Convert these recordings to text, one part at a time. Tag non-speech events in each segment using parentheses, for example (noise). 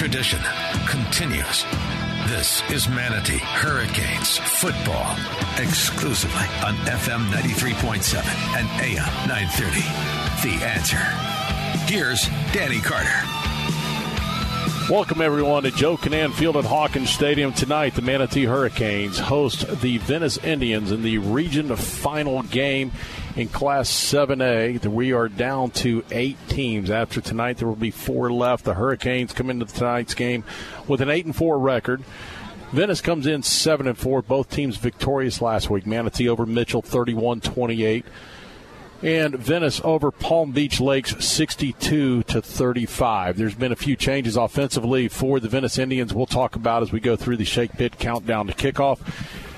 tradition continues. This is Manatee Hurricanes football exclusively on FM 93.7 and AM 930. The answer. Here's Danny Carter. Welcome, everyone, to Joe Kinnan Field at Hawkins Stadium. Tonight, the Manatee Hurricanes host the Venice Indians in the region final game in Class 7A. We are down to eight teams. After tonight, there will be four left. The Hurricanes come into tonight's game with an 8 and 4 record. Venice comes in 7 and 4. Both teams victorious last week. Manatee over Mitchell 31 28 and Venice over Palm Beach Lakes 62 to 35. There's been a few changes offensively for the Venice Indians we'll talk about as we go through the Shake Pit countdown to kickoff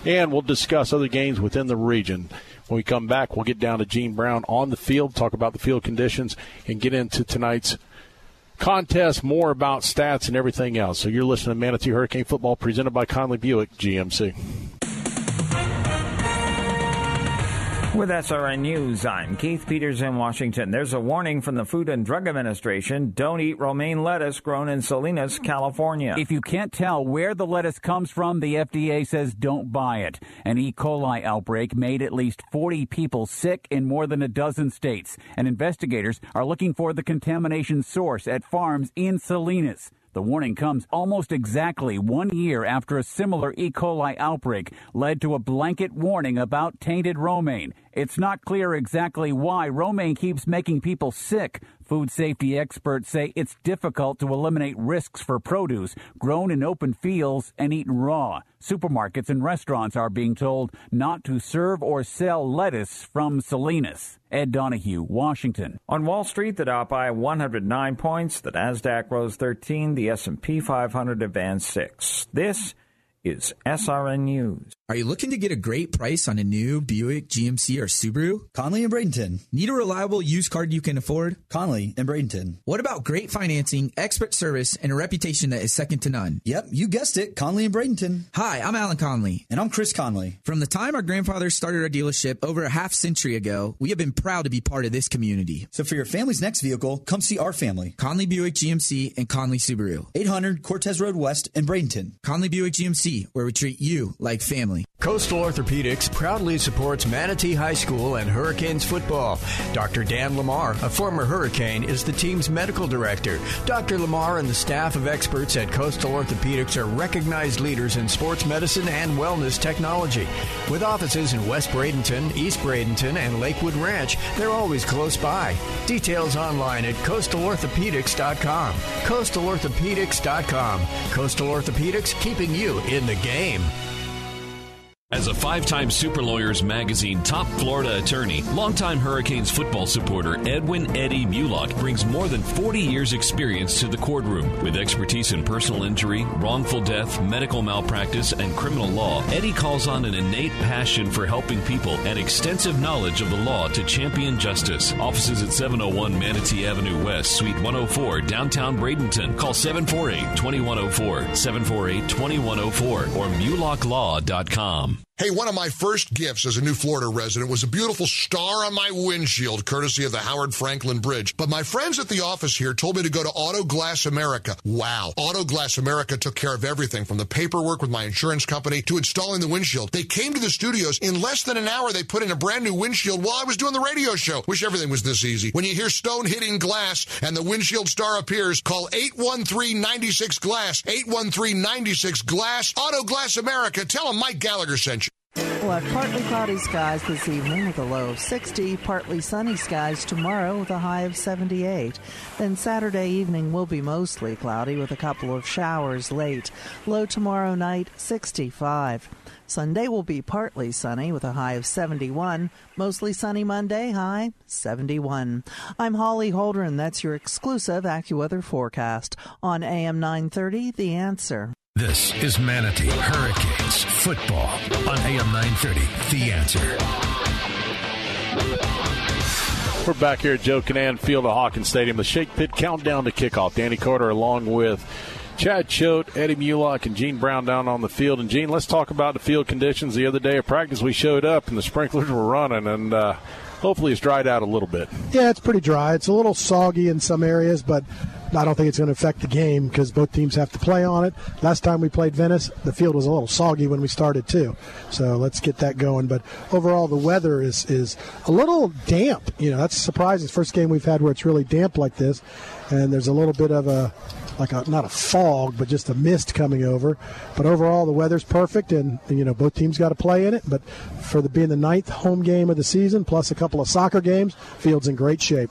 and we'll discuss other games within the region. When we come back, we'll get down to Gene Brown on the field, talk about the field conditions and get into tonight's contest, more about stats and everything else. So you're listening to Manatee Hurricane Football presented by Conley Buick GMC. With SRN News, I'm Keith Peters in Washington. There's a warning from the Food and Drug Administration. Don't eat romaine lettuce grown in Salinas, California. If you can't tell where the lettuce comes from, the FDA says don't buy it. An E. coli outbreak made at least 40 people sick in more than a dozen states, and investigators are looking for the contamination source at farms in Salinas. The warning comes almost exactly one year after a similar E. coli outbreak led to a blanket warning about tainted romaine. It's not clear exactly why romaine keeps making people sick. Food safety experts say it's difficult to eliminate risks for produce grown in open fields and eaten raw. Supermarkets and restaurants are being told not to serve or sell lettuce from Salinas. Ed Donahue, Washington. On Wall Street, the Dow by 109 points, the Nasdaq rose 13, the S&P 500 advanced 6. This is SRN News. Are you looking to get a great price on a new Buick, GMC, or Subaru? Conley and Bradenton. Need a reliable used car you can afford? Conley and Bradenton. What about great financing, expert service, and a reputation that is second to none? Yep, you guessed it. Conley and Bradenton. Hi, I'm Alan Conley. And I'm Chris Conley. From the time our grandfathers started our dealership over a half century ago, we have been proud to be part of this community. So for your family's next vehicle, come see our family. Conley Buick GMC and Conley Subaru. 800 Cortez Road West in Bradenton. Conley Buick GMC, where we treat you like family. Coastal Orthopedics proudly supports Manatee High School and Hurricanes football. Dr. Dan Lamar, a former Hurricane, is the team's medical director. Dr. Lamar and the staff of experts at Coastal Orthopedics are recognized leaders in sports medicine and wellness technology. With offices in West Bradenton, East Bradenton, and Lakewood Ranch, they're always close by. Details online at coastalorthopedics.com. Coastalorthopedics.com. Coastal Orthopedics, keeping you in the game. As a five time Super Lawyers Magazine top Florida attorney, longtime Hurricanes football supporter Edwin Eddie Mulock brings more than 40 years' experience to the courtroom. With expertise in personal injury, wrongful death, medical malpractice, and criminal law, Eddie calls on an innate passion for helping people and extensive knowledge of the law to champion justice. Offices at 701 Manatee Avenue West, Suite 104, downtown Bradenton. Call 748 2104, 748 2104, or mulocklaw.com. Hey, one of my first gifts as a new Florida resident was a beautiful star on my windshield, courtesy of the Howard Franklin Bridge. But my friends at the office here told me to go to Auto Glass America. Wow. Auto Glass America took care of everything from the paperwork with my insurance company to installing the windshield. They came to the studios. In less than an hour, they put in a brand new windshield while I was doing the radio show. Wish everything was this easy. When you hear stone hitting glass and the windshield star appears, call 813-96 Glass. 813-96 Glass. Auto Glass America. Tell them Mike Gallagher sent you. We'll have partly cloudy skies this evening with a low of 60, partly sunny skies tomorrow with a high of 78. Then Saturday evening will be mostly cloudy with a couple of showers late. Low tomorrow night 65. Sunday will be partly sunny with a high of 71. Mostly sunny Monday, high 71. I'm Holly Holdren. That's your exclusive AccuWeather forecast on AM 930, The Answer. This is Manatee Hurricanes football on AM 930. The answer. We're back here at Joe Kinnan Field at Hawkins Stadium. The Shake Pit countdown to kickoff. Danny Carter along with Chad Choate, Eddie Mulock, and Gene Brown down on the field. And Gene, let's talk about the field conditions. The other day of practice, we showed up and the sprinklers were running, and uh, hopefully it's dried out a little bit. Yeah, it's pretty dry. It's a little soggy in some areas, but I don't think it's going to affect the game because both teams have to play on it. Last time we played Venice, the field was a little soggy when we started too. So let's get that going. But overall, the weather is is a little damp. You know, that's the first game we've had where it's really damp like this, and there's a little bit of a like a not a fog, but just a mist coming over. But overall, the weather's perfect, and you know both teams got to play in it. But for the being the ninth home game of the season, plus a couple of soccer games, field's in great shape.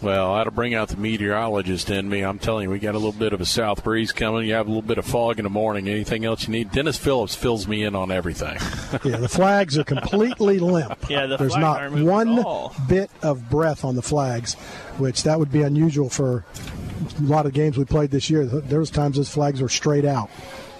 Well, I had to bring out the meteorologist in me. I'm telling you, we got a little bit of a south breeze coming. You have a little bit of fog in the morning. Anything else you need? Dennis Phillips fills me in on everything. (laughs) yeah, the flags are completely limp. (laughs) Yeah, the there's not one bit of breath on the flags, which that would be unusual for a lot of games we played this year. There was times those flags were straight out.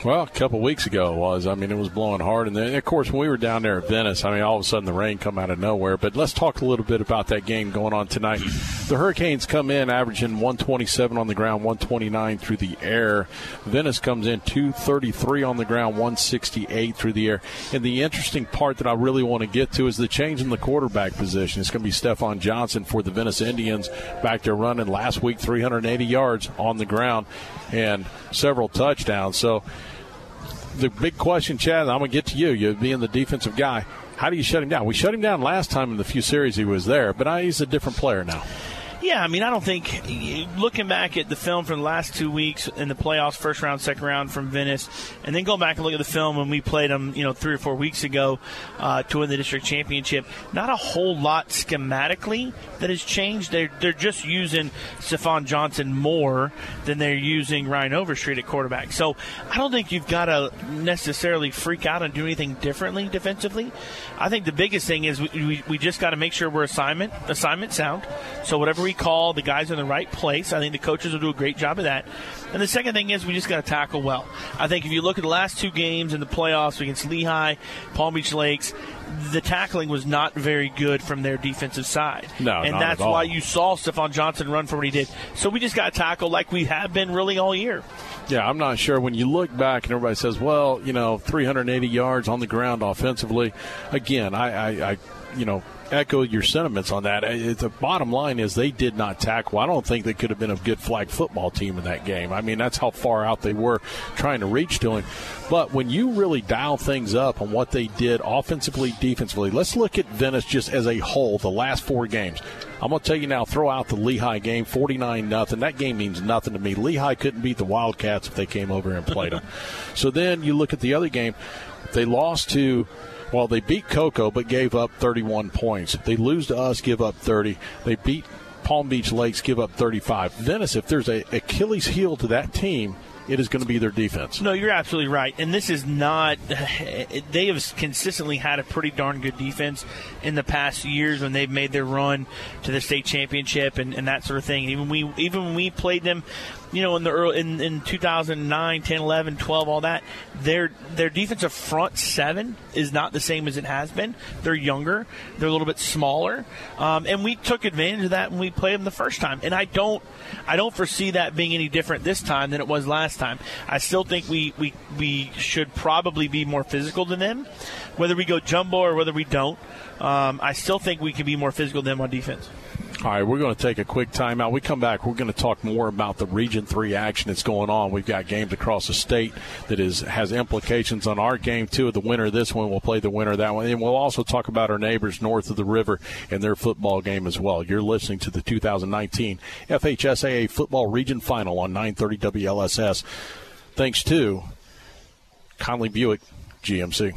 Well, a couple weeks ago it was. I mean, it was blowing hard, and then of course when we were down there at Venice, I mean, all of a sudden the rain come out of nowhere. But let's talk a little bit about that game going on tonight. The Hurricanes come in averaging 127 on the ground, 129 through the air. Venice comes in 233 on the ground, 168 through the air. And the interesting part that I really want to get to is the change in the quarterback position. It's going to be Stefan Johnson for the Venice Indians back there running last week 380 yards on the ground and several touchdowns. So the big question, Chad, I'm going to get to you. You being the defensive guy, how do you shut him down? We shut him down last time in the few series he was there, but he's a different player now. Yeah, I mean, I don't think looking back at the film from the last two weeks in the playoffs, first round, second round from Venice, and then go back and look at the film when we played them, you know, three or four weeks ago uh, to win the district championship. Not a whole lot schematically that has changed. They're they're just using Stefan Johnson more than they're using Ryan Overstreet at quarterback. So I don't think you've got to necessarily freak out and do anything differently defensively. I think the biggest thing is we, we, we just got to make sure we're assignment assignment sound. So whatever we call, the guys in the right place. I think the coaches will do a great job of that. And the second thing is we just got to tackle well. I think if you look at the last two games in the playoffs against Lehigh, Palm Beach Lakes, the tackling was not very good from their defensive side. No, and that's why you saw Stefan Johnson run for what he did. So we just got to tackle like we have been really all year. Yeah, I'm not sure. When you look back and everybody says, well, you know, 380 yards on the ground offensively, again, I, I, I you know, echo your sentiments on that. The bottom line is they did not tackle. I don't think they could have been a good flag football team in that game. I mean, that's how far out they were trying to reach to him. But when you really dial things up on what they did offensively, defensively, let's look at Venice just as a whole, the last four games. I'm going to tell you now, throw out the Lehigh game, 49 nothing. That game means nothing to me. Lehigh couldn't beat the Wildcats if they came over and played them. (laughs) so then you look at the other game. They lost to well, they beat Cocoa but gave up 31 points. They lose to us, give up 30. They beat Palm Beach Lakes, give up 35. Venice, if there's a Achilles heel to that team, it is going to be their defense. No, you're absolutely right. And this is not, (sighs) they have consistently had a pretty darn good defense in the past years when they've made their run to the state championship and, and that sort of thing. Even we, even when we played them, you know, in the early, in, in 2009, 10, 11, 12, all that, their their defensive front seven is not the same as it has been. They're younger, they're a little bit smaller, um, and we took advantage of that when we played them the first time. And I don't, I don't foresee that being any different this time than it was last time. I still think we we we should probably be more physical than them, whether we go jumbo or whether we don't. Um, I still think we can be more physical than them on defense. All right, we're going to take a quick timeout. We come back. We're going to talk more about the Region Three action that's going on. We've got games across the state that is has implications on our game too. The winner of this one will play the winner of that one, and we'll also talk about our neighbors north of the river and their football game as well. You're listening to the 2019 FHSAA Football Region Final on 930 WLSS. Thanks to Conley Buick GMC.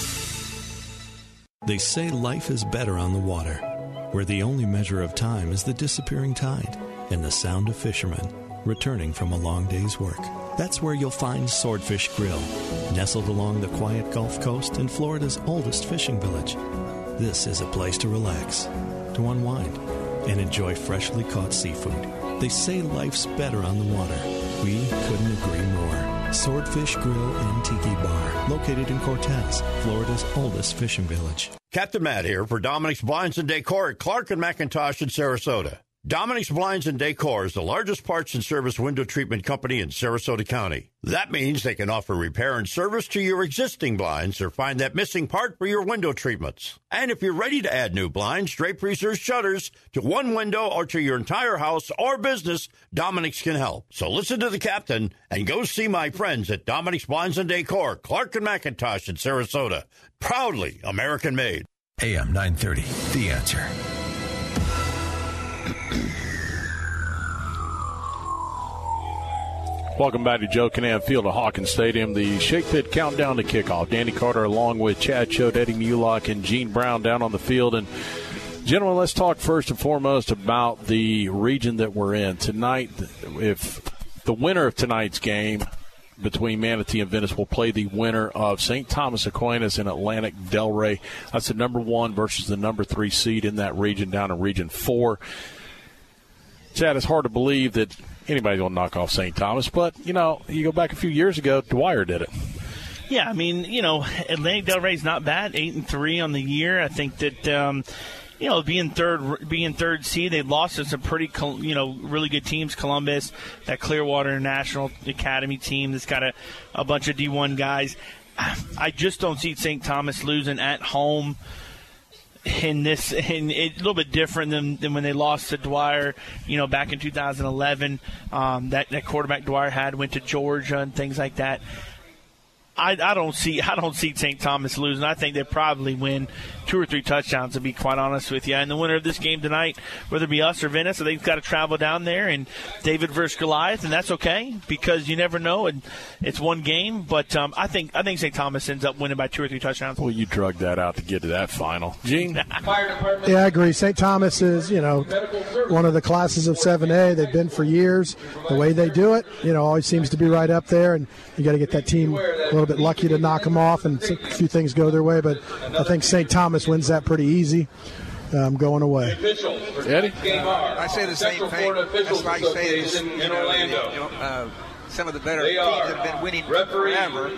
They say life is better on the water, where the only measure of time is the disappearing tide and the sound of fishermen returning from a long day's work. That's where you'll find Swordfish Grill, nestled along the quiet Gulf Coast in Florida's oldest fishing village. This is a place to relax, to unwind, and enjoy freshly caught seafood. They say life's better on the water. We couldn't agree more. Swordfish Grill and Tiki Bar, located in Cortez, Florida's oldest fishing village. Captain Matt here for Dominic's Blinds and Decor at Clark and McIntosh in Sarasota. Dominic's Blinds and Decor is the largest parts and service window treatment company in Sarasota County. That means they can offer repair and service to your existing blinds or find that missing part for your window treatments. And if you're ready to add new blinds, draperies, or shutters to one window or to your entire house or business, Dominic's can help. So listen to the captain and go see my friends at Dominic's Blinds and Decor, Clark and McIntosh in Sarasota. Proudly American made. AM 930, The Answer. Welcome back to Joe Kinnan Field at Hawkins Stadium. The Shake Pit countdown to kickoff. Danny Carter along with Chad Choate, Eddie Mulock, and Gene Brown down on the field. And gentlemen, let's talk first and foremost about the region that we're in tonight. If the winner of tonight's game between Manatee and Venice will play the winner of St. Thomas Aquinas and Atlantic Delray. That's the number one versus the number three seed in that region down in Region Four. Chad, it's hard to believe that anybody's going to knock off St. Thomas, but you know, you go back a few years ago, Dwyer did it. Yeah, I mean, you know, Atlantic Delray's not bad, eight and three on the year. I think that. Um, you know, being third, being third seed, they lost to some pretty, you know, really good teams. Columbus, that Clearwater National Academy team that's got a, a bunch of D1 guys. I just don't see St. Thomas losing at home in this in a little bit different than, than when they lost to Dwyer, you know, back in 2011. Um, that that quarterback Dwyer had went to Georgia and things like that. I, I don't see I don't see St. Thomas losing. I think they probably win two or three touchdowns. To be quite honest with you, and the winner of this game tonight, whether it be us or Venice, I think got to travel down there and David versus Goliath, and that's okay because you never know, and it's one game. But um, I think I think St. Thomas ends up winning by two or three touchdowns. Well, you drug that out to get to that final, Gene. (laughs) yeah, I agree. St. Thomas is you know one of the classes of 7A. They've been for years. The way they do it, you know, always seems to be right up there, and you got to get that team a little bit lucky to knock them off, and a few things go their way. But I think St. Thomas wins that pretty easy. Um, going away. Eddie? I say the same thing. That's why I say it is, you know, you know uh, some of the better teams have been winning forever.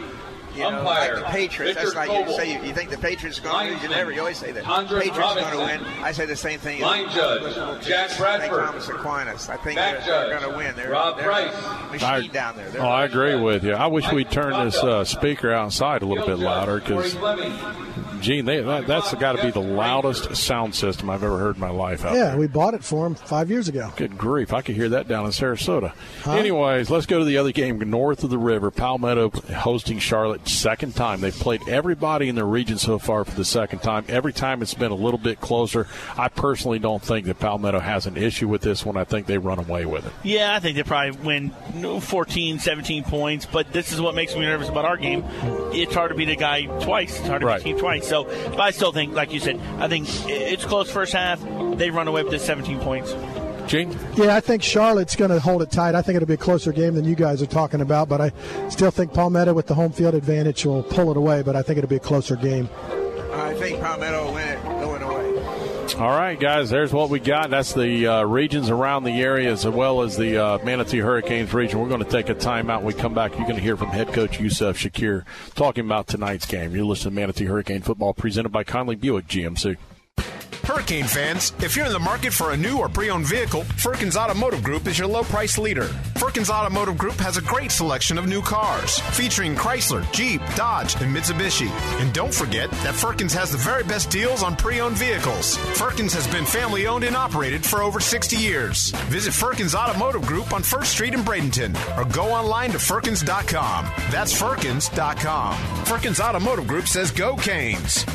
You know, like the Patriots. That's like you say. You, you think the Patriots are going to lose. You never. You always say that. Patriots are going to win. I say the same thing. Line judge Jack Bradford. Thomas Aquinas. I think they're, they're going to win. They're, Rob they're Price. machine I, down there. They're oh, I agree with you. I wish we'd turn this uh, speaker outside a little bit louder because, Gene, they, that, that's got to be the loudest sound system I've ever heard in my life. Out Yeah, there. we bought it for them five years ago. Good grief! I could hear that down in Sarasota. Anyways, let's go to the other game north of the river. Palmetto hosting Charlotte second time. They've played everybody in the region so far for the second time. Every time it's been a little bit closer. I personally don't think that Palmetto has an issue with this one. I think they run away with it. Yeah, I think they probably win 14, 17 points, but this is what makes me nervous about our game. It's hard to beat a guy twice. It's hard to Right. beat a team twice. So, but I still think, like you said, I think it's close first half. They run away with the 17 points. Gene? Yeah, I think Charlotte's going to hold it tight. I think it'll be a closer game than you guys are talking about, but I still think Palmetto with the home field advantage will pull it away, but I think it'll be a closer game. I think think Palmetto will win it going away. All right, guys, there's what we got. That's the uh, regions around the area as well as the uh, Manatee Hurricanes region. We're going to take a timeout. When we come back, you're going to hear from head coach Yusuf Shakir talking about tonight's game. You're listening to Manatee Hurricane Football presented by Conley Buick GMC. Hurricane fans, if you're in the market for a new or pre owned vehicle, Firkins Automotive Group is your low price leader. Firkins Automotive Group has a great selection of new cars, featuring Chrysler, Jeep, Dodge, and Mitsubishi. And don't forget that Firkins has the very best deals on pre owned vehicles. Firkins has been family owned and operated for over 60 years. Visit Firkins Automotive Group on 1st Street in Bradenton or go online to Firkins.com. That's Firkins.com. Firkins Automotive Group says go Canes.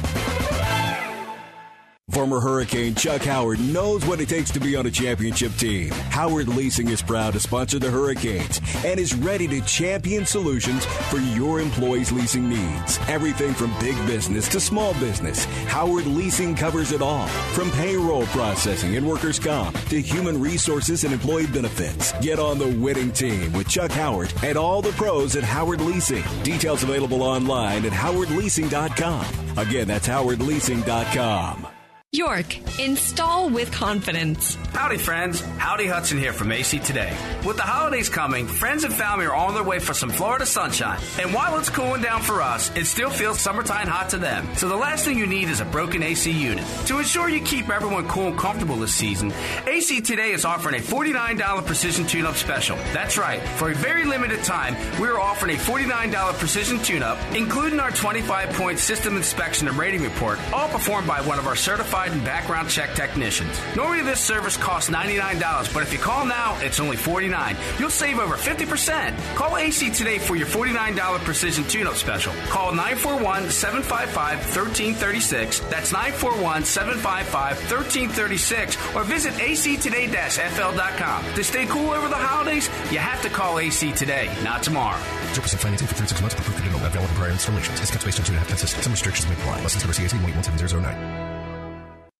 Former Hurricane Chuck Howard knows what it takes to be on a championship team. Howard Leasing is proud to sponsor the Hurricanes and is ready to champion solutions for your employees' leasing needs. Everything from big business to small business, Howard Leasing covers it all. From payroll processing and workers' comp to human resources and employee benefits. Get on the winning team with Chuck Howard and all the pros at Howard Leasing. Details available online at howardleasing.com. Again, that's howardleasing.com. York, install with confidence. Howdy, friends. Howdy Hudson here from AC Today. With the holidays coming, friends and family are on their way for some Florida sunshine. And while it's cooling down for us, it still feels summertime hot to them. So the last thing you need is a broken AC unit. To ensure you keep everyone cool and comfortable this season, AC Today is offering a $49 precision tune-up special. That's right. For a very limited time, we're offering a $49 precision tune-up, including our 25-point system inspection and rating report, all performed by one of our certified and background check technicians. Normally this service costs $99, but if you call now, it's only $49. You'll save over 50%. Call AC today for your $49 precision tune-up special. Call 941-755-1336. That's 941-755-1336 or visit actoday-fl.com. To stay cool over the holidays, you have to call AC today, not tomorrow. 0% financing for 36 months. Approved credit available prior installations. Discounts based on 2.5 system. Some restrictions may apply. License number CAC 11709.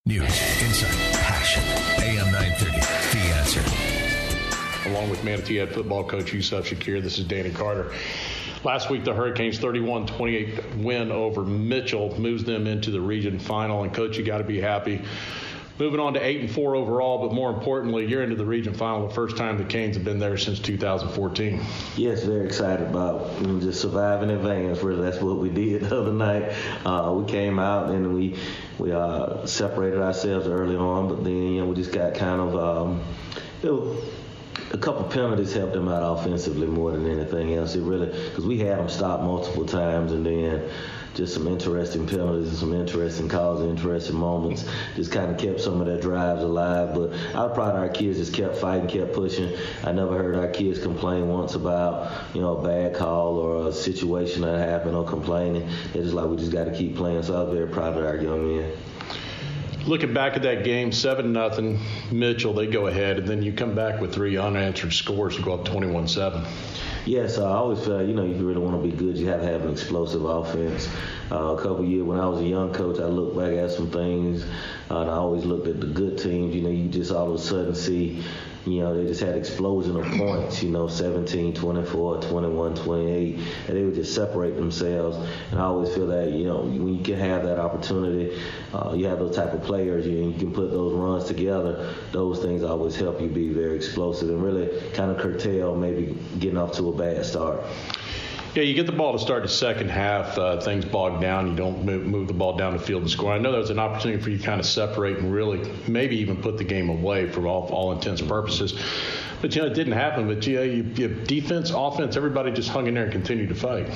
News, insight, passion. AM 930, The Answer. Along with Manatee head football coach Yusuf Shakir, this is Danny Carter. Last week, the Hurricanes' 31 28 win over Mitchell moves them into the region final. And, coach, you got to be happy. Moving on to 8 and 4 overall, but more importantly, you're into the region final the first time the Canes have been there since 2014. Yes, very excited about just surviving in advance. Really, that's what we did (laughs) the other night. Uh, we came out and we we uh, separated ourselves early on, but then you know we just got kind of um, you know, a couple penalties helped them out offensively more than anything else. It really because we had them stopped multiple times and then just some interesting penalties and some interesting calls, and interesting moments. Just kind of kept some of their drives alive. But I was proud our kids just kept fighting, kept pushing. I never heard our kids complain once about, you know, a bad call or a situation that happened or complaining. It's just like we just got to keep playing. So I was very proud of our young men looking back at that game, seven nothing, Mitchell, they go ahead, and then you come back with three unanswered scores to go up twenty-one seven. Yes, I always felt, you know, if you really want to be good, you have to have an explosive offense. Uh, a couple years when I was a young coach, I looked back at some things, uh, and I always looked at the good teams. You know, you just all of a sudden see you know, they just had explosion of points, you know, 17, 24, 21, 28, and they would just separate themselves. And I always feel that, you know, when you can have that opportunity, uh, you have those type of players, you, you can put those runs together, those things always help you be very explosive and really kind of curtail maybe getting off to a bad start. Yeah, you get the ball to start the second half. Uh, things bog down. You don't move, move, the ball down the field and score. I know there's an opportunity for you to kind of separate and really maybe even put the game away for all, all intents and purposes. But you know, it didn't happen. But you, know, you, you defense, offense, everybody just hung in there and continued to fight.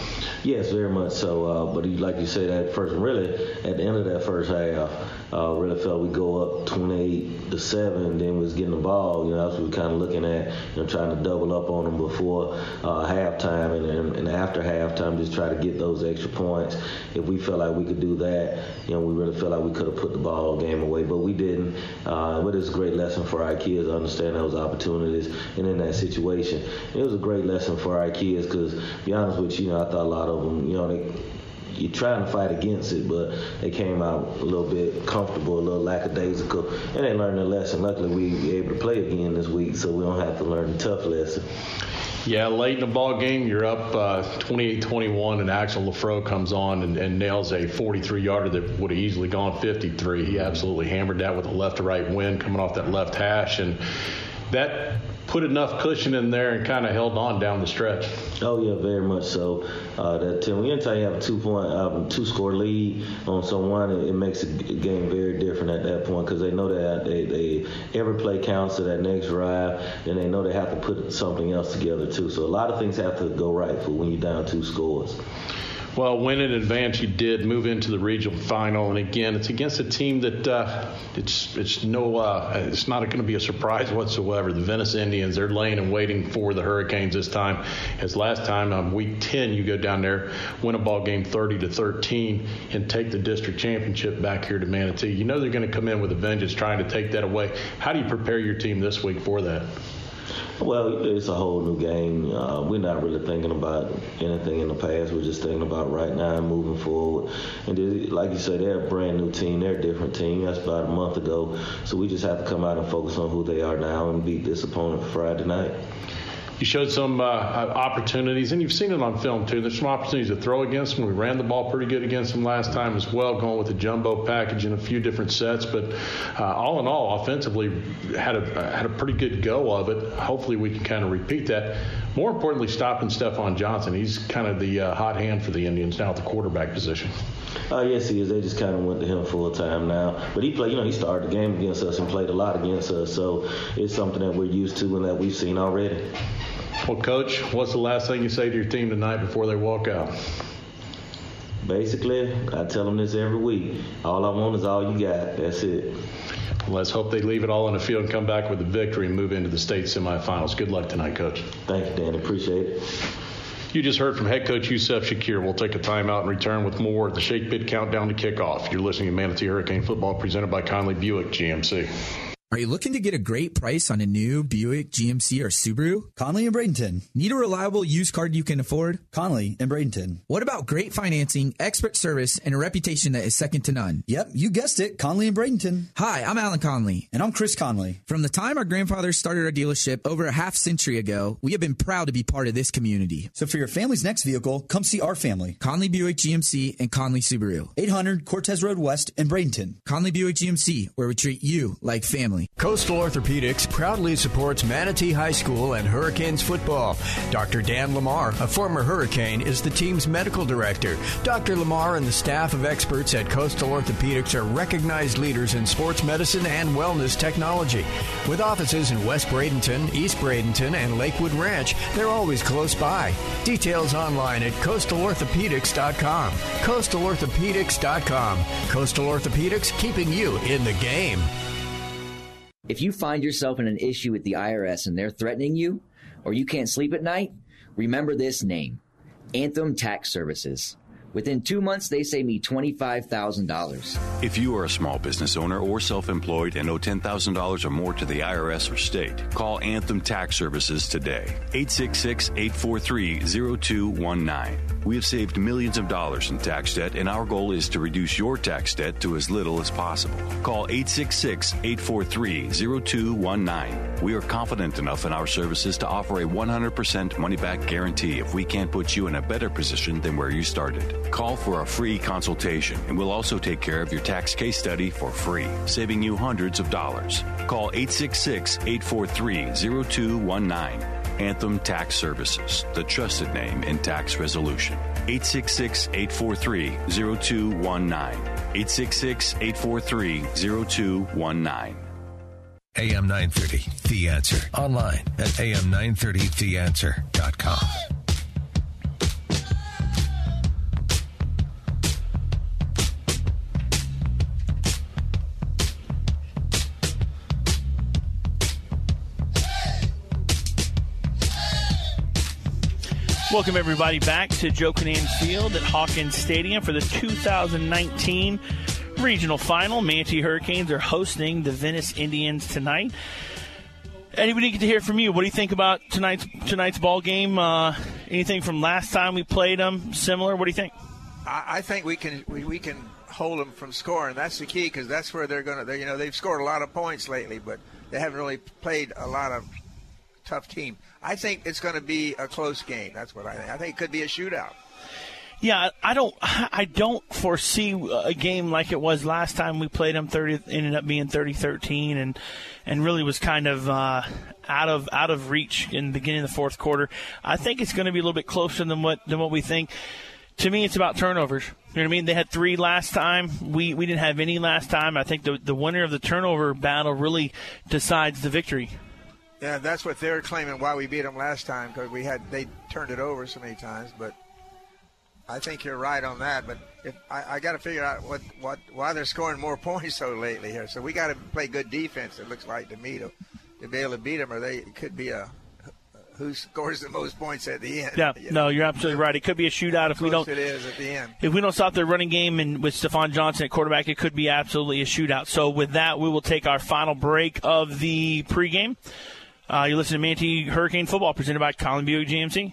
Yes, very much so. Uh, but like you say, that first, really, at the end of that first half, uh, really felt we go up 28 to seven. Then was getting the ball. You know, that's what we kind of looking at. You know, trying to double up on them before uh, halftime, and, and, and after halftime, just try to get those extra points. If we felt like we could do that, you know, we really felt like we could have put the ball game away, but we didn't. Uh, but it's a great lesson for our kids to understand those opportunities and in that situation. It was a great lesson for our kids because, be honest with you, you know, I thought a lot of them, you know, they you're trying to fight against it, but they came out a little bit comfortable, a little lackadaisical, and they learned their lesson. Luckily, we able to play again this week, so we don't have to learn the tough lesson. Yeah, late in the ball game, you're up uh, 28-21, and Axel Lafro comes on and, and nails a 43-yarder that would have easily gone 53. He absolutely hammered that with a left to right wind coming off that left hash, and that put enough cushion in there and kind of held on down the stretch. Oh yeah, very much so. Uh, that you have a two point, um, two score lead on someone, it, it makes the game very different at that point because they know that they, they every play counts to that next drive, and they know they have to put something else together too. So a lot of things have to go right for when you're down two scores. Well, when in advance, you did move into the regional final, and again, it's against a team that uh, it's it's no uh, it's not going to be a surprise whatsoever. The Venice Indians they're laying and waiting for the Hurricanes this time. As last time on um, week 10, you go down there, win a ball game 30 to 13, and take the district championship back here to Manatee. You know they're going to come in with a vengeance, trying to take that away. How do you prepare your team this week for that? Well, it's a whole new game. Uh, we're not really thinking about anything in the past. We're just thinking about right now and moving forward. And they, like you said, they're a brand new team. They're a different team. That's about a month ago. So we just have to come out and focus on who they are now and beat this opponent Friday night you showed some uh, opportunities, and you've seen it on film too. There's some opportunities to throw against them. We ran the ball pretty good against them last time as well, going with a jumbo package in a few different sets. But uh, all in all, offensively, had a had a pretty good go of it. Hopefully, we can kind of repeat that. More importantly, stopping Stephon Johnson. He's kind of the uh, hot hand for the Indians now at the quarterback position. Uh, yes, he is. They just kind of went to him full time now. But he played, you know, he started the game against us and played a lot against us. So it's something that we're used to and that we've seen already. Well, Coach, what's the last thing you say to your team tonight before they walk out? Basically, I tell them this every week. All I want is all you got. That's it. Let's hope they leave it all on the field and come back with a victory and move into the state semifinals. Good luck tonight, Coach. Thank you, Dan. Appreciate it. You just heard from head coach Yusuf Shakir. We'll take a timeout and return with more of the Shake Pit Countdown to Kickoff. You're listening to Manatee Hurricane Football presented by Conley Buick GMC. Are you looking to get a great price on a new Buick, GMC, or Subaru? Conley and Bradenton. Need a reliable used car you can afford? Conley and Bradenton. What about great financing, expert service, and a reputation that is second to none? Yep, you guessed it. Conley and Bradenton. Hi, I'm Alan Conley. And I'm Chris Conley. From the time our grandfathers started our dealership over a half century ago, we have been proud to be part of this community. So for your family's next vehicle, come see our family. Conley Buick GMC and Conley Subaru. 800 Cortez Road West in Bradenton. Conley Buick GMC, where we treat you like family. Coastal Orthopedics proudly supports Manatee High School and Hurricanes football. Dr. Dan Lamar, a former Hurricane, is the team's medical director. Dr. Lamar and the staff of experts at Coastal Orthopedics are recognized leaders in sports medicine and wellness technology. With offices in West Bradenton, East Bradenton, and Lakewood Ranch, they're always close by. Details online at coastalorthopedics.com. Coastalorthopedics.com. Coastal Orthopedics, keeping you in the game. If you find yourself in an issue with the IRS and they're threatening you, or you can't sleep at night, remember this name Anthem Tax Services. Within two months, they saved me $25,000. If you are a small business owner or self employed and owe $10,000 or more to the IRS or state, call Anthem Tax Services today. 866 843 0219. We have saved millions of dollars in tax debt, and our goal is to reduce your tax debt to as little as possible. Call 866 843 0219. We are confident enough in our services to offer a 100% money back guarantee if we can't put you in a better position than where you started. Call for a free consultation, and we'll also take care of your tax case study for free, saving you hundreds of dollars. Call 866 843 0219. Anthem Tax Services, the trusted name in tax resolution. 866 843 0219. 866 843 0219. AM 930, The Answer. Online at am930theanswer.com. Welcome, everybody, back to Joe Kinnan Field at Hawkins Stadium for the 2019 regional final. Manatee Hurricanes are hosting the Venice Indians tonight. Eddie, get to hear from you. What do you think about tonight's tonight's ball game? Uh, anything from last time we played them similar? What do you think? I, I think we can we, we can hold them from scoring. That's the key because that's where they're going to. You know, they've scored a lot of points lately, but they haven't really played a lot of tough team. I think it's going to be a close game. That's what I think. I think it could be a shootout. Yeah, I don't. I don't foresee a game like it was last time we played them. Thirty ended up being 30-13 and and really was kind of uh, out of out of reach in the beginning of the fourth quarter. I think it's going to be a little bit closer than what than what we think. To me, it's about turnovers. You know what I mean? They had three last time. We we didn't have any last time. I think the the winner of the turnover battle really decides the victory. Yeah, that's what they're claiming why we beat them last time because we had they turned it over so many times. But I think you're right on that. But if I, I got to figure out what, what why they're scoring more (laughs) points so lately here. So we got to play good defense. It looks like to me to, to be able to beat them, or they it could be a who scores the most points at the end. Yeah, you (laughs) know? no, you're absolutely right. It could be a shootout if we don't. It is at the end. If we don't stop the running game and with Stephon Johnson at quarterback, it could be absolutely a shootout. So with that, we will take our final break of the pregame. Uh, you're listening to Manatee Hurricane Football presented by Conley Buick GMC.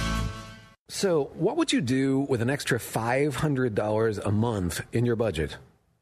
So, what would you do with an extra $500 a month in your budget?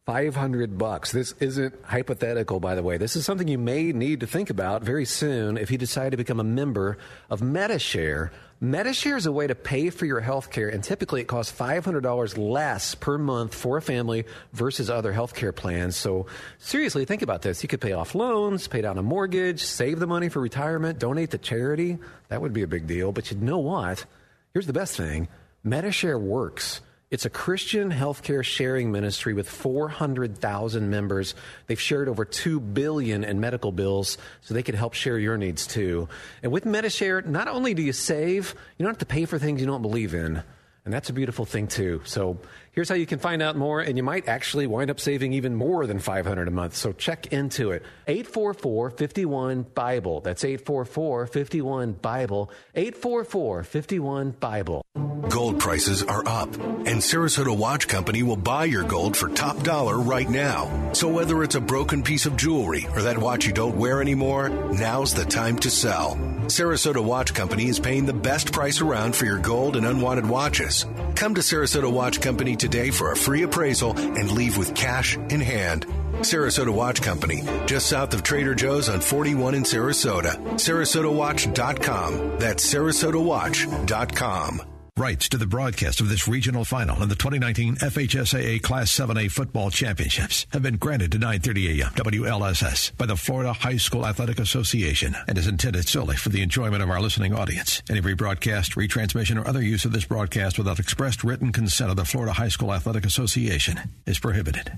500 bucks. This isn't hypothetical, by the way. This is something you may need to think about very soon if you decide to become a member of Medi-Share. Medi-Share is a way to pay for your health care, and typically it costs $500 less per month for a family versus other health care plans. So, seriously, think about this. You could pay off loans, pay down a mortgage, save the money for retirement, donate to charity. That would be a big deal. But you know what? Here's the best thing Medi-Share works. It's a Christian healthcare sharing ministry with 400,000 members. They've shared over 2 billion in medical bills so they could help share your needs too. And with Medi-Share, not only do you save, you don't have to pay for things you don't believe in. And that's a beautiful thing too. So Here's how you can find out more, and you might actually wind up saving even more than 500 a month. So check into it. 844 51 Bible. That's 844 51 Bible. 844 51 Bible. Gold prices are up, and Sarasota Watch Company will buy your gold for top dollar right now. So whether it's a broken piece of jewelry or that watch you don't wear anymore, now's the time to sell. Sarasota Watch Company is paying the best price around for your gold and unwanted watches. Come to Sarasota Watch Company today for a free appraisal and leave with cash in hand. Sarasota Watch Company, just south of Trader Joe's on 41 in Sarasota. SarasotaWatch.com. That's SarasotaWatch.com. Rights to the broadcast of this regional final in the 2019 FHSAA Class 7A Football Championships have been granted to 930 AM WLSS by the Florida High School Athletic Association and is intended solely for the enjoyment of our listening audience. Any rebroadcast, retransmission, or other use of this broadcast without expressed written consent of the Florida High School Athletic Association is prohibited.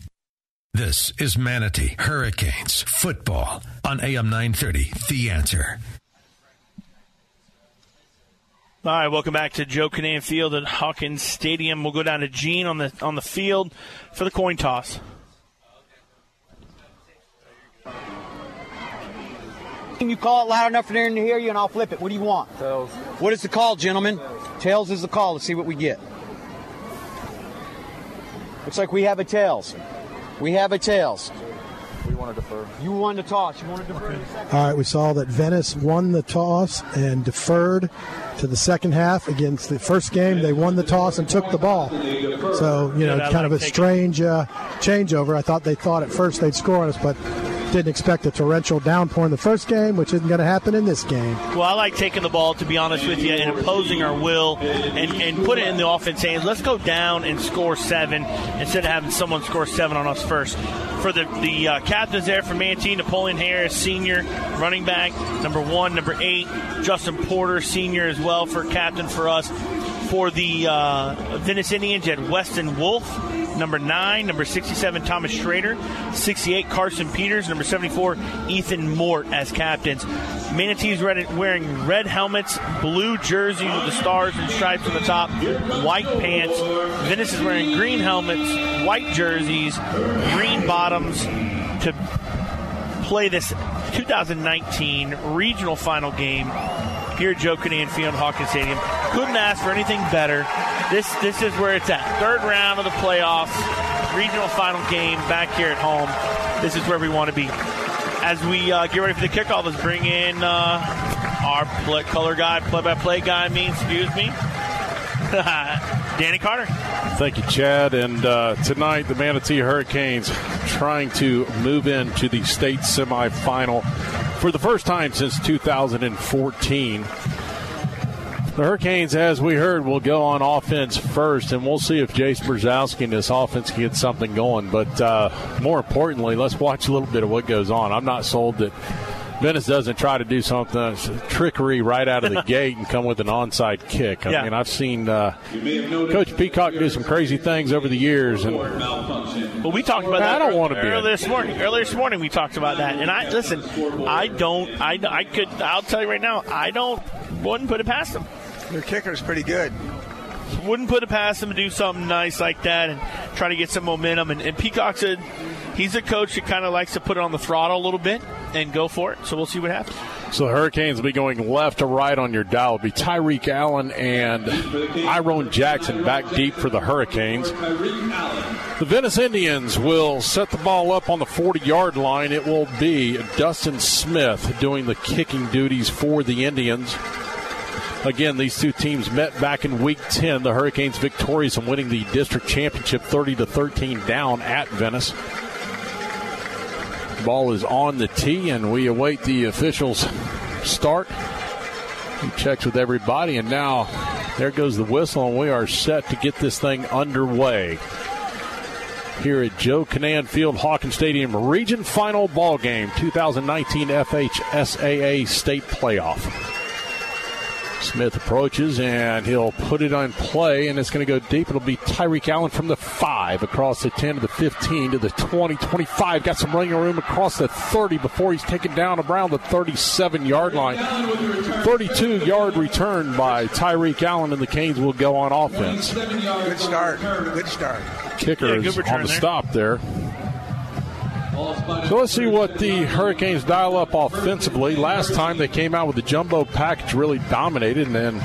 This is Manatee Hurricanes football on AM 930. The answer. All right, welcome back to Joe Kinnan Field at Hawkins Stadium. We'll go down to Gene on the on the field for the coin toss. Can you call it loud enough for them to hear you, and I'll flip it. What do you want? Tails. What is the call, gentlemen? Tails is the call. Let's see what we get. Looks like we have a tails. We have a tails. We want to defer. You won the toss. You want to defer. All right, we saw that Venice won the toss and deferred to the second half against the first game. They won the toss and took the ball. So, you know, kind of a strange uh, changeover. I thought they thought at first they'd score on us, but didn't expect a torrential downpour in the first game, which isn't going to happen in this game. Well, I like taking the ball, to be honest with you, and imposing our will and, and put it in the offense hands. Let's go down and score seven instead of having someone score seven on us first. For the, the uh, captains there for Manatee, Napoleon Harris, senior running back, number one, number eight, Justin Porter, senior as well for captain for us. For the uh, Venice Indians, you had Weston Wolf, number 9, number 67, Thomas Schrader, 68, Carson Peters, number 74, Ethan Mort as captains. Manatees wearing red helmets, blue jerseys with the stars and stripes on the top, white pants. Venice is wearing green helmets, white jerseys, green bottoms to play this 2019 regional final game here at Joe Kinnan Field, Hawkins Stadium. Couldn't ask for anything better. This this is where it's at. Third round of the playoffs, regional final game back here at home. This is where we want to be. As we uh, get ready for the kickoff, let's bring in uh, our play, color guy, play-by-play guy. I mean, excuse me, (laughs) Danny Carter. Thank you, Chad. And uh, tonight, the Manatee Hurricanes trying to move into the state semifinal for the first time since 2014. The Hurricanes, as we heard, will go on offense first, and we'll see if Jace Brzezowski and this offense can get something going. But uh, more importantly, let's watch a little bit of what goes on. I'm not sold that Venice doesn't try to do something trickery right out of the (laughs) gate and come with an onside kick. I Yeah. mean, I've seen uh, Coach Peacock do some crazy things over the years, and But we talked about that. I that. don't wanna be earlier this morning. Earlier this morning, we talked about that. And I listen. I don't. I, I could. I'll tell you right now. I don't. Wouldn't put it past them. Their kicker's pretty good. Wouldn't put it past them to do something nice like that and try to get some momentum. And, and Peacock's a he's a coach that kind of likes to put it on the throttle a little bit and go for it. So we'll see what happens. So the Hurricanes will be going left to right on your dial. It'll be Tyreek Allen and Iron Jackson back deep for the Hurricanes. The Venice Indians will set the ball up on the 40 yard line. It will be Dustin Smith doing the kicking duties for the Indians. Again, these two teams met back in week 10. The Hurricanes victorious in winning the district championship 30 to 13 down at Venice. Ball is on the tee, and we await the officials' start. He checks with everybody, and now there goes the whistle, and we are set to get this thing underway. Here at Joe Kinnan Field, Hawkins Stadium, Region Final Ball Game, 2019 FHSAA State Playoff. Smith approaches and he'll put it on play, and it's going to go deep. It'll be Tyreek Allen from the 5 across the 10 to the 15 to the 20, 25. Got some running room across the 30 before he's taken down around the 37 yard line. 32 yard return by Tyreek Allen, and the Canes will go on offense. Good start. Good start. Kicker Yeah, good is on the there. stop there. So let's see what the Hurricanes dial up offensively. Last time they came out with the jumbo package, really dominated, and then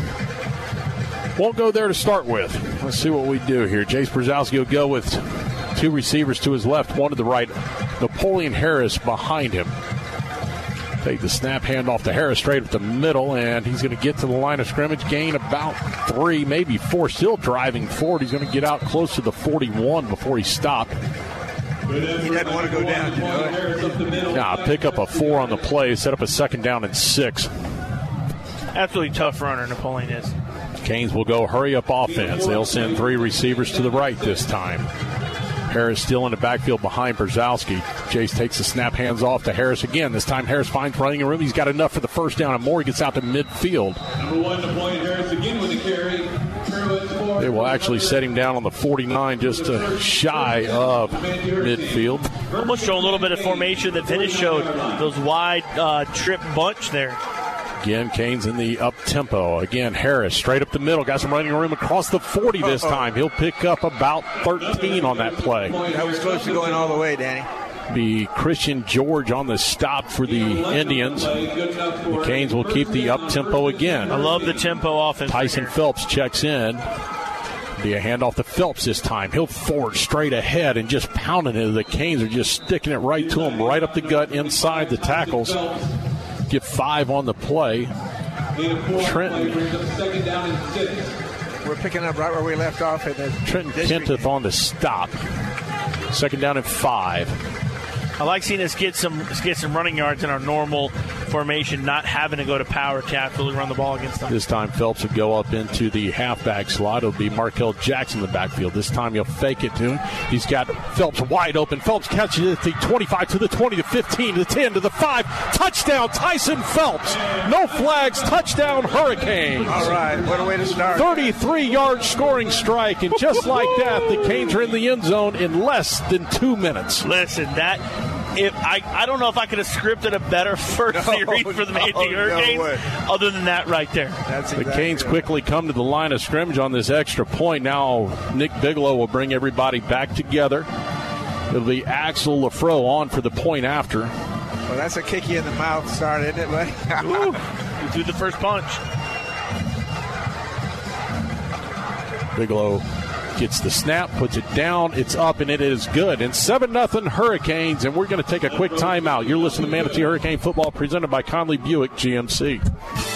won't go there to start with. Let's see what we do here. Jace Brzezowski will go with two receivers to his left, one to the right. Napoleon Harris behind him. Take the snap handoff to Harris straight up the middle, and he's going to get to the line of scrimmage, gain about three, maybe four. Still driving forward. He's going to get out close to the 41 before he stopped. He doesn't want to go down, you know. Now pick up a four on the play, set up a second down and six. Absolutely tough runner, Napoleon is. Canes will go hurry up offense. They'll send three receivers to the right this time. Harris still in the backfield behind Brzezowski. Jace takes the snap, hands off to Harris again. This time Harris finds running room. He's got enough for the first down, and more. He gets out to midfield. Number one, Napoleon Harris again with a carry. Pruitt for They will actually set him down on the 49, just uh, shy of midfield. Almost show a little bit of formation that Venice showed. Those wide uh, trip bunch there. Again, Canes in the up tempo. Again, Harris straight up the middle. Got some running room across the 40 this time. He'll pick up about 13 on that play. That was close to going all the way, Danny. Be Christian George on the stop for the Indians. The Canes will keep the up tempo again. I love the tempo offense. Tyson Phelps checks in. Be a handoff to Phelps this time. He'll forward straight ahead and just pounding it. The Canes are just sticking it right to him, right up the gut inside the tackles. Get five on the play. Trenton second down and six. We're picking up right where we left off in the Trenton district. Kentith on the stop. Second down and five. I like seeing us get some get some running yards in our normal formation, not having to go to power tackle to absolutely run the ball against them. This time Phelps will go up into the halfback slot. It'll be Markel Jackson in the backfield. This time he'll fake it to him. He's got Phelps wide open. Phelps catches it at the 25 to the 20 to 15 to the 10 to the 5. Touchdown Tyson Phelps. No flags. Touchdown Hurricanes. All right, what a way to start. 33 yard scoring strike. And just like that, the Canes are in the end zone in less than two minutes. Listen, that if I, I don't know if I could have scripted a better (laughs) first No, series for the no, Manatee no Hurricanes way. other than that right there. That's The Canes quickly come to the line of scrimmage on this extra point. Now Nick Bigelow will bring everybody back together. It'll be Axel Lafro on for the point after. Well, that's a kick you in the mouth start, isn't it, buddy? (laughs) who threw the first punch. Bigelow gets the snap, puts it down, it's up, and it is good. And 7 nothing Hurricanes, and we're going to take a quick timeout. You're listening to Manatee Hurricane Football presented by Conley Buick GMC.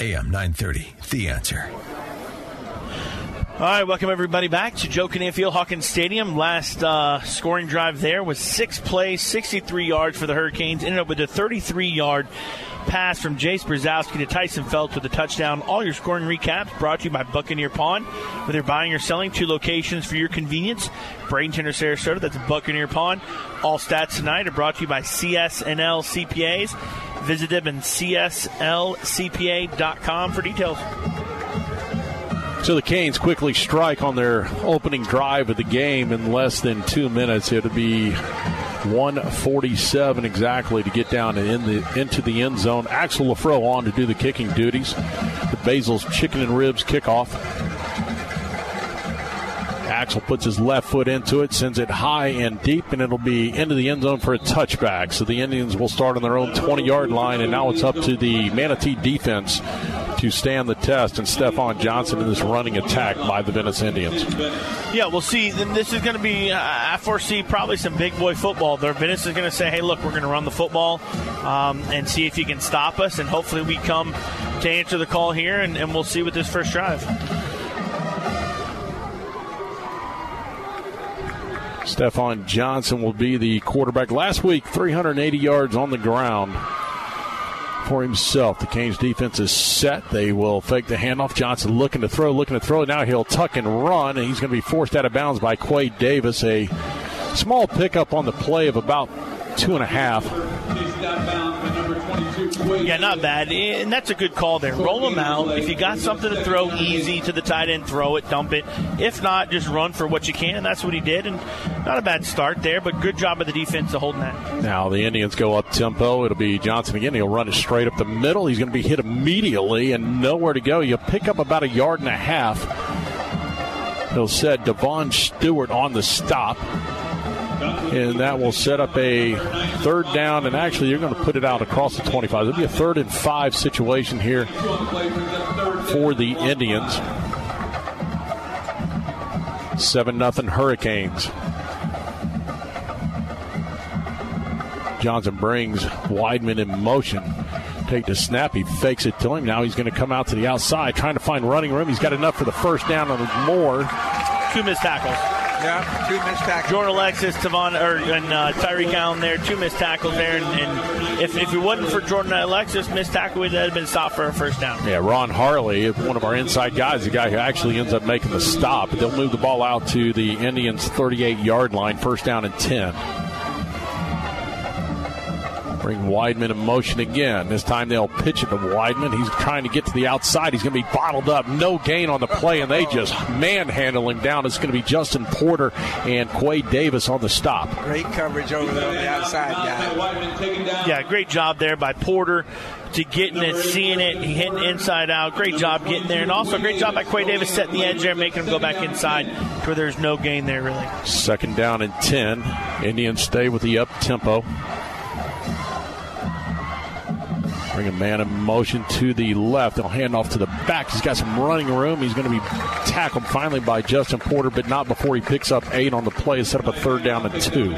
AM 930, The Answer. All right, welcome everybody back to Joe Kinnan Field Hawkins Stadium. Last uh, scoring drive there was six plays, 63 yards for the Hurricanes. Ended up with a 33 yard pass from Jace Brzezowski to Tyson Phelps with a touchdown. All your scoring recaps brought to you by Buccaneer Pawn. Whether you're buying or selling, two locations for your convenience. Bradenton or Sarasota, that's Buccaneer Pawn. All stats tonight are brought to you by CSNL CPAs. Visit them at CSLCPA.com for details. So the Canes quickly strike on their opening drive of the game in less than two minutes. It'll be 147 exactly to get down in the into the end zone. Axel Lafro on to do the kicking duties. The Basil's chicken and ribs kickoff. Axel puts his left foot into it, sends it high and deep, and it'll be into the end zone for a touchback. So the Indians will start on their own 20 yard line, and now it's up to the Manatee defense to stand the test and Stefan Johnson in this running attack by the Venice Indians. Yeah, we'll see. This is going to be, uh, I foresee probably some big boy football. There, Venice is going to say, hey, look, we're going to run the football um, and see if you can stop us. And hopefully we come to answer the call here, and, and we'll see with this first drive. Stefan Johnson will be the quarterback. Last week, 380 yards on the ground for himself. The Canes defense is set. They will fake the handoff. Johnson looking to throw, looking to throw. Now he'll tuck and run, and he's going to be forced out of bounds by Quay Davis. A small pickup on the play of about two and a half. Yeah, not bad. And that's a good call there. Roll them out. If you got something to throw easy to the tight end, throw it, dump it. If not, just run for what you can. That's what he did. And not a bad start there, but good job of the defense to holding that. Now the Indians go up tempo. It'll be Johnson again. He'll run it straight up the middle. He's going to be hit immediately and nowhere to go. You pick up about a yard and a half. He'll set Devon Stewart on the stop and that will set up a third down. And actually, you're going to put it out across the 25. It'll be a third and five situation here for the Indians. Seven nothing Hurricanes. Johnson brings Weidman in motion. Take the snap. He fakes it to him. Now he's going to come out to the outside, trying to find running room. He's got enough for the first down and more. Two missed tackles. Yeah, two missed tackles. Jordan Alexis, Tavon, or and uh, Tyreek Allen there, two missed tackles there, and, and, if, if it wasn't for Jordan Alexis, missed tackle would have been stopped for a first down. Yeah, Ron Harley, one of our inside guys, the guy who actually ends up making the stop. They'll move the ball out to the Indians' 38 yard line, first down and 10. Bring Weidman in motion again. This time they'll pitch it to Weidman. He's trying to get to the outside. He's going to be bottled up. No gain on the play, and they just manhandle him down. It's going to be Justin Porter and Quay Davis on the stop. Great coverage over there on the outside, guy. Yeah, great job there by Porter to getting it, seeing it, hitting inside out. Great job getting there, and also great job by Quay Davis setting the edge there, making him go back inside where there's no gain there really. Second down and ten. Indians stay with the up tempo. Bring a man in motion to the left. They'll hand off to the back. He's got some running room. He's going to be tackled finally by Justin Porter, but not before he picks up eight on the play. Set up a third down and two.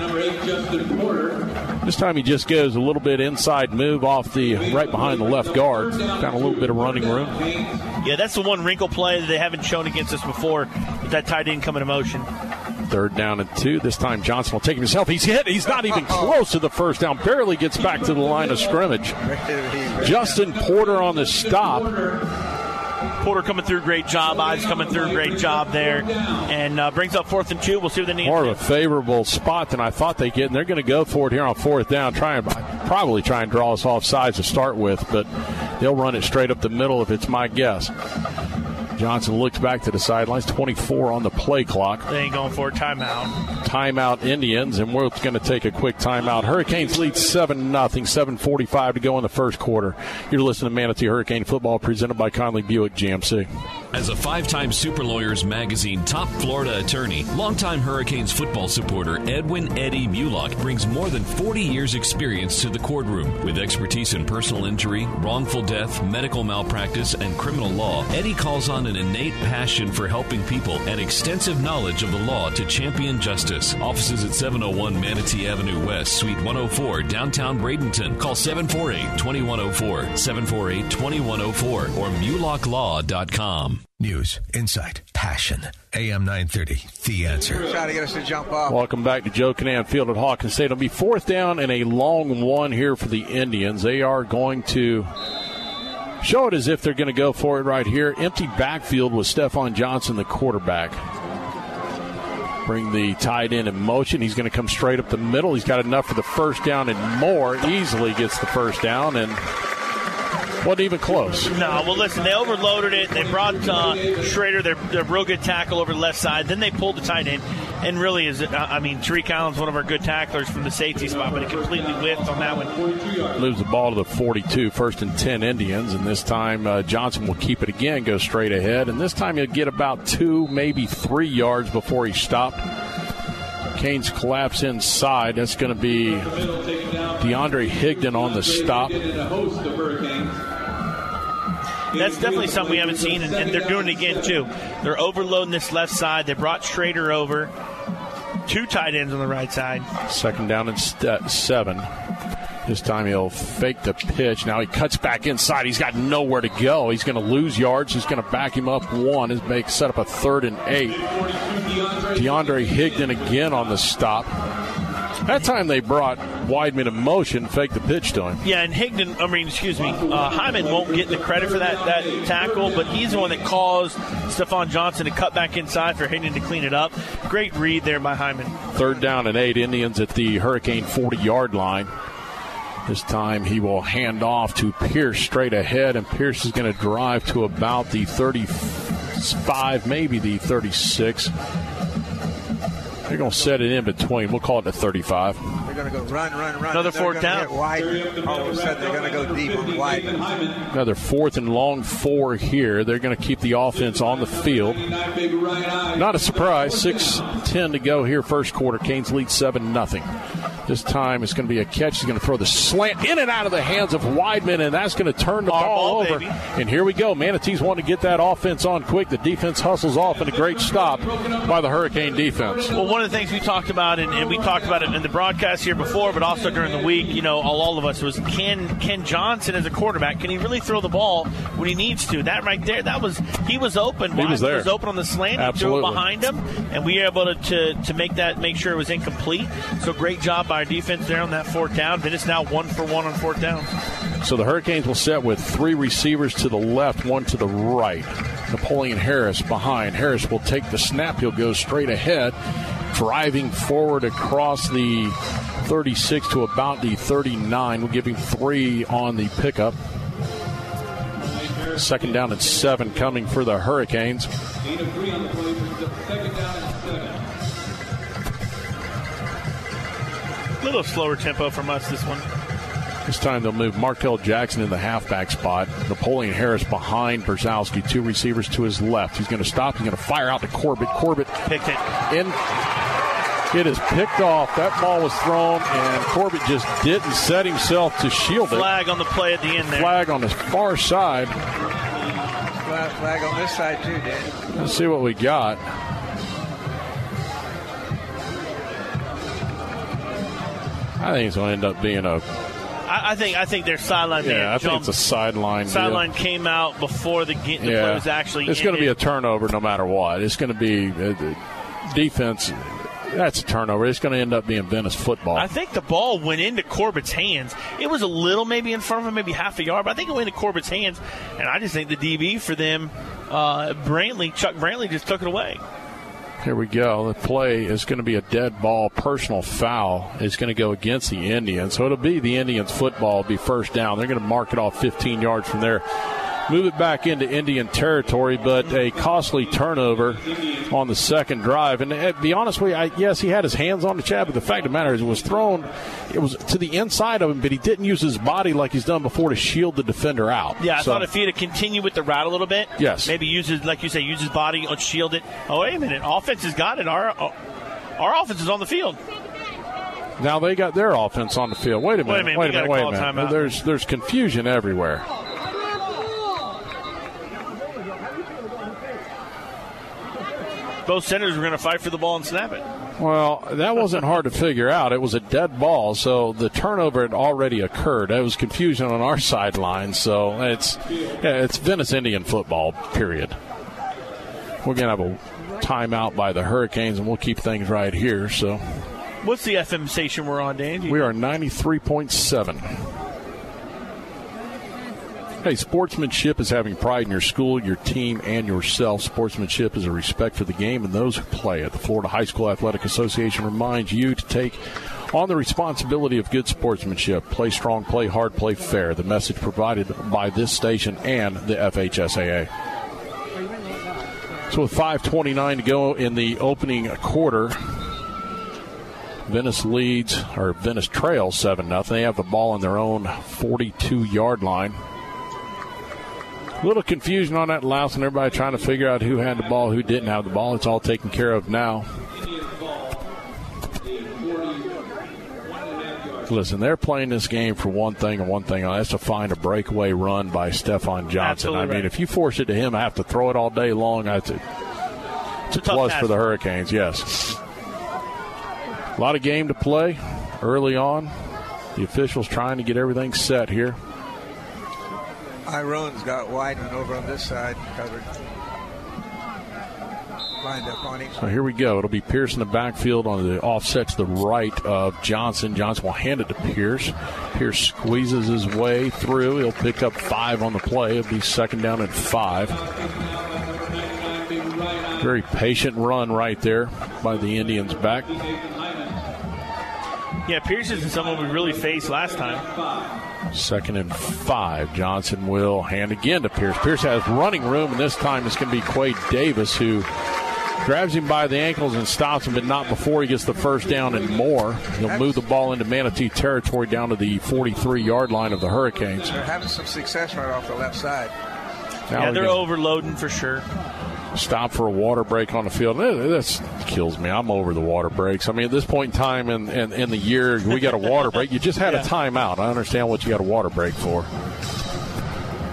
This time he just goes a little bit inside move off the right behind the left guard. Found a little bit of running room. Yeah, that's the one wrinkle play that they haven't shown against us before. With that tight end coming in motion. Third down and two. This time Johnson will take himself. He's hit. He's not even close to the first down. Barely gets back to the line of scrimmage. Justin Porter on the stop. Porter coming through, great job. Eyes coming through, great job there, and uh, brings up fourth and two. We'll see what they need. More of a favorable spot than I thought they get, and they're going to go for it here on fourth down. Try and probably try and draw us off sides to start with, but they'll run it straight up the middle if it's my guess. Johnson looks back to the sidelines. 24 on the play clock. They ain't going for a timeout. Timeout Indians, and we're going to take a quick timeout. Hurricanes lead 7 0. 7.45 to go in the first quarter. You're listening to Manatee Hurricane Football presented by Conley Buick GMC. As a five time Super Lawyers Magazine top Florida attorney, longtime Hurricanes football supporter Edwin Eddie Mulock brings more than 40 years' experience to the courtroom. With expertise in personal injury, wrongful death, medical malpractice, and criminal law, Eddie calls on an innate passion for helping people and extensive knowledge of the law to champion justice. Offices at 701 Manatee Avenue West, Suite 104, downtown Bradenton. Call 748 2104, 748 2104, or MulockLaw.com. News, insight, passion. AM 930, The Answer. Trying to get us to jump off. Welcome back to Joe Kinnan Field at Hawkins State. It'll be fourth down and a long one here for the Indians. They are going to show it as if they're going to go for it right here. Empty backfield with Stefan Johnson, the quarterback. Bring the tight end in motion. He's going to come straight up the middle. He's got enough for the first down and more. Easily gets the first down and wasn't even close. No, well, listen, they overloaded it. They brought uh, Schrader, their, their real good tackle, over the left side. Then they pulled the tight end. And really, is it, I mean, Tyreek Allen's one of our good tacklers from the safety spot, but he completely whiffed on that one. Moves the ball to the 42, first and 10 Indians. And this time, uh, Johnson will keep it again, go straight ahead. And this time, he'll get about two, maybe three yards before he stopped. Canes collapse inside. That's going to be DeAndre Higdon on the stop that's definitely something we haven't seen, and, and, they're doing it again too. They're overloading this left side. They brought Schrader over, two tight ends on the right side. Second down and st- uh, seven. This time he'll fake the pitch. Now he cuts back inside. He's got nowhere to go. He's going to lose yards. He's going to back him up one. His make set up a third and eight. DeAndre Higdon again on the stop. That time they brought Weidman in motion, fake the pitch to him. Yeah, and Higdon, I mean, excuse me, uh, Hyman won't get the credit for that, that tackle, but he's the one that caused Stefan Johnson to cut back inside for Higdon to clean it up. Great read there by Hyman. Third down and eight, Indians at the Hurricane 40 yard line. This time he will hand off to Pierce straight ahead, and Pierce is going to drive to about the 35, maybe the 36. They're going to set it in between. We'll call it the 35. They're going to go run, run, run. Another fourth down. Wide. All of a sudden, they're going to go deep on wide. Another fourth and long four here. They're going to keep the offense on the field. Not a surprise. 6 10 to go here, first quarter. Canes lead 7 nothing. This time it's going to be a catch. He's going to throw the slant in and out of the hands of Weidman, and that's going to turn the ball, ball, over. Baby. And here we go. Manatees want to get that offense on quick. The defense hustles off, and a great stop by the Hurricane defense. Well, one of the things we talked about, and, and we talked about it in the broadcast here before, but also during the week, you know, all, all of us was can Ken Johnson as a quarterback can he really throw the ball when he needs to? That right there, that was he was open. He was there. was open on the slant. Absolutely. He threw it behind him, and we were able to, to to make that make sure it was incomplete. So great job by our defense there on that fourth down. Then it's now one for one on fourth down. So the Hurricanes will set with three receivers to the left, one to the right. Napoleon Harris behind. Harris will take the snap. He'll go straight ahead, driving forward across the 36 to about the 39. We'll give him three on the pickup. Second down and seven coming for the Hurricanes. A little slower tempo from us this one. This time they'll move Markel Jackson in the halfback spot. Napoleon Harris behind Brzezowski. Two receivers to his left. He's going to stop. He's going to fire out to Corbett. Corbett picked it. In. It is picked off. That ball was thrown, and Corbett just didn't set himself to shield it. Flag on the play at the end there. Flag on the far side. Flag on this side too, Dan. Let's see what we got. I think it's going to end up being a I, I think I think their sideline. Yeah, I think it's a sideline. Sideline came out before the, the yeah. play was actually. It's going to be a turnover no matter what. It's going to be uh, defense. That's a turnover. It's going to end up being Venice football. I think the ball went into Corbett's hands. It was a little maybe in front of him, maybe half a yard, but I think it went into Corbett's hands. And I just think the DB for them, uh, Brantley, Chuck Brantley, just took it away. Here we go. The play is going to be a dead ball personal foul. It's going to go against the Indians. So it'll be the Indians football, be first down. They're going to mark it off 15 yards from there move it back into Indian territory, but a costly turnover on the second drive. And to be honest with you, I, yes, he had his hands on the jab, but the fact of the matter is it was thrown, it was to the inside of him, but he didn't use his body like he's done before to shield the defender out. Yeah, I so, thought if he had have continued with the route a little bit, yes, maybe use his, like you say, use his body on shield it. Oh, wait a minute, offense has got it. Our, uh, our offense is on the field. Now they got their offense on the field. Wait a minute. Wait a minute. Wait a minute. Wait a minute. There's there's confusion everywhere. Both centers were going to fight for the ball and snap it. Well, that wasn't hard to figure out. It was a dead ball, so the turnover had already occurred. There was confusion on our (laughs) sideline, so it's yeah, it's Venice Indian football. Period. We're going to have a timeout by the Hurricanes, and we'll keep things right here. So, what's the FM station we're on, Dan? We are ninety three point seven. Hey, sportsmanship is having pride in your school, your team, and yourself. Sportsmanship is a respect for the game and those who play it. The Florida High School Athletic Association reminds you to take on the responsibility of good sportsmanship. Play strong, play hard, play fair. The message provided by this station and the FHSAA. So with 5:29 to go in the opening quarter, Venice leads or Venice trails seven nothing. They have the ball on their own 42 yard line. A little confusion on that louse, and everybody trying to figure out who had the ball, who didn't have the ball. It's all taken care of now. Listen, they're playing this game for one thing and one thing. That's to find a breakaway run by Stefan Johnson. Absolutely I mean, right. if you force it to him, I have to throw it all day long. That's a, it's a tough plus for the Hurricanes. Yes, a lot of game to play early on. The officials trying to get everything set here. Irone's got Wyden over on this side covered. Lined up on him. So here we go. It'll be Pierce in the backfield on the offset to the right of Johnson. Johnson will hand it to Pierce. Pierce squeezes his way through. He'll pick up five on the play. It'll be second down and five. Very patient run right there by the Indians back. Yeah, Pierce isn't someone we really faced last time. Second and five. Johnson will hand again to Pierce. Pierce has running room, and this time it's going to be Quade Davis who grabs him by the ankles and stops him, but not before he gets the first down and more. He'll move the ball into Manatee territory down to the 43 yard line of the Hurricanes. They're having some success right off the left side. Now yeah, they're can overloading for sure. Stop for a water break on the field. That kills me. I'm over the water breaks. I mean, at this point in time in, in, in the year, we got a water break. You just had a timeout. I understand what you got a water break for.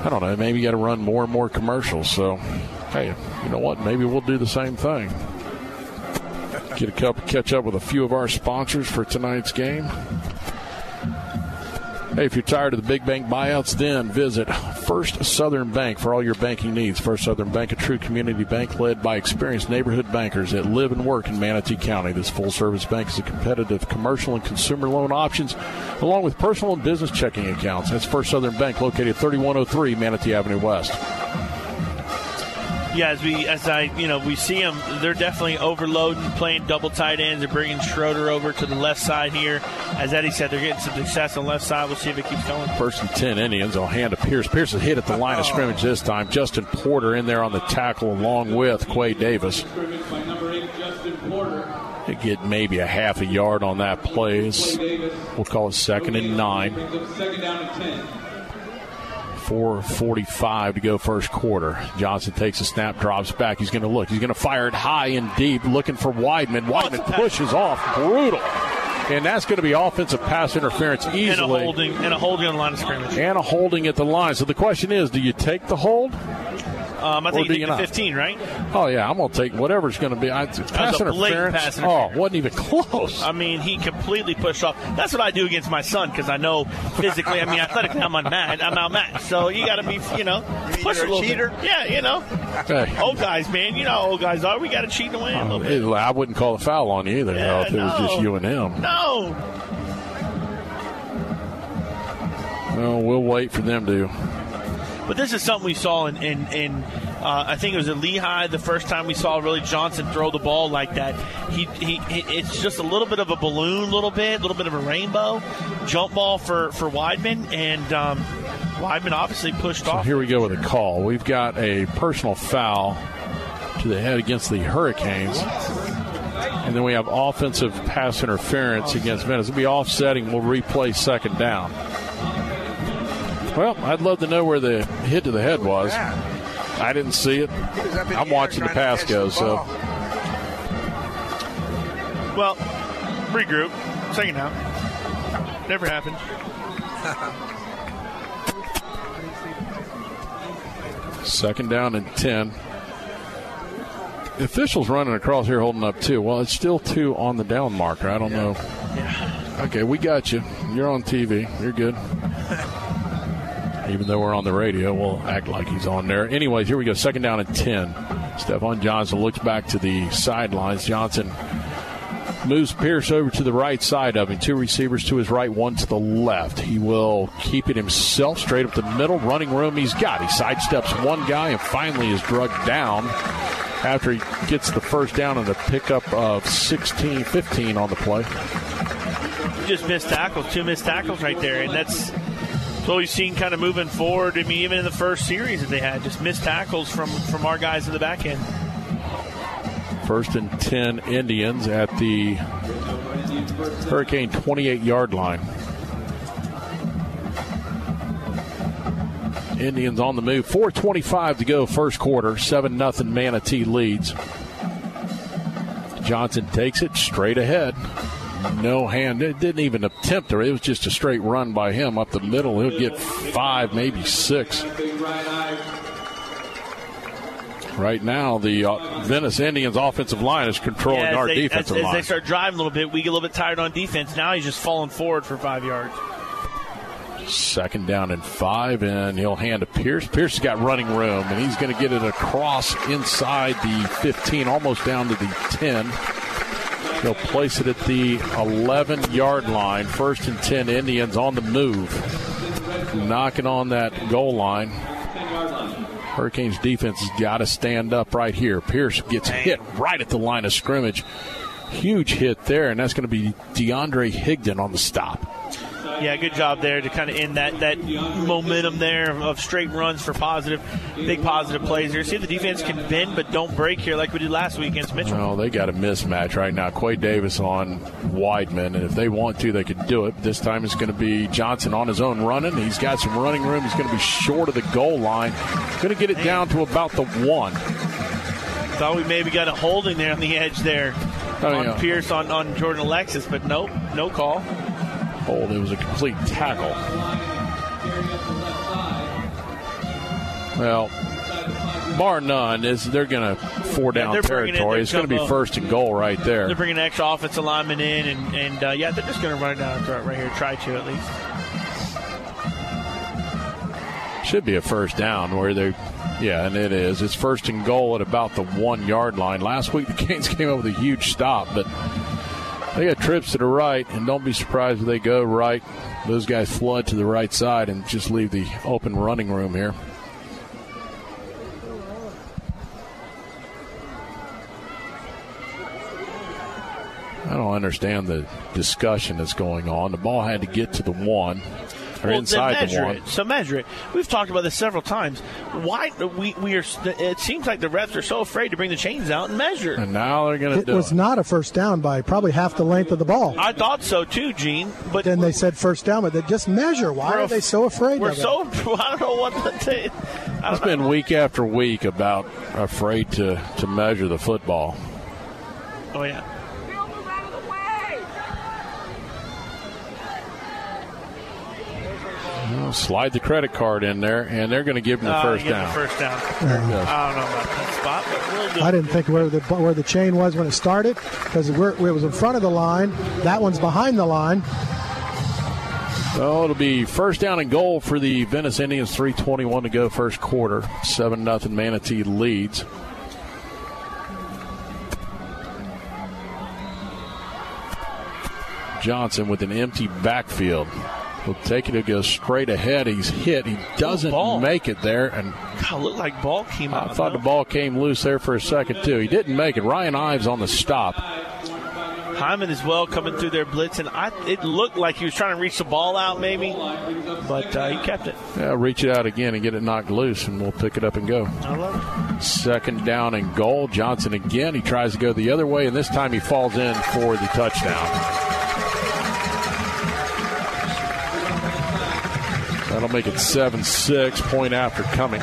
I don't know. Maybe you got to run more and more commercials. So, hey, you know what? Maybe we'll do the same thing. Get a couple, catch up with a few of our sponsors for tonight's game. Hey, if you're tired of the big bank buyouts, then visit First Southern Bank for all your banking needs. First Southern Bank, a true community bank led by experienced neighborhood bankers that live and work in Manatee County. This full service bank is a competitive commercial and consumer loan options, along with personal and business checking accounts. That's First Southern Bank, located at 3103 Manatee Avenue West. Yeah, as we as I you know we see them, they're definitely overloading, playing double tight ends. They're bringing Schroeder over to the left side here. As Eddie said, they're getting some success on the left side. We'll see if it keeps going. First and 10 Indians. I'll hand to Pierce. Pierce is hit at the line of scrimmage this time. Justin Porter in there on the tackle along with Quay Davis. They get maybe a half a yard on that play. We'll call it second and nine. Second down and 10. 4.45 to go first quarter. Johnson takes a snap, drops back. He's going to look. He's going to fire it high and deep, looking for Weidman. Oh, Weidman pushes off. Brutal. And that's going to be offensive pass interference easily. And a holding and a holding on the line of scrimmage. and a holding at the line. So the question is, do you take the hold? Um, I think do you you take 15, right? Oh yeah, I'm gonna take whatever's gonna be. I, pass That was a blatant interference. pass Oh, wasn't even close. I mean, he completely pushed off. That's what I do against my son because I know physically. I mean, athletically, I'm unmatched. I'm outmatched. So you got to be, you know, push you're a a little cheater? bit. Yeah, you know, Hey. old guys, man. You know how old guys are. We got to cheat away a little bit. It- I wouldn't call a foul on you either, Yeah, though, if it was just no. you and him. No. Well, we'll wait for them to But this is something we saw in, in, in uh, I think it was at Lehigh the first time we saw really Johnson throw the ball like that. He, he, it's just a little bit of a balloon, a little bit, a little bit of a rainbow jump ball for for Weidman, and um, Weidman obviously pushed so off. Here we go with a call. We've got a personal foul to the head against the Hurricanes. And then we have offensive pass interference against Venice. It'll be offsetting. We'll replay second down. Well, I'd love to know where the hit to the head was. I didn't see it. I'm watching the pass go, so. Well, regroup. Second down. Never happened. (laughs) Second down and 10. The official's running across here holding up two. Well, it's still two on the down marker. I don't know. Yeah. Okay, we got you. You're on TV. You're good. (laughs) Even though we're on the radio, we'll act like he's on there. Anyways, here we go. Second down and 10. Stefan Johnson looks back to the sidelines. Johnson moves Pierce over to the right side of him. Two receivers to his right, one to the left. He will keep it himself straight up the middle. Running room he's got. He sidesteps one guy and finally is drugged down after he gets the first down and the pickup of 16, 15 on the play. Just missed tackles, two missed tackles right there, and that's what we've seen kind of moving forward. I mean, even in the first series that they had, just missed tackles from from our guys in the back end. First and 10 Indians at the Hurricane 28 yard line. Indians on the move. 4.25 to go, first quarter. 7 0 Manatee leads. Johnson takes it straight ahead. No hand. It didn't even attempt it. It was just a straight run by him up the middle. He'll get five, maybe six. Right now, the uh, Venice Indians offensive line is controlling yeah, our they, defensive as, line. As they start driving a little bit, we get a little bit tired on defense. Now he's just falling forward for five yards. Second down and five, and he'll hand to Pierce. Pierce has got running room, and he's going to get it across inside the 15, almost down to the 10. He'll place it at the 11 yard line. First and 10 Indians on the move. Knocking on that goal line. Hurricanes defense has got to stand up right here. Pierce gets hit right at the line of scrimmage. Huge hit there, and that's going to be DeAndre Higdon on the stop. Yeah, good job there to kind of end that, that momentum there of straight runs for positive, big positive plays here. See if the defense can bend but don't break here like we did last week against Mitchell. Well, they got a mismatch right now. Quay Davis on Weidman, and if they want to, they could do it. This time it's going to be Johnson on his own running. He's got some running room. He's going to be short of the goal line. Going to get it down to about the one. Thought we maybe got a holding there on the edge there Oh, on yeah. Pierce on, on Jordan Alexis, but nope, no call. Hold. It was a complete tackle. Well, bar none, is they're going to four down in territory. It's going to be first and goal right there. They're bringing an extra offensive lineman in, and, and uh, yeah, they're just going to run it down right right here. Try to at least. Should be a first down where they, yeah, and it is. It's first and goal at about the one yard line. Last week the Canes (laughs) came up with a huge stop, but they got trips to the right, and don't be surprised if they go right. Those guys flood to the right side and just leave the open running room here. I don't understand the discussion that's going on. The ball had to get to the one or Well, inside then the measure one. it. So measure it. We've talked about this several times. Why we we are? It seems like the refs are so afraid to bring the chains out and measure. And now they're going to It do was it. not a first down by probably half the length of the ball. I thought so too, Gene. But then they said first down, but they just measure. Why We're af- they so afraid we're of it? so (laughs) I don't know what to say. I It's don't know. been week after week about afraid to, to measure the football. Oh yeah. Well, slide the credit card in there, and they're going to give them the Oh, first down. The first down. There you go. I don't know about that spot, but we'll do. I didn't think where the where the chain was when it started because it was in front of the line. That one's behind the line. So it'll be first down and goal for the Venice Indians. 3:21 to go, first quarter. Seven nothing. Manatee leads. Johnson with an empty backfield. He'll take it. He'll go straight ahead. He's hit. He doesn't make it there. And God, looked like ball came out. I thought though. the ball came loose there for a second, too. He didn't make it. Ryan Ives on the stop. Hyman as well coming through there blitzing. I, it looked like he was trying to reach the ball out maybe, but uh, he kept it. Yeah, reach it out again and get it knocked loose, and we'll pick it up and go. I love it. Second down and goal. Johnson again. He tries to go the other way, and this time he falls in for the touchdown. That'll make it 7 6, point after coming.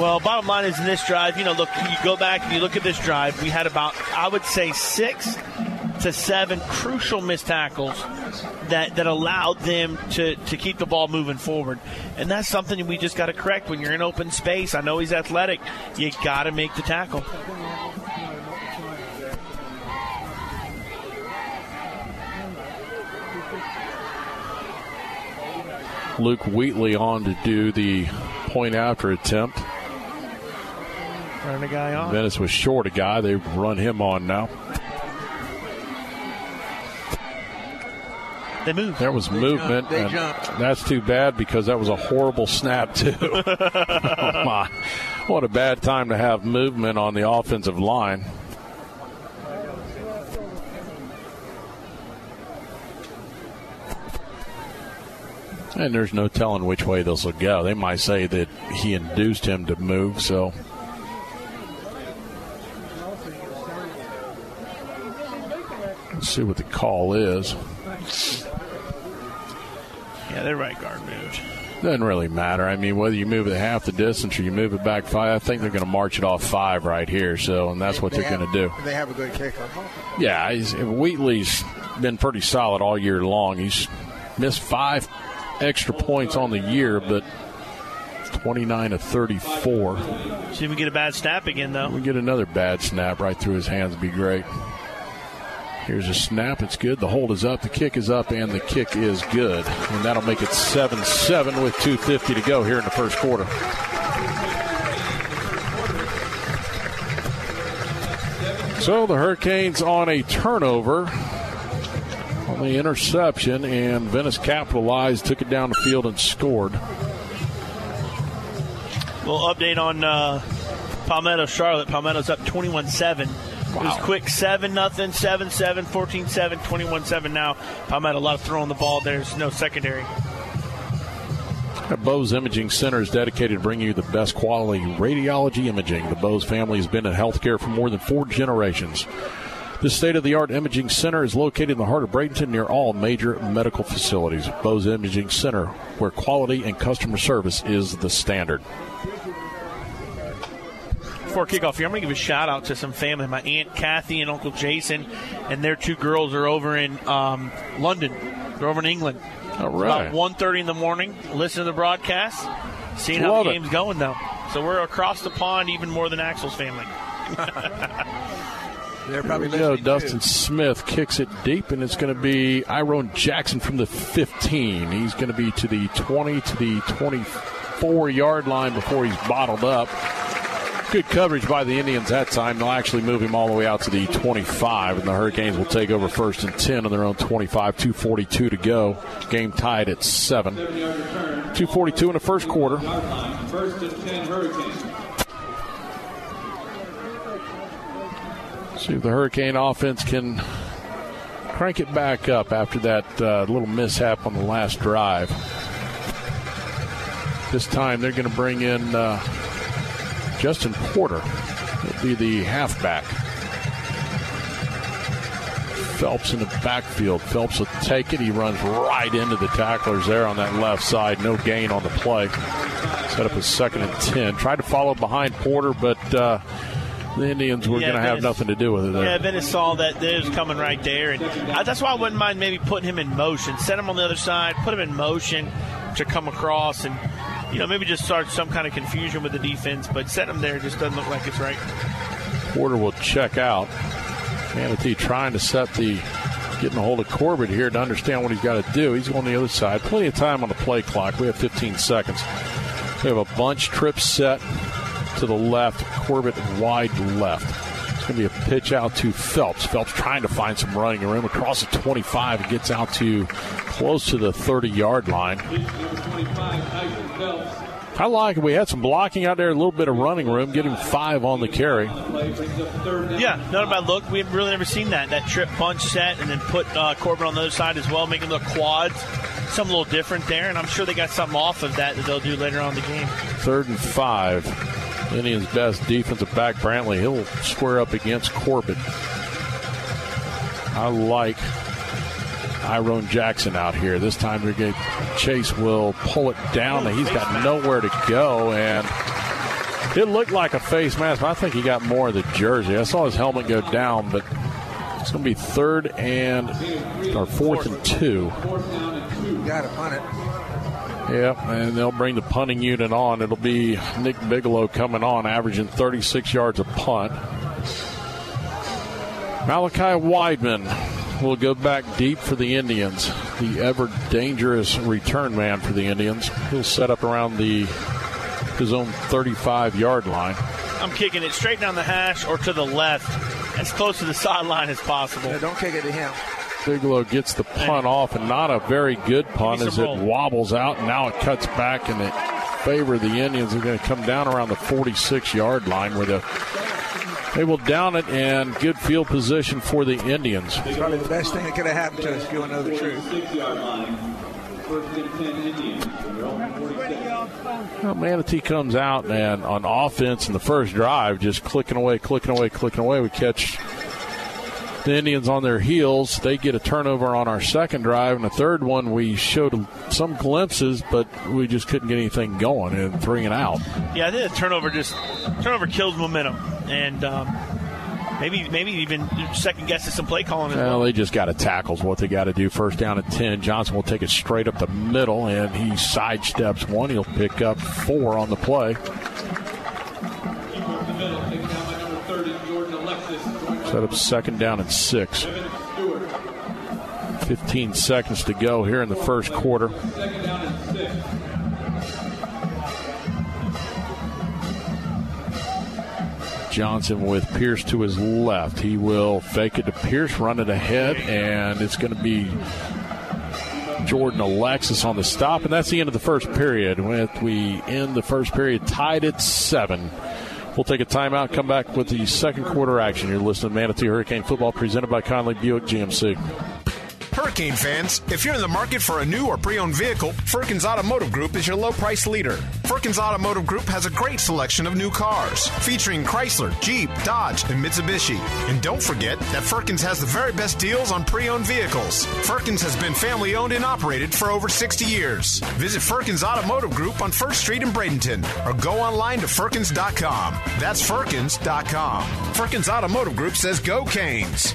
Well, bottom line is in this drive, you know, look, you go back and you look at this drive, we had about, I would say, six to seven crucial missed tackles that, that allowed them to, to keep the ball moving forward. And that's something we just got to correct when you're in open space. I know he's athletic. You got to make the tackle. Luke Wheatley on to do the point after attempt. Running a guy on. Venice was short a guy. They run him on now. They moved. There was movement. They and jumped. That's too bad because that was a horrible snap, too. (laughs) oh, my. What a bad time to have movement on the offensive line. And there's no telling which way this will go. They might say that he induced him to move, so. Let's see what the call is. Yeah, their right guard moved. Doesn't really matter. I mean, whether you move it half the distance or you move it back five, I think they're going to march it off five right here. So, and that's what They they're going to do. They have a good kicker. Yeah, he's, Wheatley's been pretty solid all year long. He's missed five extra points on the year, but 29 to 34. See if we get a bad snap again, though. We get another bad snap right through his hands. Be great. Here's a snap. It's good. The hold is up. The kick is up, and the kick is good. And that'll make it 7 7 with 2.50 to go here in the first quarter. So the Hurricanes on a turnover the interception, and Venice capitalized, took it down the field, and scored. Little update on uh, Palmetto Charlotte. Palmetto's up 21 7. It was quick 7 nothing, 7 7, 14 7, 21 7 now. Palmetto, a lot of throwing the ball. There's no secondary. Bose Imaging Center is dedicated to bringing you the best quality radiology imaging. The Bose family has been in healthcare for more than four generations. This state of the art imaging center is located in the heart of Bradenton near all major medical facilities. Bose Imaging Center, where quality and customer service is the standard. Before kickoff here, I'm going to give a shout out to some family. My Aunt Kathy and Uncle Jason and their two girls are over in um, London. They're over in England. All right. About 1.30 in the morning, listening to the broadcast, seeing how the it. game's going, though. So we're across the pond even more than Axel's family. (laughs) They're Here probably we go. listening, Dustin Smith kicks it deep, and it's going to be Iron Jackson from the 15. He's going to be to the 20 to the 24 yard line before he's bottled up. Good coverage by the Indians that time. They'll actually move him all the way out to the 25, and the Hurricanes will take over first and 10 on their own 25. 242 to go. Game tied at 7. 242 in the first quarter. First and 10 Hurricanes. See if the Hurricane offense can crank it back up after that uh, little mishap on the last drive. This time they're going to bring in uh, Justin Porter. He'll be the halfback. Phelps in the backfield. Phelps will take it. He runs right into the tacklers there on that left side. No gain on the play. Set up a second and 10. Tried to follow behind Porter, but uh, the Indians were Yeah, going to have nothing to do with it there. Yeah, Venice saw that it was coming right there, and I, that's why I wouldn't mind maybe putting him in motion, set him on the other side, put him in motion to come across, and you know maybe just start some kind of confusion with the defense. But set him there just doesn't look like it's right. Porter will check out. Manatee trying to set the getting a hold of Corbett here to understand what he's got to do. He's on the other side. Plenty of time on the play clock. We have 15 seconds. We have a bunch trip set to the left. Corbett wide left. It's going to be a pitch out to Phelps. Phelps trying to find some running room across the 25 and gets out to close to the 30 yard line. I like it. We had some blocking out there, a little bit of running room, getting five on the carry. Yeah, not a bad look. We've really never seen that. That trip punch set and then put uh, Corbin on the other side as well, making the quads. Something a little different there, and I'm sure they got something off of that that they'll do later on in the game. Third and five. Indians' best defensive back, Brantley. He'll square up against Corbin. I like Iron Jackson out here. This time we get Chase will pull it down. He's got nowhere to go, and it looked like a face mask, but I think he got more of the jersey. I saw his helmet go down, but it's going to be third and or fourth and two. Got to punt it. Yep, and they'll bring the punting unit on. It'll be Nick Bigelow coming on, averaging 36 yards a punt. Malachi Weidman will go back deep for the Indians. The ever dangerous return man for the Indians. He'll set up around the his own 35 yard line. I'm kicking it straight down the hash or to the left, as close to the sideline as possible. Yeah, don't kick it to him. Bigelow gets the punt off, and not a very good punt as it wobbles out, and now it cuts back in it favor of the Indians. Are going to come down around the 46 yard line where the they will down it and good field position for the Indians. It's probably the best thing that could have happened to us if you want to know the truth. Well, oh, Manatee comes out and on offense in the first drive, just clicking away, clicking away, clicking away. We catch the Indians on their heels. They get a turnover on our second drive, and the third one we showed some glimpses, but we just couldn't get anything going and three and out. Yeah, I think the turnover just turnover kills momentum, and um, maybe maybe even second guesses some play calling. Well, well. they just got to tackle what they got to do. First down at 10. Johnson will take it straight up the middle, and he sidesteps one. He'll pick up four on the play. Set up second down and six. 15 seconds to go here in the first quarter. Johnson with Pierce to his left. He will fake it to Pierce, run it ahead, and it's going to be Jordan Alexis on the stop, and that's the end of the first period. With we end the first period tied at seven. We'll take a timeout, come back with the second quarter action. You're listening to Manatee Hurricane Football presented by Conley Buick GMC. Hurricane fans, if you're in the market for a new or pre owned vehicle, Firkins Automotive Group is your low price leader. Firkins Automotive Group has a great selection of new cars, featuring Chrysler, Jeep, Dodge, and Mitsubishi. And don't forget that Firkins has the very best deals on pre owned vehicles. Firkins has been family owned and operated for over 60 years. Visit Firkins Automotive Group on 1st Street in Bradenton or go online to Firkins.com. That's Firkins.com. Firkins Automotive Group says go Canes.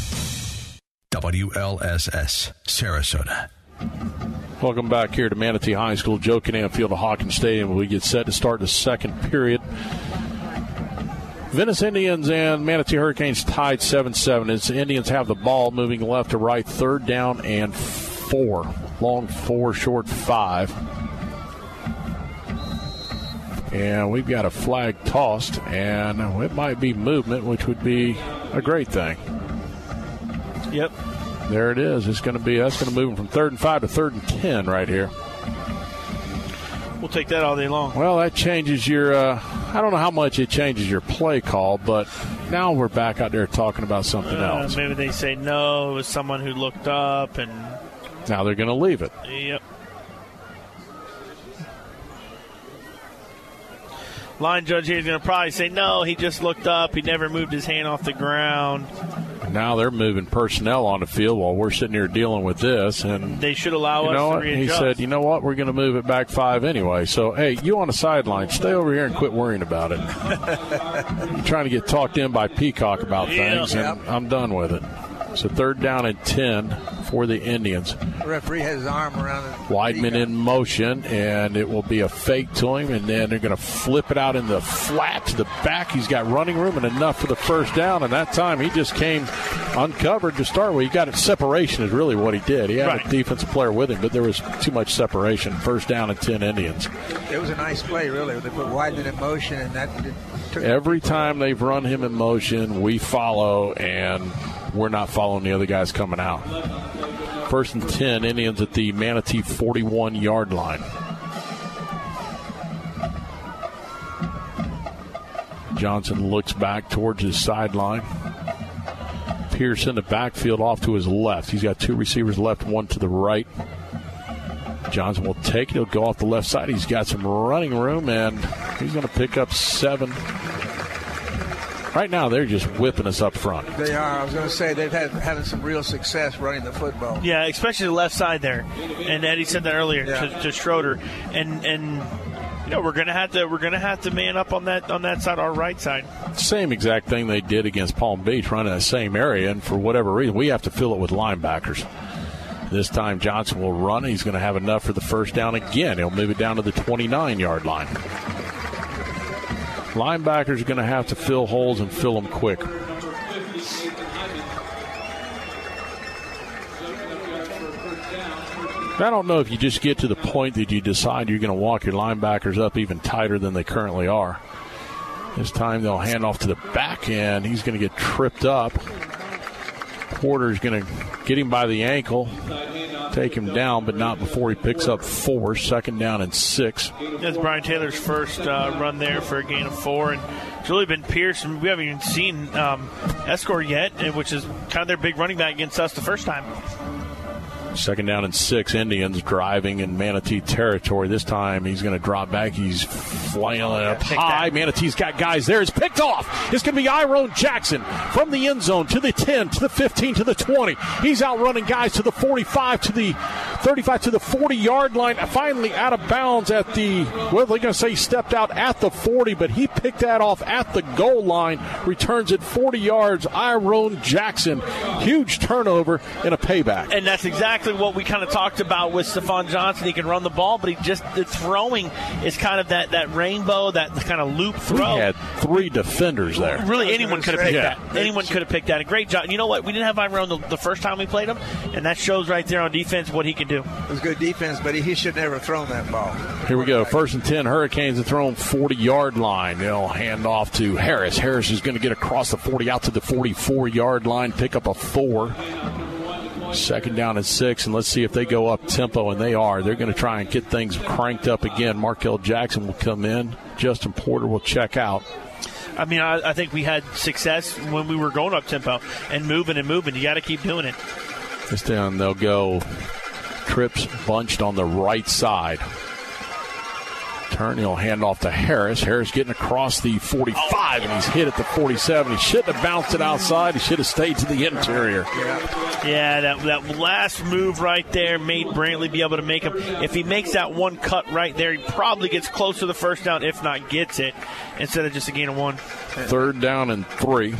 WLSS, Sarasota. Welcome back here to Manatee High School, Joe Kinnan Field of Hawkins Stadium. We get set to start the second period. Venice Indians and Manatee Hurricanes tied 7 7 as the Indians have the ball moving left to right, third down and four. Long four, short five. And we've got a flag tossed, and it might be movement, which would be a great thing. Yep. There it is. It's going to be that's going to move them from third and five to third and ten right here. We'll take that all day long. Well, that changes your. Uh, I don't know how much it changes your play call, but now we're back out there talking about something Uh, else. maybe they say no. It was someone who looked up, and Now they're going to leave it. yep. Line judge here is going to probably say no. He just looked up. He never moved his hand off the ground. Now they're moving personnel on the field while we're sitting here dealing with this, and they should allow you us know to what? He said, "You know what? We're going to move it back five anyway." So, hey, you on the sideline, stay over here and quit worrying about it. (laughs) You're trying to get talked in by Peacock about Yeah. things, and I'm done with it. So, third down and ten for the Indians. The referee has his arm around it. Weidman in motion, and it will be a fake to him, and then they're going to flip it out in the flat to the back. He's got running room and enough for the first down, and that time he just came uncovered to start with. He got it separation is really what he did. He had Right. a defensive player with him, but there was too much separation. First down and 10 Indians. It was a nice play, really. They put Weidman in motion, and that took Every time they've run him in motion, we follow, and we're not following the other guys coming out. First and 10, Indians at the Manatee 41 yard line. Johnson looks back towards his sideline. Pierce in the backfield off to his left. He's got two receivers left, one to the right. Johnson will take it. He'll go off the left side. He's got some running room, and he's going to pick up seven. Right now, they're just whipping us up front. They are. I was going to say they've had having some real success running the football. Yeah, especially the left side there. And Eddie said that earlier to, to Schroeder. And and you know we're gonna have to we're gonna have to man up on that on that side, our right side. Same exact thing they did against Palm Beach, running that same area, and for whatever reason, we have to fill it with linebackers. This time, Johnson will run. He's going to have enough for the first down again. He'll move it down to the 29 yard line. Linebackers are going to have to fill holes and fill them quick. I don't know if you just get to the point that you decide you're going to walk your linebackers up even tighter than they currently are. This time they'll hand off to the back end. He's going to get tripped up. Porter's going to get him by the ankle, take him down, but not before he picks up four. Second down and six. That's Brian Taylor's first uh, run there for a gain of four, and it's really been Pierce. And we haven't even seen um, Escort yet, which is kind of their big running back against us the first time. Second down and six. Indians driving in Manatee territory. This time he's going to drop back. He's flailing up high. Manatee's got guys there. It's picked off. It's going to be Iron Jackson from the end zone to the 10, to the 15, to the 20. He's outrunning guys to the 45, to the 35, to the 40 yard line. Finally out of bounds at the, well, they're going to say he stepped out at the 40, but he picked that off at the goal line. Returns it 40 yards. Iron Jackson. Huge turnover and a payback. And that's exactly what we kind of talked about with Stefan Johnson. He can run the ball, but he just the throwing is kind of that that rainbow, that kind of loop We throw. had three defenders there. Really, anyone could have picked Yeah. that. Anyone could have picked that. A great job. You know what? We didn't have Iron the, the first time we played him, and that shows right there on defense what he can do. It was good defense, but he, he should never have thrown that ball. Here we go. First and 10. Hurricanes have thrown 40 yard line. They'll hand off to Harris. Harris is going to get across the 40 out to the 44 yard line, pick up a four. Second down and six, and let's see if they go up tempo, and they are. They're going to try and get things cranked up again. Markel Jackson will come in. Justin Porter will check out. I mean, I, I think we had success when we were going up tempo and moving and moving. You got to keep doing it. This time they'll go trips bunched on the right side. Turn, he'll hand off to Harris. Harris getting across the 45, and he's hit at the 47. He shouldn't have bounced it outside. He should have stayed to the interior. Yeah, that, that last move right there made Brantley be able to make him. If he makes that one cut right there, he probably gets close to the first down, if not gets it, instead of just a gain of one. Third down and three.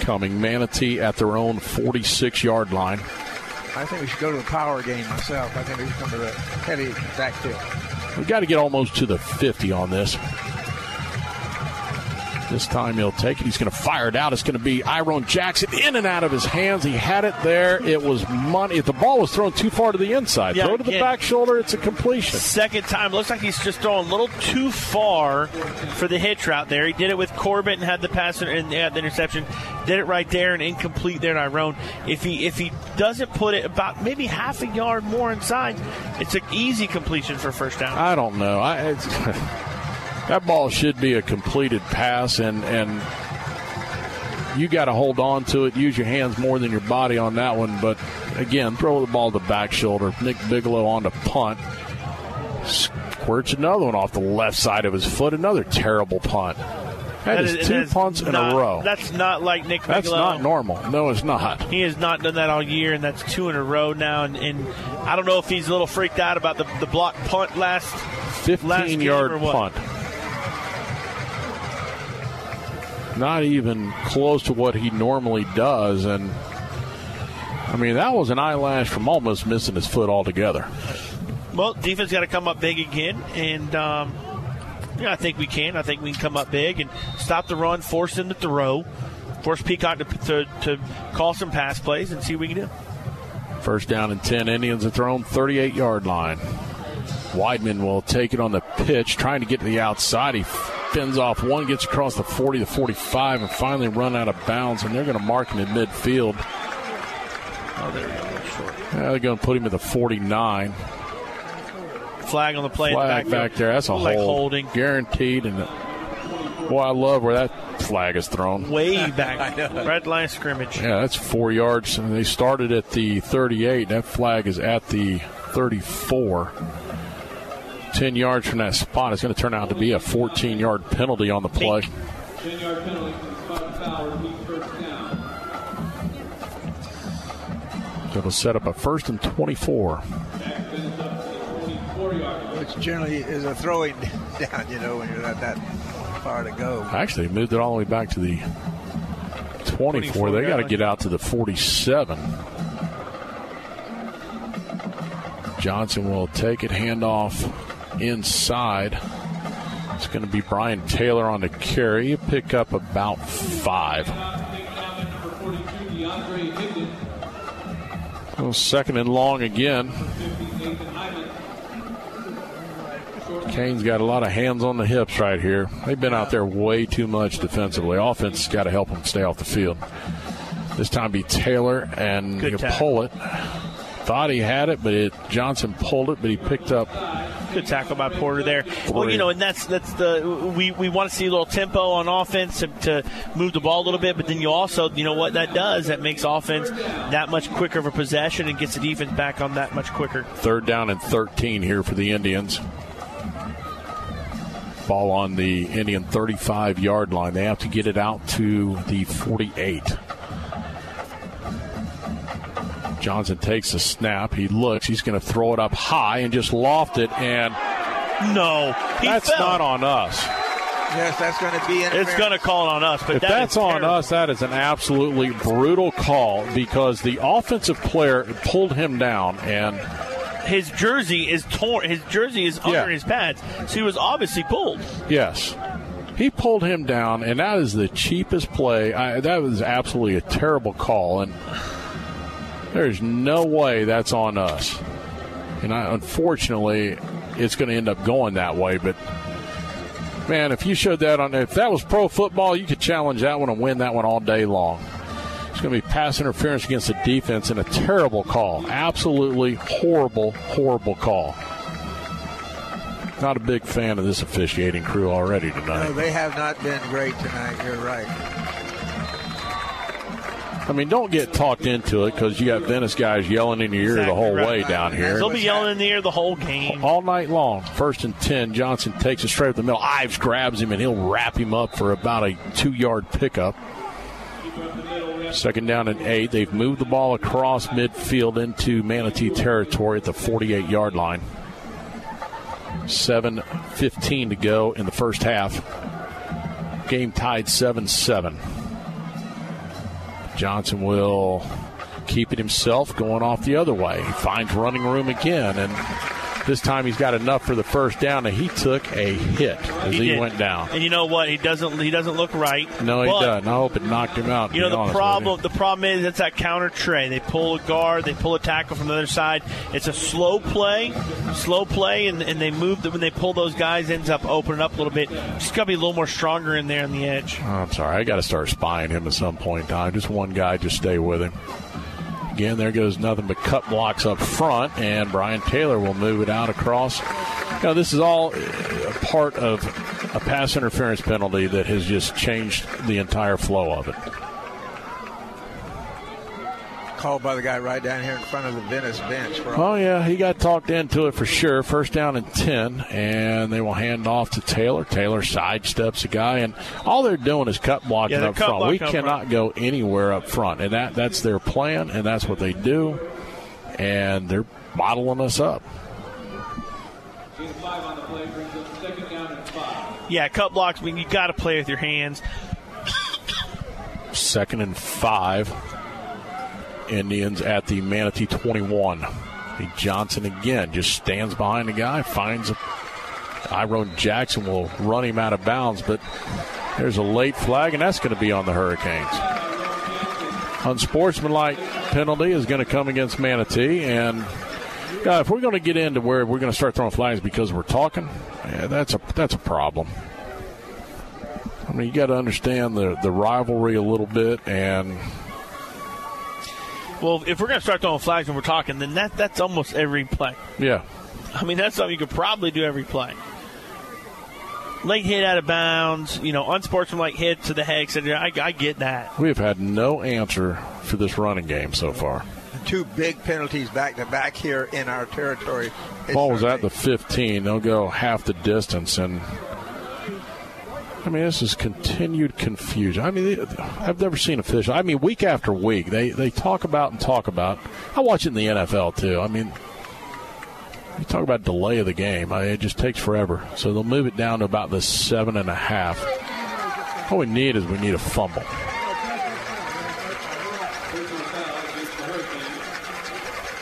Coming Manatee at their own 46 yard line. I think we should go to the power game myself. I think we should come to the heavy backfield. We've got to get almost to the 50 on this. This time he'll take it. He's going to fire it out. It's going to be Iron Jackson in and out of his hands. He had it there. It was money. If the ball was thrown too far to the inside, Yeah, throw to the back shoulder. It's a completion. Second time, looks like he's just throwing a little too far for the hitch route there. He did it with Corbett and had the pass and had the interception. Did it right there and incomplete there, Iron. If he if he doesn't put it about maybe half a yard more inside, it's an easy completion for first down. I don't know. I, it's, (laughs) that ball should be a completed pass, and and you got to hold on to it. Use your hands more than your body on that one. But again, throw the ball to the back shoulder. Nick Bigelow on the punt. Squirts another one off the left side of his foot. Another terrible punt. That is two punts in not, a row. That's not like Nick. Bigelow. That's not normal. No, it's not. He has not done that all year, and that's two in a row now. And, and I don't know if he's a little freaked out about the, the block punt last 15 last yard punt. Not even close to what he normally does. And I mean, that was an eyelash from almost missing his foot altogether. Well, defense got to come up big again, and um, yeah, I think we can. I think we can come up big and stop the run, force them to throw, force Peacock to, to, to call some pass plays, and see what we can do. First down and 10. Indians are thrown 38 yard line. Weidman will take it on the pitch, trying to get to the outside. He fins off one, gets across the 40 to 45, and finally run out of bounds, and they're going to mark him in midfield. Oh, there we go. Short. Yeah, they're going to put him at the 49. Flag on the play. in the Flag back there. That's a like hold. holding. Guaranteed. And boy, I love where that flag is thrown. Way (laughs) back. Red line scrimmage. Yeah, that's four yards. And they started at the 38. That flag is at the 34. 10 yards from that spot. It's going to turn out to be a 14 yard penalty on the play. 10 yard penalty from Scott Fowler, deep first down. So it'll set up a first and 24. Which generally is a throwing (laughs) down, you know, when you're not that far to go. Actually, moved it all the way back to the 24. 24 They got to get out to the 47. Johnson will take it, hand off inside. It's going to be Brian Taylor on the carry. You pick up about five. Well, second and long again. Canes got a lot of hands on the hips right here. They've been out there way too much defensively. Offense has got to help them stay off the field. This time be Taylor and he'll pull it. Thought he had it, but it, Johnson pulled it, but he picked up Good tackle by Porter there. Well, you know, and that's that's the we, we want to see a little tempo on offense to, to move the ball a little bit, but then you also, you know, what that does that makes offense that much quicker of a possession and gets the defense back on that much quicker. Third down and 13 here for the Indians. Ball on the Indian 35 yard line. They have to get it out to the 48. Johnson takes a snap. He looks. He's going to throw it up high and just loft it. And no, that's fell. not on us. Yes, that's going to be It's going to call it on us, but if that that's on terrible. us, that is an absolutely brutal call because the offensive player pulled him down and His jersey is torn. His jersey is under Yeah. his pads, so he was obviously pulled. Yes. He pulled him down, and that is the cheapest play. I, that was absolutely a terrible call, and there's no way that's on us. And I, unfortunately, it's going to end up going that way. But man, if you showed that on, if that was pro football, you could challenge that one and win that one all day long. It's going to be pass interference against the defense and a terrible call. Absolutely horrible, horrible call. Not a big fan of this officiating crew already tonight. No, they have not been great tonight. You're right. I mean, don't get talked into it because you got Venice guys yelling in your ear the whole right. way down here. They'll be yelling in the air the whole game. all night long. First and 10, Johnson takes it straight up the middle. Ives grabs him and he'll wrap him up for about a two yard pickup. Second down and eight. They've moved the ball across midfield into Manatee territory at the 48 yard line. 7.15 to go in the first half. Game tied 7 7. Johnson will keep it himself going off the other way. He finds running room again, and this time he's got enough for the first down, and he took a hit as he, did. went down. And you know what? He doesn't. He doesn't look right. No, he doesn't. I hope it knocked him out. You know the problem. The problem is it's that counter tray. They pull a guard, they pull a tackle from the other side. It's a slow play, slow play, and, and they move. When they pull those guys, ends up opening up a little bit. Just got to be a little more stronger in there on the edge. Oh, I'm sorry. I got to start spying him at some point in time. Just one guy, just stay with him. Again, there goes nothing but cut blocks up front, and Brian Taylor will move it out across. Know, this is all part of a pass interference penalty that has just changed the entire flow of it. Called by the guy right down here in front of the Venice bench. Oh, yeah, he got talked into it for sure. First down and 10, and they will hand off to Taylor. Taylor sidesteps a guy, and all they're doing is cut blocking Yeah, up cut front. We up cannot front. go anywhere up front, and that, that's their plan, and that's what they do, and they're bottling us up. Yeah, cut blocks. I mean, you got to play with your hands. Second and five. Indians at the Manatee 21. Hey, Johnson again just stands behind the guy, finds Iron Jackson will run him out of bounds, but there's a late flag, and that's going to be on the Hurricanes. Unsportsmanlike penalty is going to come against Manatee, and uh, if we're going to get into where we're going to start throwing flags because we're talking, yeah, that's a that's a problem. I mean, you got to understand the the rivalry a little bit, and Well, if we're going to start throwing flags and we're talking, then that that's almost every play. yeah, I mean, that's something you could probably do every play. Late hit out of bounds, you know, unsportsmanlike hit to the head, etc. I, I get that. we have had no answer for this running game so far. Two big penalties back to back here in our territory. It's Ball was at the 15. They'll go half the distance, and I mean, this is continued confusion. I mean, they- I've never seen official. I mean, week after week, they they talk about and talk about. I watch it in the NFL too. I mean, you talk about delay of the game. I, it just takes forever. So they'll move it down to about the seven and a half. All we need is we need a fumble.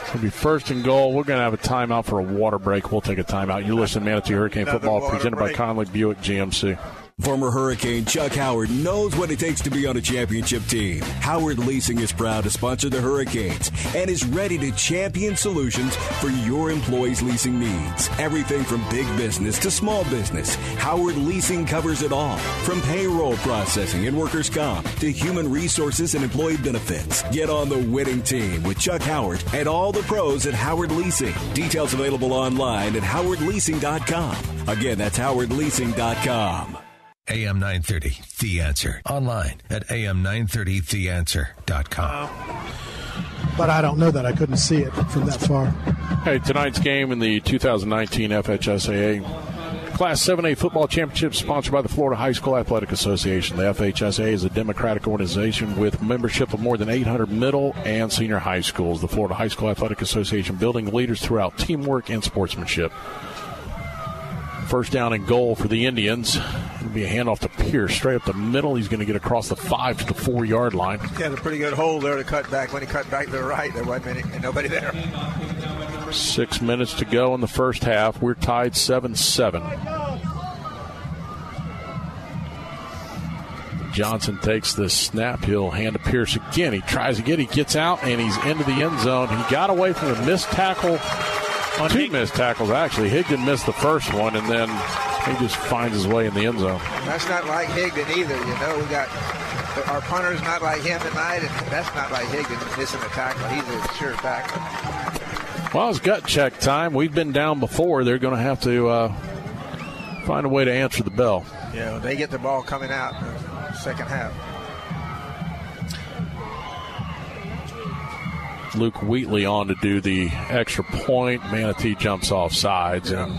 It'll be first and goal. We're going to have a timeout for a water break. We'll take a timeout. You listen to Manatee Hurricane Another Football presented break. by Conley Buick GMC. Former Hurricane Chuck Howard knows what it takes to be on a championship team. Howard Leasing is proud to sponsor the Hurricanes and is ready to champion solutions for your employees' leasing needs. Everything from big business to small business, Howard Leasing covers it all. From payroll processing and workers' comp to human resources and employee benefits. Get on the winning team with Chuck Howard and all the pros at Howard Leasing. Details available online at howardleasing.com. Again, that's howardleasing.com. AM 930, The Answer. Online at am930theanswer.com. But I don't know that. I couldn't see it from that far. Hey, tonight's game in the 2019 FHSAA Class 7A Football Championship sponsored by the Florida High School Athletic Association. The FHSAA is a democratic organization with membership of more than 800 middle and senior high schools. The Florida High School Athletic Association building leaders throughout teamwork and sportsmanship. First down and goal for the Indians. It'll be a handoff to Pierce straight up the middle. He's going to get across the five to the four yard line. He had a pretty good hole there to cut back. When he cut back to the right, there wasn't any, nobody there. Six minutes to go in the first half. We're tied 7 7. Johnson takes the snap. He'll hand to Pierce again. He tries again. He gets out and he's into the end zone. He got away from the missed tackle. Two missed tackles, actually. Higdon missed the first one, and then he just finds his way in the end zone. That's not like Higdon either. You know, we got our punter's not like him tonight, and that's not like Higdon missing a tackle. He's a sure tackler. Well, it's gut check time. We've been down before. They're going to have to uh, find a way to answer the bell. You know, they get the ball coming out in the second half. Luke Wheatley on to do the extra point. Manatee jumps off sides. And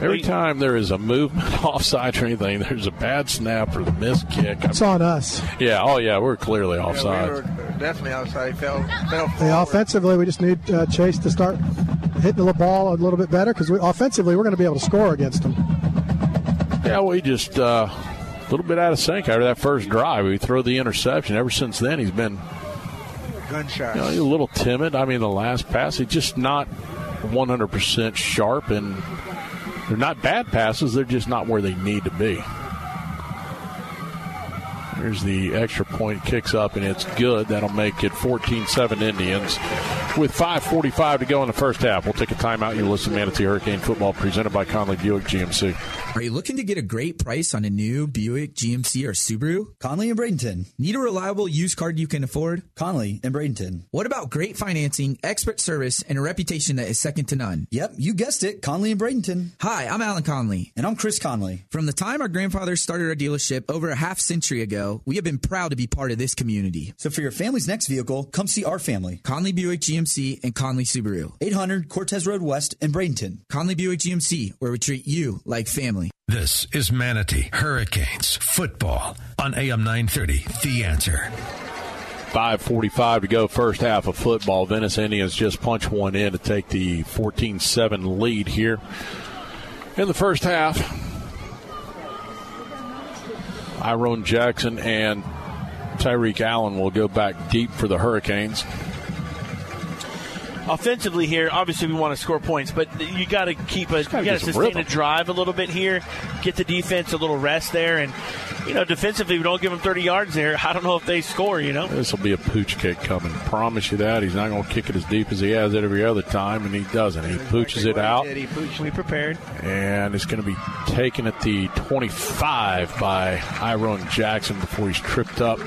every time there is a movement (laughs) offside or anything, there's a bad snap or the missed kick. It's on us. Yeah, oh yeah, we're clearly Yeah, offside. we were definitely outside. He fell, fell Hey, forward. offensively, we just need uh, Chase to start hitting the ball a little bit better because offensively, we're going to be able to score against them. Yeah, we just uh, a little bit out of sync after that first drive. He throw the interception. Ever since then, he's been Gunshots. you know, he's a little timid. I mean, the last pass, he's just not 100% sharp, and they're not bad passes. They're just not where they need to be. Here's the extra point, kicks up, and it's good. That'll make it 14 7 Indians. With 5.45 to go in the first half. We'll take a timeout. You listen to Manatee Hurricane Football presented by Conley Buick GMC. Are you looking to get a great price on a new Buick, GMC, or Subaru? Conley and Bradenton. Need a reliable used car you can afford? Conley and Bradenton. What about great financing, expert service, and a reputation that is second to none? Yep, you guessed it. Conley and Bradenton. Hi, I'm Alan Conley. And I'm Chris Conley. From the time our grandfathers started our dealership over a half century ago, we have been proud to be part of this community. So for your family's next vehicle, come see our family. Conley Buick GMC and Conley Subaru. 800 Cortez Road West in Bradenton. Conley Buick GMC, where we treat you like family. This is Manatee Hurricanes football on AM 930. The answer. 5.45 to go, first half of football. Venice Indians just punch one in to take the 14 7 lead here in the first half. Iron Jackson and Tyreek Allen will go back deep for the Hurricanes offensively here, obviously we want to score points, but you got to keep a you got to sustain rhythm. a drive a little bit here, get the defense a little rest there, and you know defensively we don't give them 30 yards there. I don't know if they score. You know this will be a pooch kick coming. Promise you that he's not going to kick it as deep as he has it every other time, and he doesn't. He pooches it out. He pooch. We prepared, and it's going to be taken at the 25 by Iron Jackson before he's tripped up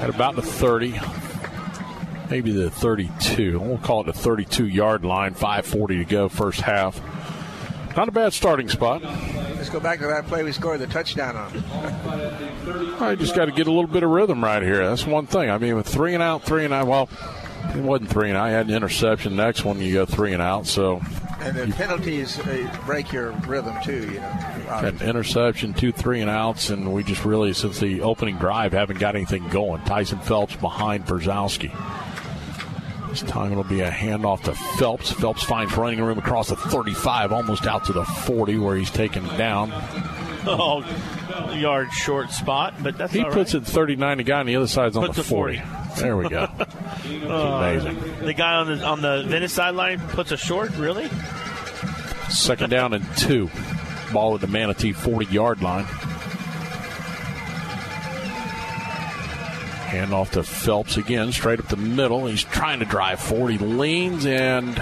at about the 30 maybe the 32. We'll call it the 32 yard line. 5:40 to go, first half. Not a bad starting spot. Let's go back to that play we scored the touchdown on. (laughs) I just got to get a little bit of rhythm right here. That's one thing. I mean, with three and out, three and out. Well, it wasn't three and out. I had an interception. Next one, you go three and out. So. And the penalties uh, break your rhythm too. You know. An interception, two three and outs, and we just really, since the opening drive, haven't got anything going. Tyson Phelps behind Brzezowski. This time it'll be a handoff to Phelps. Phelps finds running room across the 35, almost out to the 40, where he's taken down. Oh, yard short spot, but that's he puts right. it 39. The guy on the other side's on puts the 40. 40. There we go. (laughs) uh, amazing. The guy on the on the Venice sideline puts a short. Really? Second down and two. Ball at the Manatee 40 yard line. Hand off to Phelps again, straight up the middle. He's trying to drive forward. He leans and.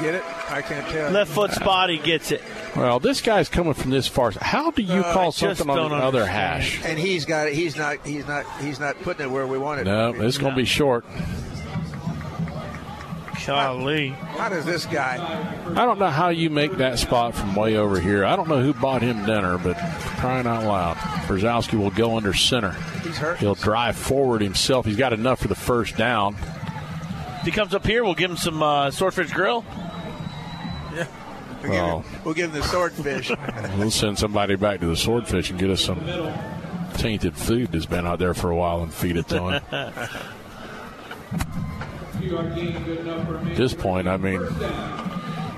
Get it? I can't tell. Left foot spot, he gets it. Well, this guy's coming from this far. How do you uh, call something on another other hash? And he's got it. He's not. He's not. He's not putting it where we want it. No, it's going to be short. Golly. How does this guy? I don't know how you make that spot from way over here. I don't know who bought him dinner, but crying out loud. Brzezowski will go under center. He's hurt. He'll drive forward himself. He's got enough for the first down. If he comes up here, we'll give him some uh, swordfish grill. Yeah. We'll, give him, we'll give him the swordfish. (laughs) we'll send somebody back to the swordfish and get us some tainted food that's been out there for a while and feed it to him. (laughs) At this point, I mean,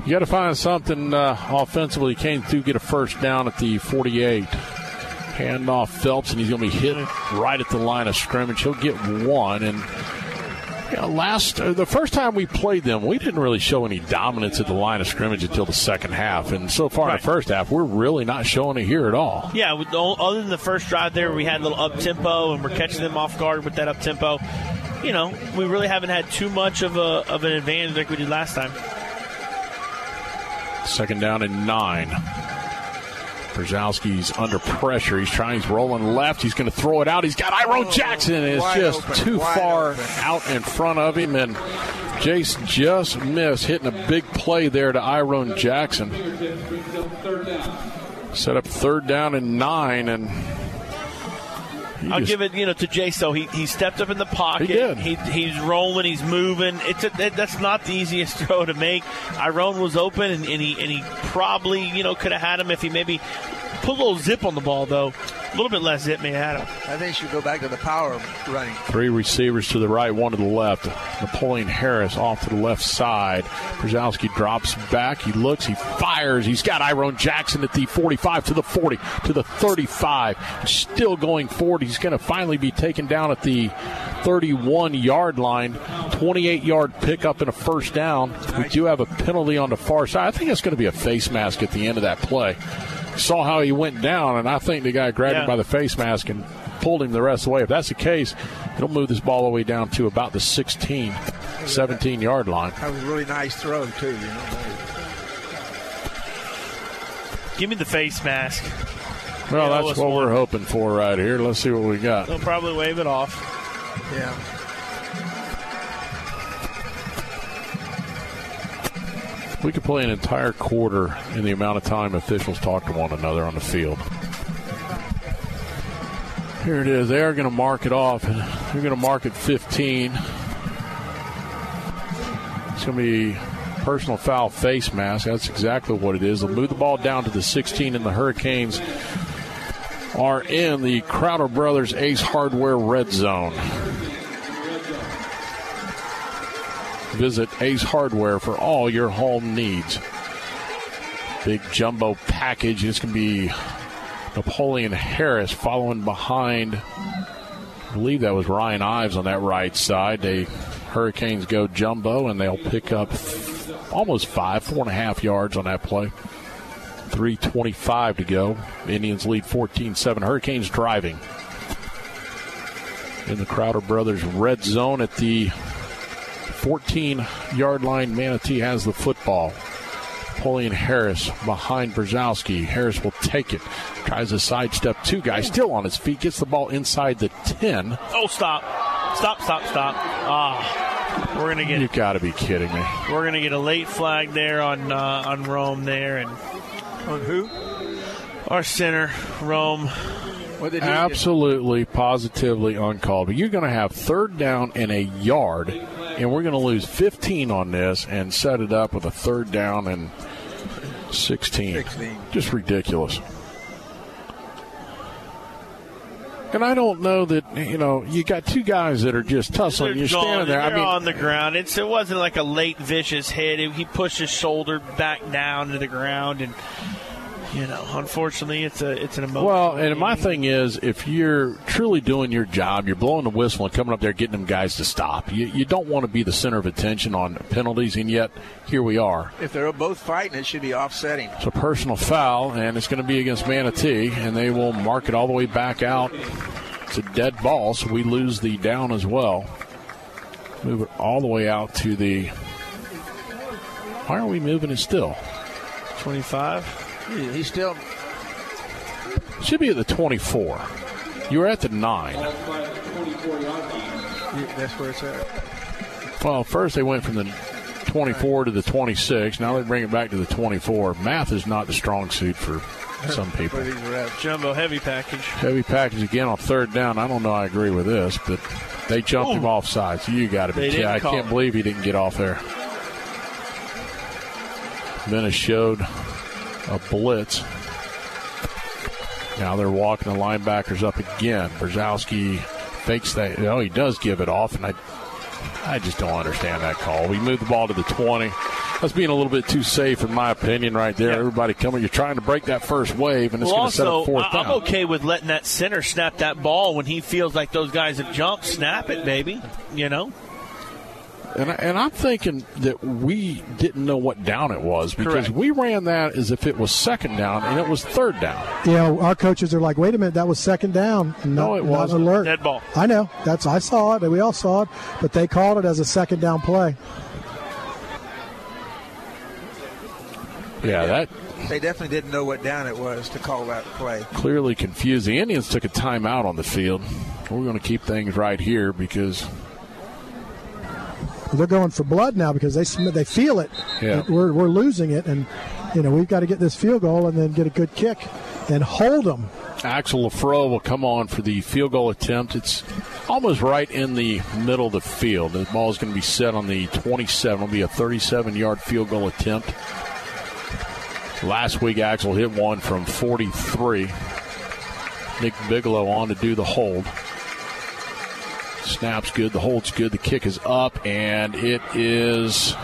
you got to find something uh, offensively. Came to get a first down at the 48. Hand off Phelps, and he's going to be hit right at the line of scrimmage. He'll get one, and you know, last uh, the first time we played them, we didn't really show any dominance at the line of scrimmage until the second half. And so far right. in the first half, we're really not showing it here at all. Yeah, other than the first drive there, we had a little up tempo, and we're catching them off guard with that up tempo you know, we really haven't had too much of a of an advantage like we did last time. Second down and nine. Brzezowski's under pressure. He's trying. He's rolling left. He's going to throw it out. He's got Iron oh, Jackson. It's just open, too far open. out in front of him, and Jace just missed hitting a big play there to Iron Jackson. Set up third down and nine, and I'll give it, you know, to Jay. So he, he stepped up in the pocket. He did. He, he's rolling. He's moving. It's a, that's not the easiest (laughs) throw to make. Iron was open, and, and he and he probably you know could have had him if he maybe put a little zip on the ball though. A little bit less zip may have had him. I think he should go back to the power running. Three receivers to the right, one to the left. Napoleon Harris off to the left side. Brzezowski drops back. He looks. He fires. He's got Iron Jackson at the 45 to the 40 to the 35. Still going forward. He's going to finally be taken down at the 31 yard line. 28 yard pickup and a first down. We do have a penalty on the far side. I think it's going to be a face mask at the end of that play saw how he went down, and I think the guy grabbed yeah. him by the face mask and pulled him the rest of the way. If that's the case, he'll move this ball all the way down to about the 16. 17 yard line. That was a really nice throw, too. You know? Give me the face mask. Well, Yeah, that's what one? we're hoping for right here. Let's see what we got. They'll probably wave it off. Yeah. We could play an entire quarter in the amount of time officials talk to one another on the field. Here it is. They are going to mark it off. They're going to mark it 15. It's going to be personal foul face mask. That's exactly what it is. They'll move the ball down to the 16, and the Hurricanes are in the Crowder Brothers Ace Hardware red zone. Visit Ace Hardware for all your home needs. Big jumbo package. Going to be Napoleon Harris following behind. I believe that was Ryan Ives on that right side. They Hurricanes go jumbo and they'll pick up almost five, four and a half yards on that play. 325 to go. Indians lead 14-7. Hurricanes driving. In the Crowder Brothers red zone at the 14 yard line. Manatee has the football. Napoleon Harris behind Brzezowski. Harris will take it. Tries to sidestep two guys. Still on his feet. Gets the ball inside the 10. Oh, stop. Stop, stop, stop. Ah. We're going to get You got to be kidding me. We're going to get a late flag there on uh, on Rome there and on who? Our center, Rome. What did Absolutely, positively uncalled. But you're going to have third down and a yard, and we're going to lose 15 on this and set it up with a third down and 16. 16. Just ridiculous. And I don't know that you know you got two guys that are just tussling. They're You're standing there. I They're mean, on the ground. It's it wasn't like a late vicious hit. It- he pushed his shoulder back down to the ground, and you know, unfortunately, it's a it's an emotional. Well, and my thing is, if you're truly doing your job, you're blowing the whistle and coming up there getting them guys to stop. You, you don't want to be the center of attention on penalties, and yet here we are. If they're both fighting, it should be offsetting. It's a personal foul, and it's going to be against Manatee, and they will mark it all the way back out. It's a dead ball, so we lose the down as well. Move it all the way out to the. Why are we moving it still? 25. He's still. Should be at the 24. You were at the 9. That's where it's at. Well, first they went from the 24 to the 26. Now they bring it back to the 24. Math is not the strong suit for some (laughs) people. Where these are at. Jumbo heavy package. Heavy package again on third down. I don't know. I agree with this, but they jumped him off sides. You got to be They kidding. I can't it. believe he didn't get off there. Venice showed a blitz. Now they're walking the linebackers up again. Brzezowski fakes that. No, he does give it off, and I, I just don't understand that call. We move the ball to the 20. That's being a little bit too safe, in my opinion, right there. Everybody coming. You're trying to break that first wave, and it's Well, going to set up fourth down. I'm okay with letting that center snap that ball when he feels like those guys have jumped. Snap it, baby. You know. And, I, and I'm thinking that we didn't know what down it was because Correct. we ran that as if it was second down and it was third down. You know, our coaches are like, "Wait a minute, that was second down." No, Not- it wasn't. Alert. Dead ball. I know. That's I saw it, we all saw it, but they called it as a second down play. Yeah, that They definitely didn't know what down it was to call that play. clearly confused. The Indians took a timeout on the field. We're going to keep things right here because They're going for blood now because they sm- they feel it. Yeah. We're we're losing it, and you know we've got to get this field goal and then get a good kick and hold them. Axel Lafro will come on for the field goal attempt. It's almost right in the middle of the field. The ball is going to be set on the 27. It'll be a 37 yard field goal attempt. Last week, Axel hit one from 43. Nick Bigelow on to do the hold. Snap's good. The hold's good. The kick is up, and it is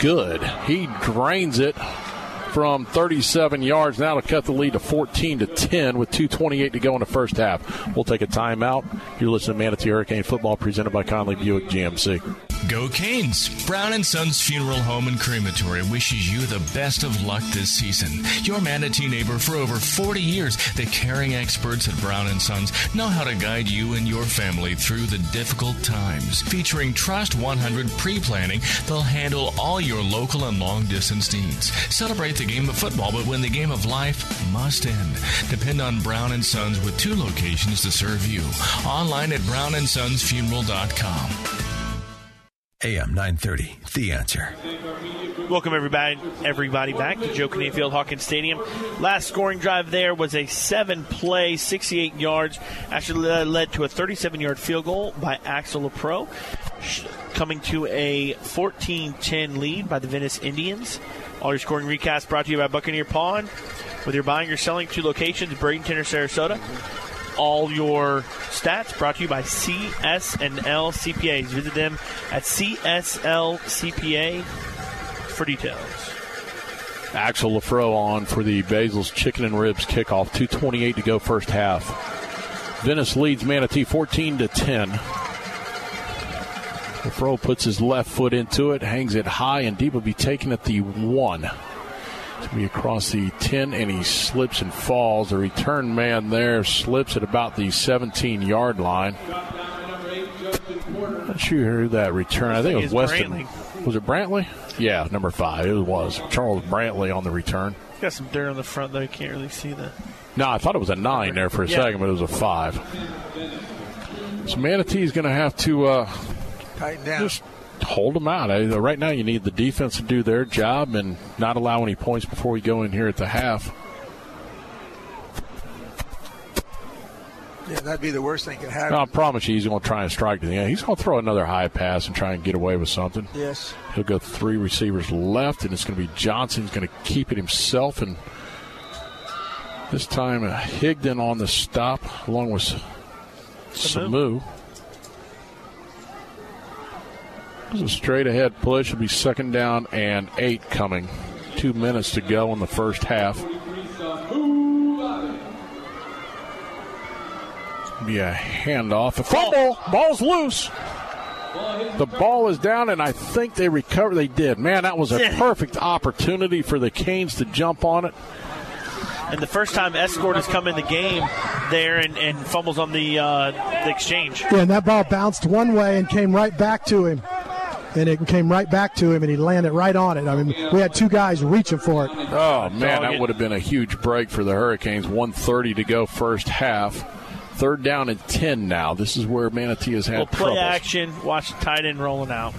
good. He drains it from 37 yards now to cut the lead to 14 to 10 with 2:28 to go in the first half. We'll take a timeout. You're listening to Manatee Hurricane Football presented by Conley Buick GMC. Go Canes! Brown and Sons Funeral Home and Crematory wishes you the best of luck this season. Your Manatee neighbor for over 40 years, the caring experts at Brown and Sons know how to guide you and your family through the difficult times. Featuring Trust 100 pre-planning, they'll handle all your local and long distance needs. Celebrate the game of football, but when the game of life must end. Depend on Brown and Sons with two locations to serve you. Online at brownsonsfuneral.com. AM 930, The Answer. Welcome everybody, everybody back to Joe Kinnan Field Hawkins Stadium. Last scoring drive there was a seven-play, 68 yards. Actually led to a 37-yard field goal by Axel LaPro, coming to a 14-10 lead by the Venice Indians. All your scoring recasts brought to you by Buccaneer Pawn. Whether you're buying or selling two locations, Bradenton or Sarasota, all your stats brought to you by CS&L CPAs. Visit them at CSL CPA for details. Axel LaFro on for the Basil's Chicken and Ribs kickoff. 2.28 to go first half. Venice leads Manatee 14 to 10. LaFro puts his left foot into it, hangs it high, and deep will be taken at the one. To be across the 10, and he slips and falls. The return man there slips at about the 17 yard line. Not sure who that return. I think it was Weston. Brantley. Was it Brantley? Yeah, number five. It was Charles Brantley on the return. Got some dirt on the front though. You can't really see that. No, I thought it was a nine there for a Yeah. second, but it was a five. So Manatee is going to have to uh, Tighten down. just hold them out. Uh, Right now, you need the defense to do their job and not allow any points before we go in here at the half. Yeah, that'd be the worst thing that could happen. I promise you, he's going to try and strike to the end. He's going to throw another high pass and try and get away with something. Yes. He'll go three receivers left, and it's going to be Johnson. He's going to keep it himself, and this time uh, Higdon on the stop, along with Samu. This is a straight ahead push. It'll be second down and eight coming. Two minutes to go in the first half. Be a handoff. A fumble. Ball's loose. The ball is down, and I think they recover. They did. Man, that was a perfect opportunity for the Canes to jump on it. And the first time Escort has come in the game there and, and fumbles on the, uh, the exchange. Yeah, and that ball bounced one way and came right back to him. And it came right back to him, and he landed right on it. I mean, we had two guys reaching for it. Oh man, that would have been a huge break for the Hurricanes. 130 to go first half. Third down and 10 now. This is where Manatee has had We'll play trouble. action, watch the tight end rolling out.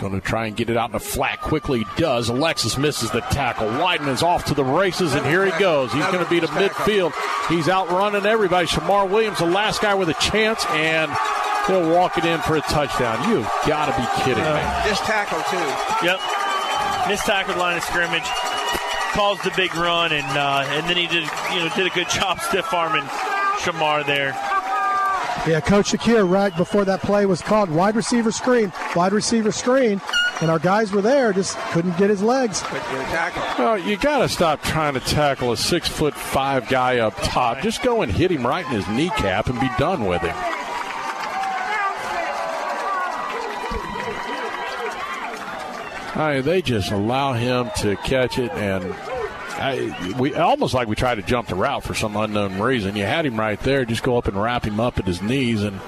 Going to try and get it out in the flat. Quickly does. Alexis misses the tackle. Wyden is off to the races, and here he goes. He's going to be to midfield. He's outrunning everybody. Shamar Williams, the last guy with a chance, and he'll walk it in for a touchdown. You've got to be kidding me. Just tackle too. Yep. Missed tackled line of scrimmage. Calls the big run, and uh, and then he did you know did a good (laughs) job stiff arming Shamar there. Yeah, Coach Shakir, right before that play was called, wide receiver screen, wide receiver screen, and our guys were there, just couldn't get his legs. Well, you got to stop trying to tackle a six foot five guy up top. Just go and hit him right in his kneecap and be done with him. I mean, they just allow him to catch it, and I, we almost like we tried to jump the route for some unknown reason. You had him right there. Just go up and wrap him up at his knees, and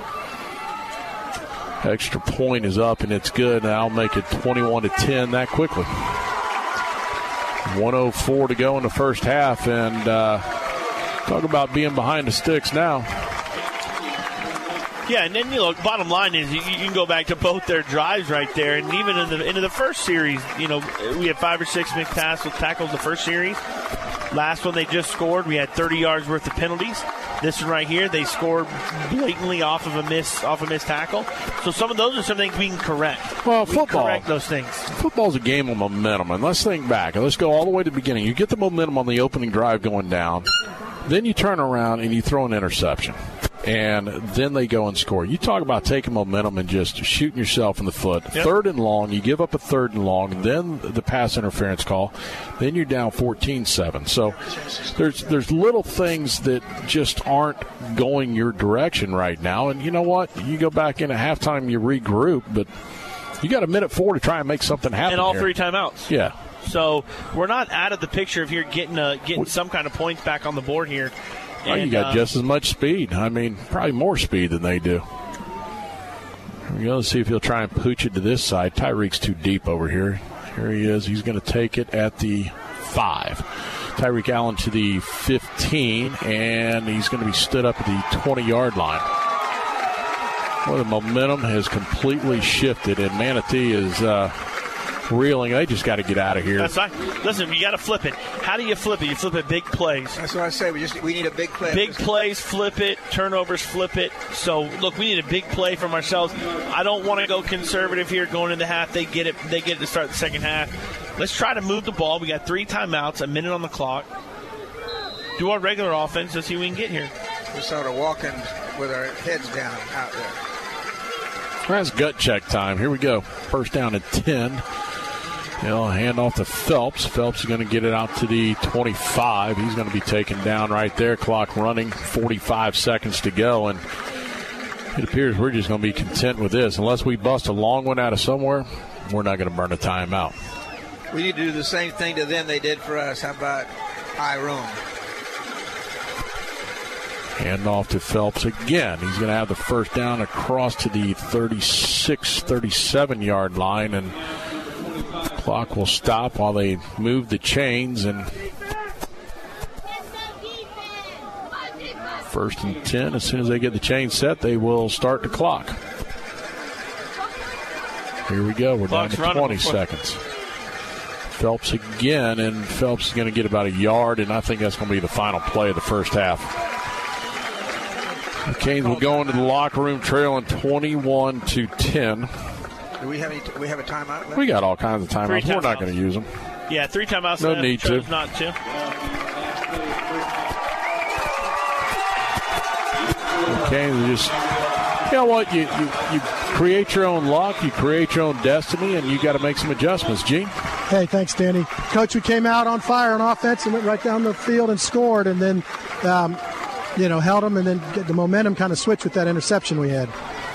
extra point is up, and it's good. And I'll make it 21 to 10 that quickly. 104 to go in the first half, and uh, talk about being behind the sticks now. Yeah, and then you look. Bottom line is you, you can go back to both their drives right there, and even in the into the first series, you know, we had five or six tackles tackles the first series. Last one they just scored, we had 30 yards worth of penalties. This one right here, they scored blatantly off of a miss off a missed tackle. So some of those are some things we can correct. Well, We football. correct those things. Football's a game of momentum, and let's think back. and Let's go all the way to the beginning. You get the momentum on the opening drive going down, then you turn around and you throw an interception. And then they go and score. You talk about taking momentum and just shooting yourself in the foot. Yep. Third and long, you give up a third and long, then the pass interference call, then you're down 14-7. So there's there's little things that just aren't going your direction right now. And you know what? You go back in at halftime, you regroup, but you got a minute four to try and make something happen. and all here. three timeouts. Yeah. So we're not out of the picture if you're getting uh, getting some kind of points back on the board here. Oh, you got uh, just as much speed. I mean, probably more speed than they do. Here we go. Let's see if he'll try and pooch it to this side. Tyreek's too deep over here. Here he is. He's going to take it at the five. Tyreek Allen to the 15, and he's going to be stood up at the 20 yard line. Well, the momentum has completely shifted, and Manatee is uh, reeling. They just got to get out of here. That's right. Listen, you got to flip it. How do you flip it? You flip it big plays. That's what I say. We just we need a big play. Big plays, flip it. Turnovers, flip it. So look, we need a big play from ourselves. I don't want to go conservative here going into half. They get it. They get it to start the second half. Let's try to move the ball. We got three timeouts, a minute on the clock. Do our regular offense. Let's see if we can get here. We're sort of walking with our heads down out there. That's gut check time. Here we go. First down at 10. He'll hand off to Phelps. Phelps is going to get it out to the 25. He's going to be taken down right there. Clock running, 45 seconds to go. And it appears we're just going to be content with this. Unless we bust a long one out of somewhere, we're not going to burn a timeout. We need to do the same thing to them they did for us. How about Iron? Hand off to Phelps again. He's going to have the first down across to the 36, 37 yard line, and the clock will stop while they move the chains. And first and 10, as soon as they get the chain set, they will start the clock. Here we go. We're Clock's down to 20 seconds. Phelps again, and Phelps is going to get about a yard, and I think that's going to be the final play of the first half. The Canes will go into the locker room trailing 21 to 10. Do we have any? we have a timeout left? We got all kinds of Three timeouts. We're not going to use them. Yeah, three timeouts. No left. need to. Not to. The Canes just, you know what? You, you, you create your own luck, you create your own destiny, and you got to make some adjustments, Gene. Hey, thanks, Danny. Coach, we came out on fire on offense and went right down the field and scored, and then, um, you know, held them, and then get the momentum kind of switched with that interception we had.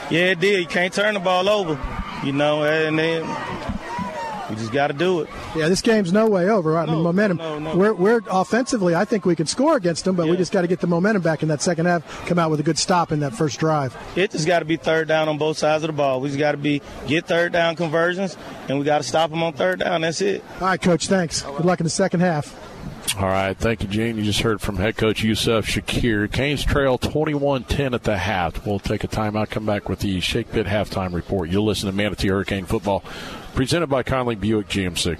Yeah, it did. You can't turn the ball over, you know, and then we just got to do it. Yeah, this game's no way over. I mean, momentum. We're, we're offensively, I think we can score against them, but we just got to get the momentum back in that second half. Come out with a good stop in that first drive. It just got to be third down on both sides of the ball. We just got to be get third down conversions, and we got to stop them on third down. That's it. All right, Coach. Thanks. Good luck in the second half. All right, thank you, Gene. You just heard from head coach Yusuf Shakir. Canes trail 21-10 at the half. We'll take a timeout, come back with the Shake Pit halftime report. You'll listen to Manatee Hurricane Football, presented by Conley Buick GMC.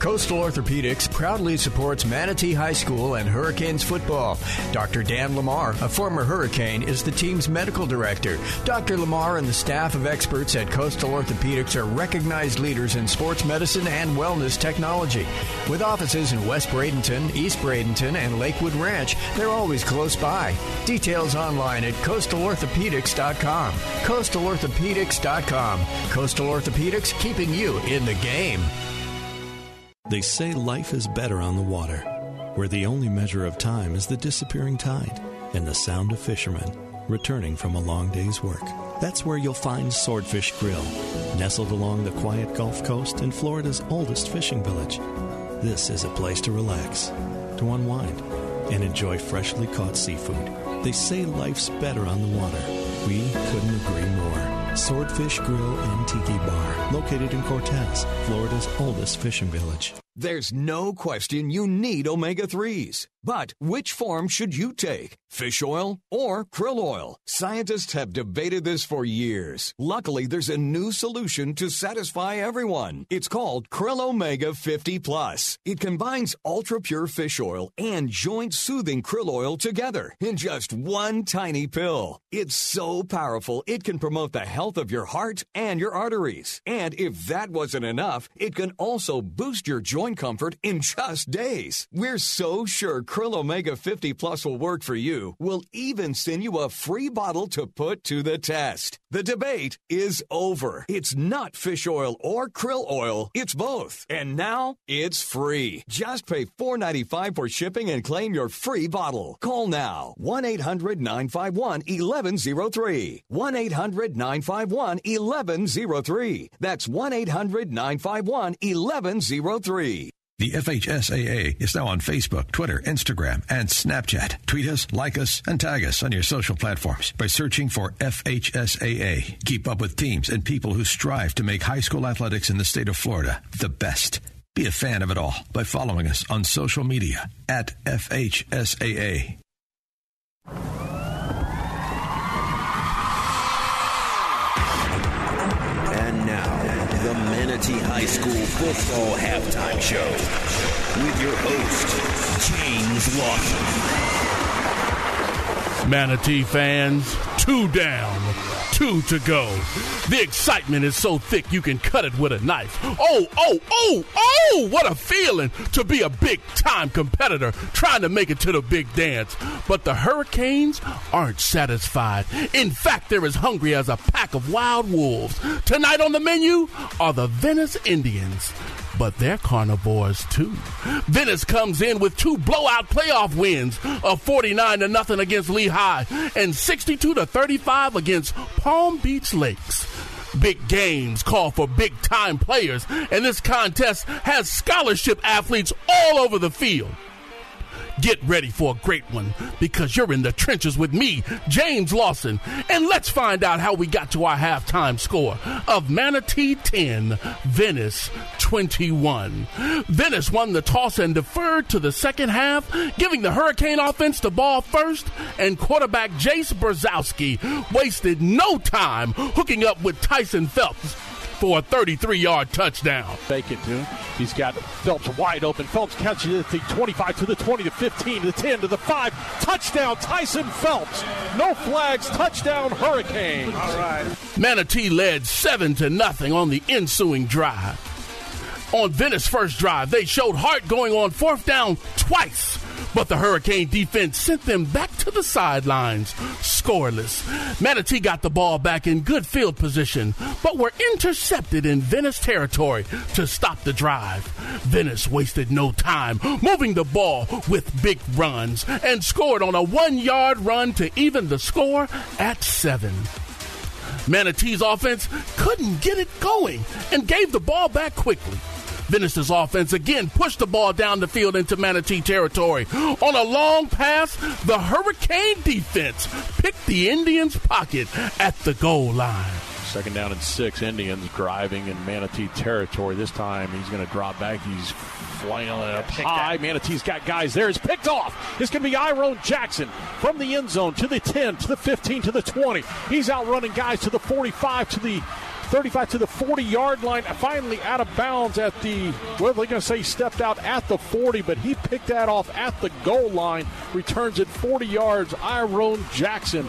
Coastal Orthopedics proudly supports Manatee High School and Hurricanes football. Dr. Dan Lamar, a former Hurricane, is the team's medical director. Dr. Lamar and the staff of experts at Coastal Orthopedics are recognized leaders in sports medicine and wellness technology. With offices in West Bradenton, East Bradenton, and Lakewood Ranch, they're always close by. Details online at coastalorthopedics.com. Coastalorthopedics.com. Coastal Orthopedics keeping you in the game. They say life is better on the water, where the only measure of time is the disappearing tide and the sound of fishermen returning from a long day's work. That's where you'll find Swordfish Grill, nestled along the quiet Gulf Coast in Florida's oldest fishing village. This is a place to relax, to unwind, and enjoy freshly caught seafood. They say life's better on the water. We couldn't agree more. Swordfish Grill and Tiki Bar, located in Cortez, Florida's oldest fishing village. There's no question you need omega 3s. But which form should you take? Fish oil or krill oil? Scientists have debated this for years. Luckily, there's a new solution to satisfy everyone. It's called Krill Omega 50 Plus. It combines ultra pure fish oil and joint soothing krill oil together in just one tiny pill. It's so powerful, it can promote the health of your heart and your arteries. And if that wasn't enough, it can also boost your joint comfort in just days. We're so sure Krill Omega 50 Plus will work for you. We'll even send you a free bottle to put to the test. The debate is over. It's not fish oil or krill oil, it's both. And now it's free. Just pay $4.95 for shipping and claim your free bottle. Call now 1 800 951 1103. 1 800 951 1103. That's 1 800 951 1103. The FHSAA is now on Facebook, Twitter, Instagram, and Snapchat. Tweet us, like us, and tag us on your social platforms by searching for FHSAA. Keep up with teams and people who strive to make high school athletics in the state of Florida the best. Be a fan of it all by following us on social media at FHSAA. The High School Football Halftime Show with your host, James Lawson. Manatee fans, two down, two to go. The excitement is so thick you can cut it with a knife. Oh, oh, oh, oh, what a feeling to be a big time competitor trying to make it to the big dance. But the Hurricanes aren't satisfied. In fact, they're as hungry as a pack of wild wolves. Tonight on the menu are the Venice Indians but they're carnivores too. Venice comes in with two blowout playoff wins of 49 to nothing against Lehigh and 62 to 35 against Palm Beach Lakes. Big games call for big time players, and this contest has scholarship athletes all over the field. Get ready for a great one because you're in the trenches with me, James Lawson. And let's find out how we got to our halftime score of Manatee 10, Venice 21. Venice won the toss and deferred to the second half, giving the Hurricane offense the ball first, and quarterback Jace Brzezowski wasted no time hooking up with Tyson Phelps for a 33 yard touchdown. Fake it to him. He's got Phelps wide open. Phelps catches it at the 25 to the 20 to 15 to the 10 to the 5. Touchdown, Tyson Phelps. No flags. Touchdown, Hurricane. All right. Manatee led 7 to nothing on the ensuing drive. On Venice' first drive, they showed heart going on fourth down twice but the Hurricane defense sent them back to the sidelines, scoreless. Manatee got the ball back in good field position, but were intercepted in Venice territory to stop the drive. Venice wasted no time, moving the ball with big runs, and scored on a one yard run to even the score at seven. Manatee's offense couldn't get it going and gave the ball back quickly. Venice's offense again pushed the ball down the field into Manatee territory. On a long pass, the Hurricane defense picked the Indians' pocket at the goal line. Second down and six. Indians driving in Manatee territory. This time he's going to drop back. He's flailing up high. Manatee's got guys there. It's picked off. It's going to be Iron Jackson from the end zone to the 10, to the 15, to the 20. He's outrunning guys to the 45, to the 35 to the 40 yard line. Finally out of bounds at the, well, they're going to say he stepped out at the 40, but he picked that off at the goal line. Returns it 40 yards. Iron Jackson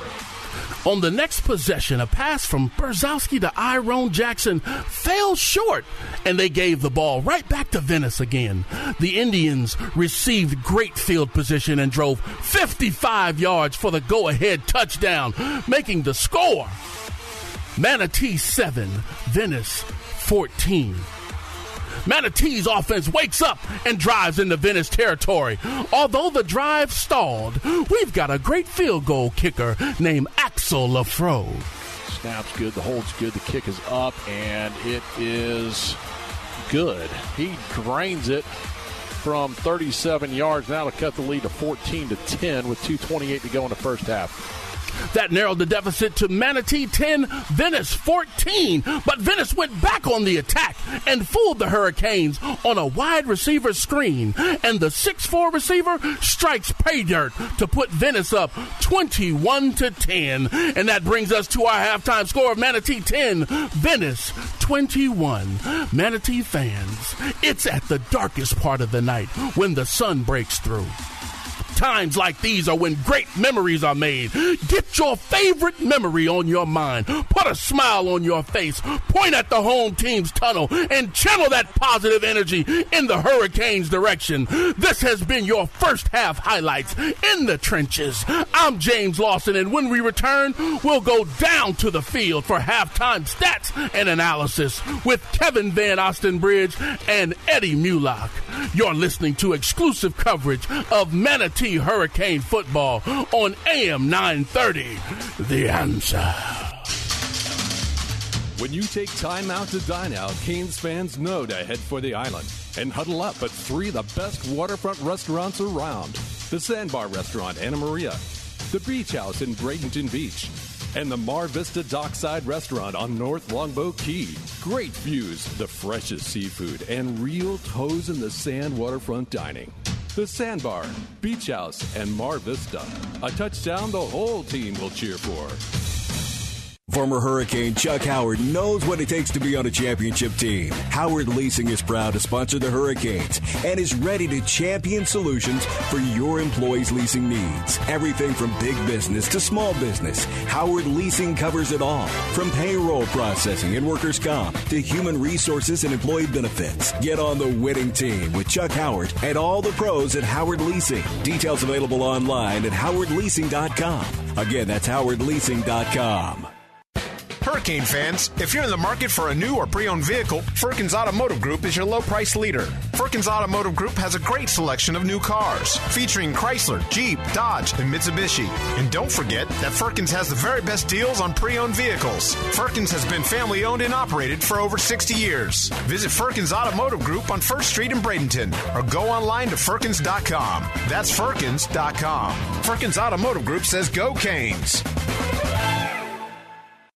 on the next possession, a pass from Berzowski to Iron Jackson fell short, and they gave the ball right back to Venice again. The Indians received great field position and drove 55 yards for the go ahead touchdown, making the score Manatee 7, Venice 14. Manatee's offense wakes up and drives into Venice territory. Although the drive stalled, we've got a great field goal kicker named Axel Lafro. Snap's good, the hold's good, the kick is up, and it is good. He drains it from 37 yards now to cut the lead to 14 to 10 with 2.28 to go in the first half. That narrowed the deficit to Manatee 10, Venice 14. But Venice went back on the attack and fooled the Hurricanes on a wide receiver screen. And the 6'4 receiver strikes pay dirt to put Venice up 21 to 10. And that brings us to our halftime score of Manatee 10, Venice 21. Manatee fans, it's at the darkest part of the night when the sun breaks through. Times like these are when great memories are made. Get your favorite memory on your mind. Put a smile on your face. Point at the home team's tunnel and channel that positive energy in the Hurricanes' direction. This has been your first half highlights in the trenches. I'm James Lawson, and when we return, we'll go down to the field for halftime stats and analysis with Kevin Van Ostenbridge and Eddie Mulock. You're listening to exclusive coverage of Manatee Hurricane football on AM 930. The answer. When you take time out to dine out, Canes fans know to head for the island and huddle up at three of the best waterfront restaurants around the Sandbar Restaurant, Anna Maria, the Beach House in Bradenton Beach, and the Mar Vista Dockside Restaurant on North Longboat Key. Great views, the freshest seafood, and real toes in the sand waterfront dining. The Sandbar, Beach House, and Mar Vista. A touchdown the whole team will cheer for. Former Hurricane Chuck Howard knows what it takes to be on a championship team. Howard Leasing is proud to sponsor the Hurricanes and is ready to champion solutions for your employees' leasing needs. Everything from big business to small business, Howard Leasing covers it all. From payroll processing and workers' comp to human resources and employee benefits. Get on the winning team with Chuck Howard and all the pros at Howard Leasing. Details available online at howardleasing.com. Again, that's howardleasing.com. Hurricane fans, if you're in the market for a new or pre-owned vehicle, Firkins Automotive Group is your low price leader. Firkins Automotive Group has a great selection of new cars, featuring Chrysler, Jeep, Dodge, and Mitsubishi. And don't forget that Firkins has the very best deals on pre-owned vehicles. Firkins has been family owned and operated for over 60 years. Visit Firkins Automotive Group on 1st Street in Bradenton or go online to Firkins.com. That's Firkins.com. Firkins Automotive Group says go Canes.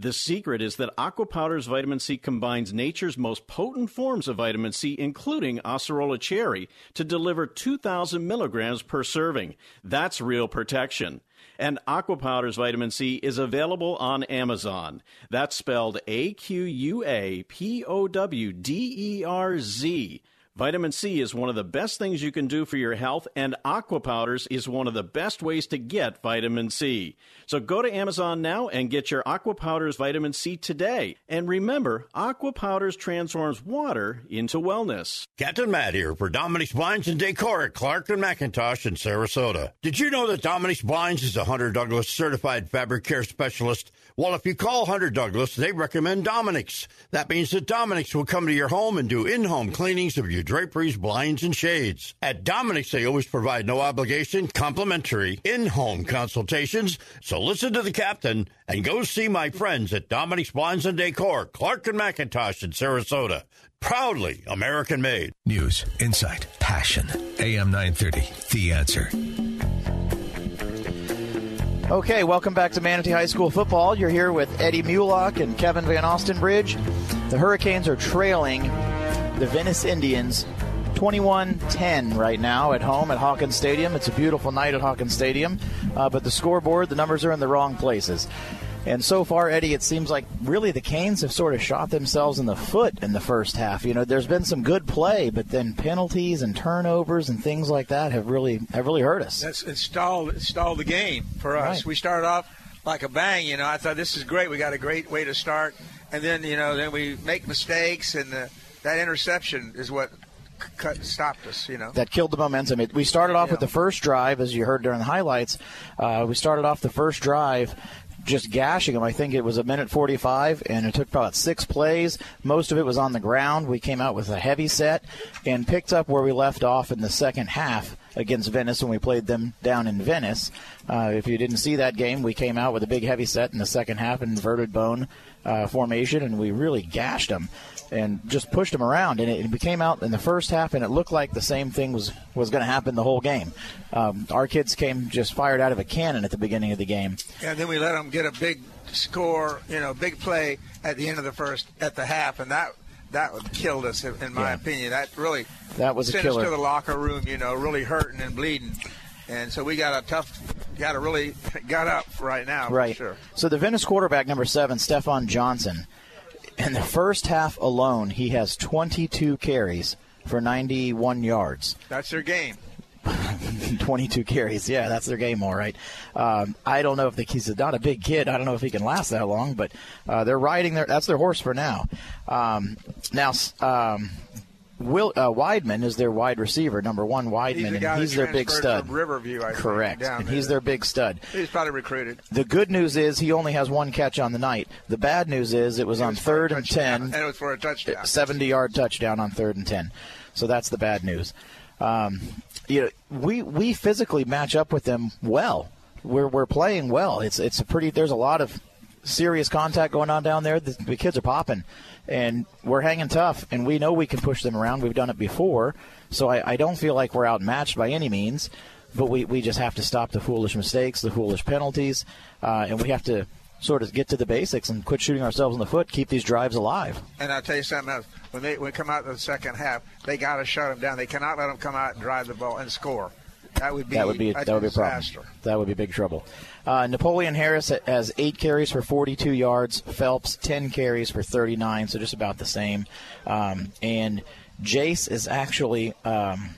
The secret is that Aquapowderz vitamin C combines nature's most potent forms of vitamin C, including acerola cherry, to deliver 2,000 milligrams per serving. That's real protection. And Aquapowderz vitamin C is available on Amazon. That's spelled A Q U A P O W D E R Z. Vitamin C is one of the best things you can do for your health, and Aquapowderz is one of the best ways to get vitamin C. So go to Amazon now and get your Aquapowderz vitamin C today. And remember, Aquapowderz transforms water into wellness. Captain Matt here for Dominique's Blinds and Decor at Clark and McIntosh in Sarasota. Did you know that Dominique's Blinds is a Hunter Douglas certified fabric care specialist? Well, if you call Hunter Douglas, they recommend Dominique's. That means that Dominique's will come to your home and do in-home cleanings of your draperies, blinds, and shades. At Dominique's, they always provide no obligation, complimentary, in-home consultations. So listen to the captain and go see my friends at Dominique's Blinds and Decor, Clark and McIntosh in Sarasota. Proudly American made. News, insight, passion. AM 930, The Answer. Okay, welcome back to Manatee High School football. You're here with Eddie Mulock and Kevin Van Ostenbridge. The Hurricanes are trailing the Venice Indians 21-10 right now at home at Hawkins Stadium. It's a beautiful night at Hawkins Stadium, uh, but the scoreboard, the numbers are in the wrong places. And so far, Eddie, it seems like really the Canes have sort of shot themselves in the foot in the first half. You know, there's been some good play, but then penalties and turnovers and things like that have really have really hurt us. That's it stalled it stalled the game for us. Right. We started off like a bang. You know, I thought this is great. We got a great way to start, and then you know, then we make mistakes, and the, that interception is what cut stopped us. You know. that killed the momentum. It, we started off with the first drive, as you heard during the highlights. Uh, we started off the first drive just gashing them. I think it was a minute 45, and it took about six plays. Most of it was on the ground. We came out with a heavy set and picked up where we left off in the second half against Venice when we played them down in Venice. Uh, if you didn't see that game, we came out with a big heavy set in the second half, inverted bone uh, formation, and we really gashed them and just pushed them around. And it, came out in the first half, and it looked like the same thing was was going to happen the whole game. Um, our kids came just fired out of a cannon at the beginning of the game. And then we let them get a big score, you know, big play at the end of the first, at the half, and that that killed us, in my Yeah. opinion. That really That was a sent killer. us to the locker room, you know, really hurting and bleeding. And so we got a tough, got to really got up right now, right. for sure. So the Venice quarterback, number seven, Stefan Johnson, in the first half alone, he has 22 carries for 91 yards. That's their game. (laughs) 22 carries. Yeah, that's their game, all right. Um, I don't know if the, he's not a big kid. I don't know if he can last that long, but uh, they're riding their. That's their horse for now. Um, now, um, Will uh, Weidman is their wide receiver, number one Weidman, He's the and he's their big stud. Riverview, I Correct, down and there. he's their big stud. He's probably recruited. The good news is he only has one catch on the night. The bad news is it was on third and ten, And it was for a touchdown. 70 yard touchdown on third and 10. So that's the bad news. Um, you know, we, we physically match up with them well. We're, we're playing well. It's, it's a pretty, there's a lot of serious contact going on down there. The, the kids are popping and we're hanging tough and we know we can push them around. We've done it before. So I, I don't feel like we're outmatched by any means, but we, we just have to stop the foolish mistakes, the foolish penalties, uh, and we have to sort of get to the basics and quit shooting ourselves in the foot, keep these drives alive. And I'll tell you something else. When they when come out in the second half, they got to shut them down. They cannot let them come out and drive the ball and score. That would be that would be a that would be a problem. disaster. That would be big trouble. Uh, Napoleon Harris has eight carries for 42 yards. Phelps 10 carries for 39, so just about the same. Um, and Jace is actually um,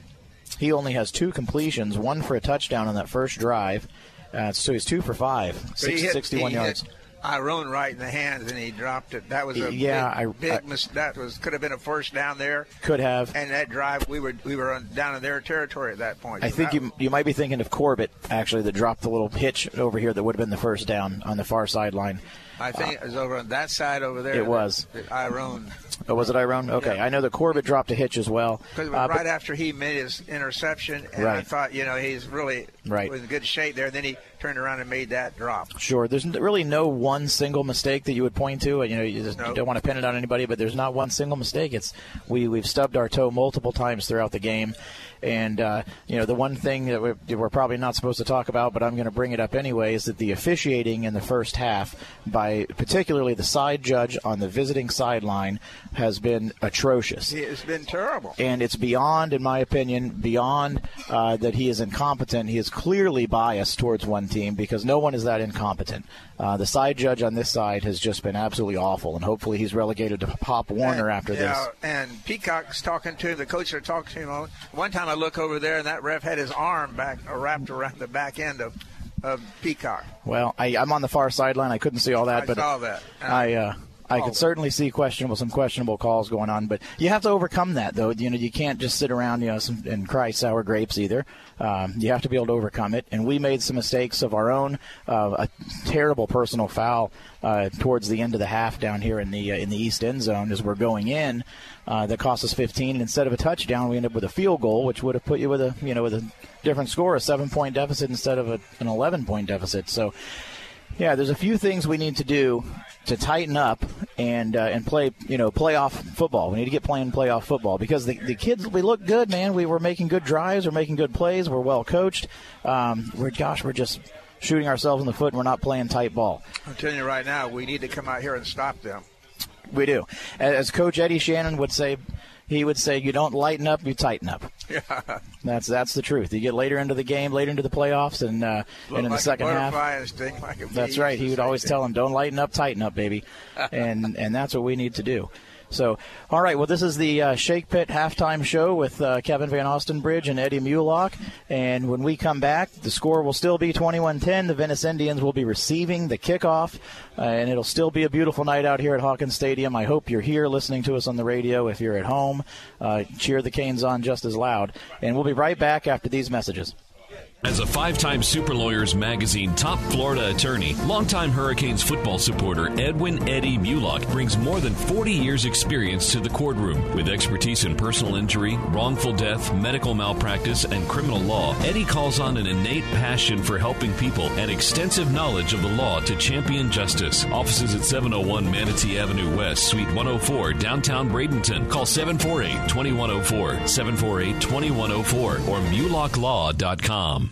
he only has two completions, one for a touchdown on that first drive. Uh, so he's two for five, six, hit, 61 he yards. Iron right in the hands, and he dropped it. That was a Yeah, big, I- big I- mis- that was could have been a first down there. Could have. And that drive, we were we were on, down in their territory at that point. I So think you you might be thinking of Corbett actually that dropped the little hitch over here that would have been the first down on the far sideline. I think it was over on that side over there. It was. That Iron. Oh, was it Iron? Okay, I know that Corbett dropped a hitch as well. Because Uh, but- right after he made his interception, and I thought, you know, he's really Right. was in good shape there. And then he turned around and made that drop. Sure. There's really no one single mistake that you would point to. You know, you, just, you don't want to pin it on anybody, but there's not one single mistake. It's we we've stubbed our toe multiple times throughout the game, and uh, you know the one thing that we're, we're probably not supposed to talk about, but I'm going to bring it up anyway, is that the officiating in the first half, by particularly the side judge on the visiting sideline, has been atrocious it's been terrible. and it's beyond, in my opinion, beyond uh, that he is incompetent. He is clearly biased towards one team because no one is that incompetent. Uh, the side judge on this side has just been absolutely awful, and hopefully he's relegated to Pop Warner after you this. and Peacock's talking to him. The coach are talking to him. One time I look over there, and that ref had his arm back uh, wrapped around the back end of, of Peacock. Well, I, I'm on the far sideline. I couldn't see all that, I but saw that. I uh, I could certainly see questionable some questionable calls going on. But you have to overcome that, though. You know, you can't just sit around, you know, some, and cry sour grapes either. Um, you have to be able to overcome it. And we made some mistakes of our own. Uh, a terrible personal foul uh, towards the end of the half down here in the uh, in the east end zone as we're going in. Uh, that cost us 15. And instead of a touchdown, we end up with a field goal, which would have put you with a you know with a different score, a seven point deficit instead of a, an 11 point deficit. So. Yeah, there's a few things we need to do to tighten up and uh, and play you know playoff football. We need to get playing playoff football because the, the kids we look good, man. We were making good drives, we're making good plays, we're well coached. Um, we're gosh, we're just shooting ourselves in the foot, and we're not playing tight ball. I'm telling you right now, we need to come out here and stop them. We do, as Coach Eddie Shannon would say. He would say, "You don't lighten up, you tighten up." (laughs) Yeah. That's that's the truth. You get later into the game, later into the playoffs, and uh, and in the second half, like. That's right. He would always tell him, "Don't lighten up, tighten up, baby," (laughs) and and that's what we need to do. So, all right. Well, this is the uh, Shake Pit halftime show with uh, Kevin Van Ostenbridge and Eddie Mulock. And when we come back, the score will still be 21-10. The Venice Indians will be receiving the kickoff, uh, and it'll still be a beautiful night out here at Hawkins Stadium. I hope you're here listening to us on the radio. If you're at home, uh, cheer the Canes on just as loud. And we'll be right back after these messages. As a five time Super Lawyers Magazine top Florida attorney, longtime Hurricanes football supporter Edwin Eddie Mulock brings more than 40 years' experience to the courtroom. With expertise in personal injury, wrongful death, medical malpractice, and criminal law, Eddie calls on an innate passion for helping people and extensive knowledge of the law to champion justice. Offices at 701 Manatee Avenue West, Suite 104, downtown Bradenton. Call 748 2104, 748 2104, or MulockLaw.com.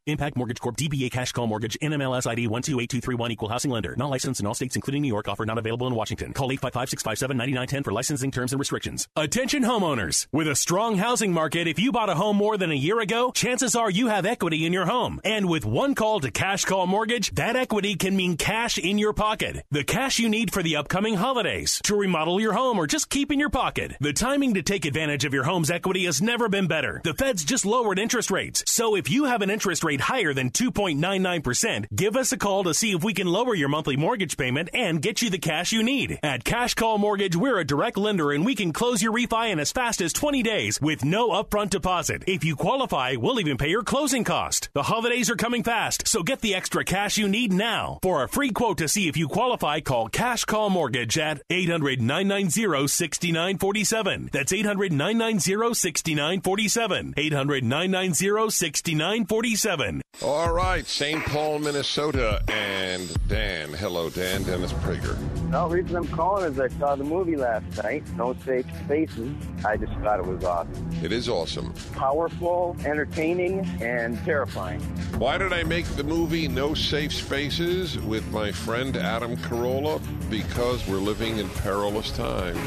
Impac Mortgage Corp. DBA Cash Call Mortgage. NMLS ID 128231. Equal housing lender. Not licensed in all states, including New York. Offer not available in Washington. Call 855-657-9910 for licensing terms and restrictions. Attention homeowners. With a strong housing market, if you bought a home more than a year ago, chances are you have equity in your home. And with one call to Cash Call Mortgage, that equity can mean cash in your pocket. The cash you need for the upcoming holidays, to remodel your home, or just keep in your pocket. The timing to take advantage of your home's equity has never been better. The Feds just lowered interest rates. So if you have an interest rate higher than 2.99%, give us a call to see if we can lower your monthly mortgage payment and get you the cash you need. At Cash Call Mortgage, we're a direct lender and we can close your refi in as fast as 20 days with no upfront deposit. If you qualify, we'll even pay your closing cost. The holidays are coming fast, so get the extra cash you need now. For a free quote to see if you qualify, call Cash Call Mortgage at 800 990 6947. That's 800 990 6947. 800 990 6947. All right, St. Paul, Minnesota, and Dan. Hello, Dan. Dennis Prager. No, the reason I'm calling is I saw the movie last night, No Safe Spaces. I just thought it was awesome. It is awesome. Powerful, entertaining, and terrifying. Why did I make the movie No Safe Spaces with my friend Adam Carolla? Because we're living in perilous times.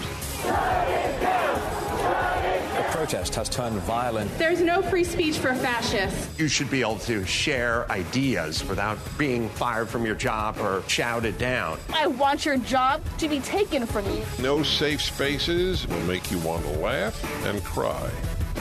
The protest has turned violent. There's no free speech for fascists. You should be able to share ideas without being fired from your job or shouted down. I want your job to be taken from you. No Safe Spaces will make you want to laugh and cry.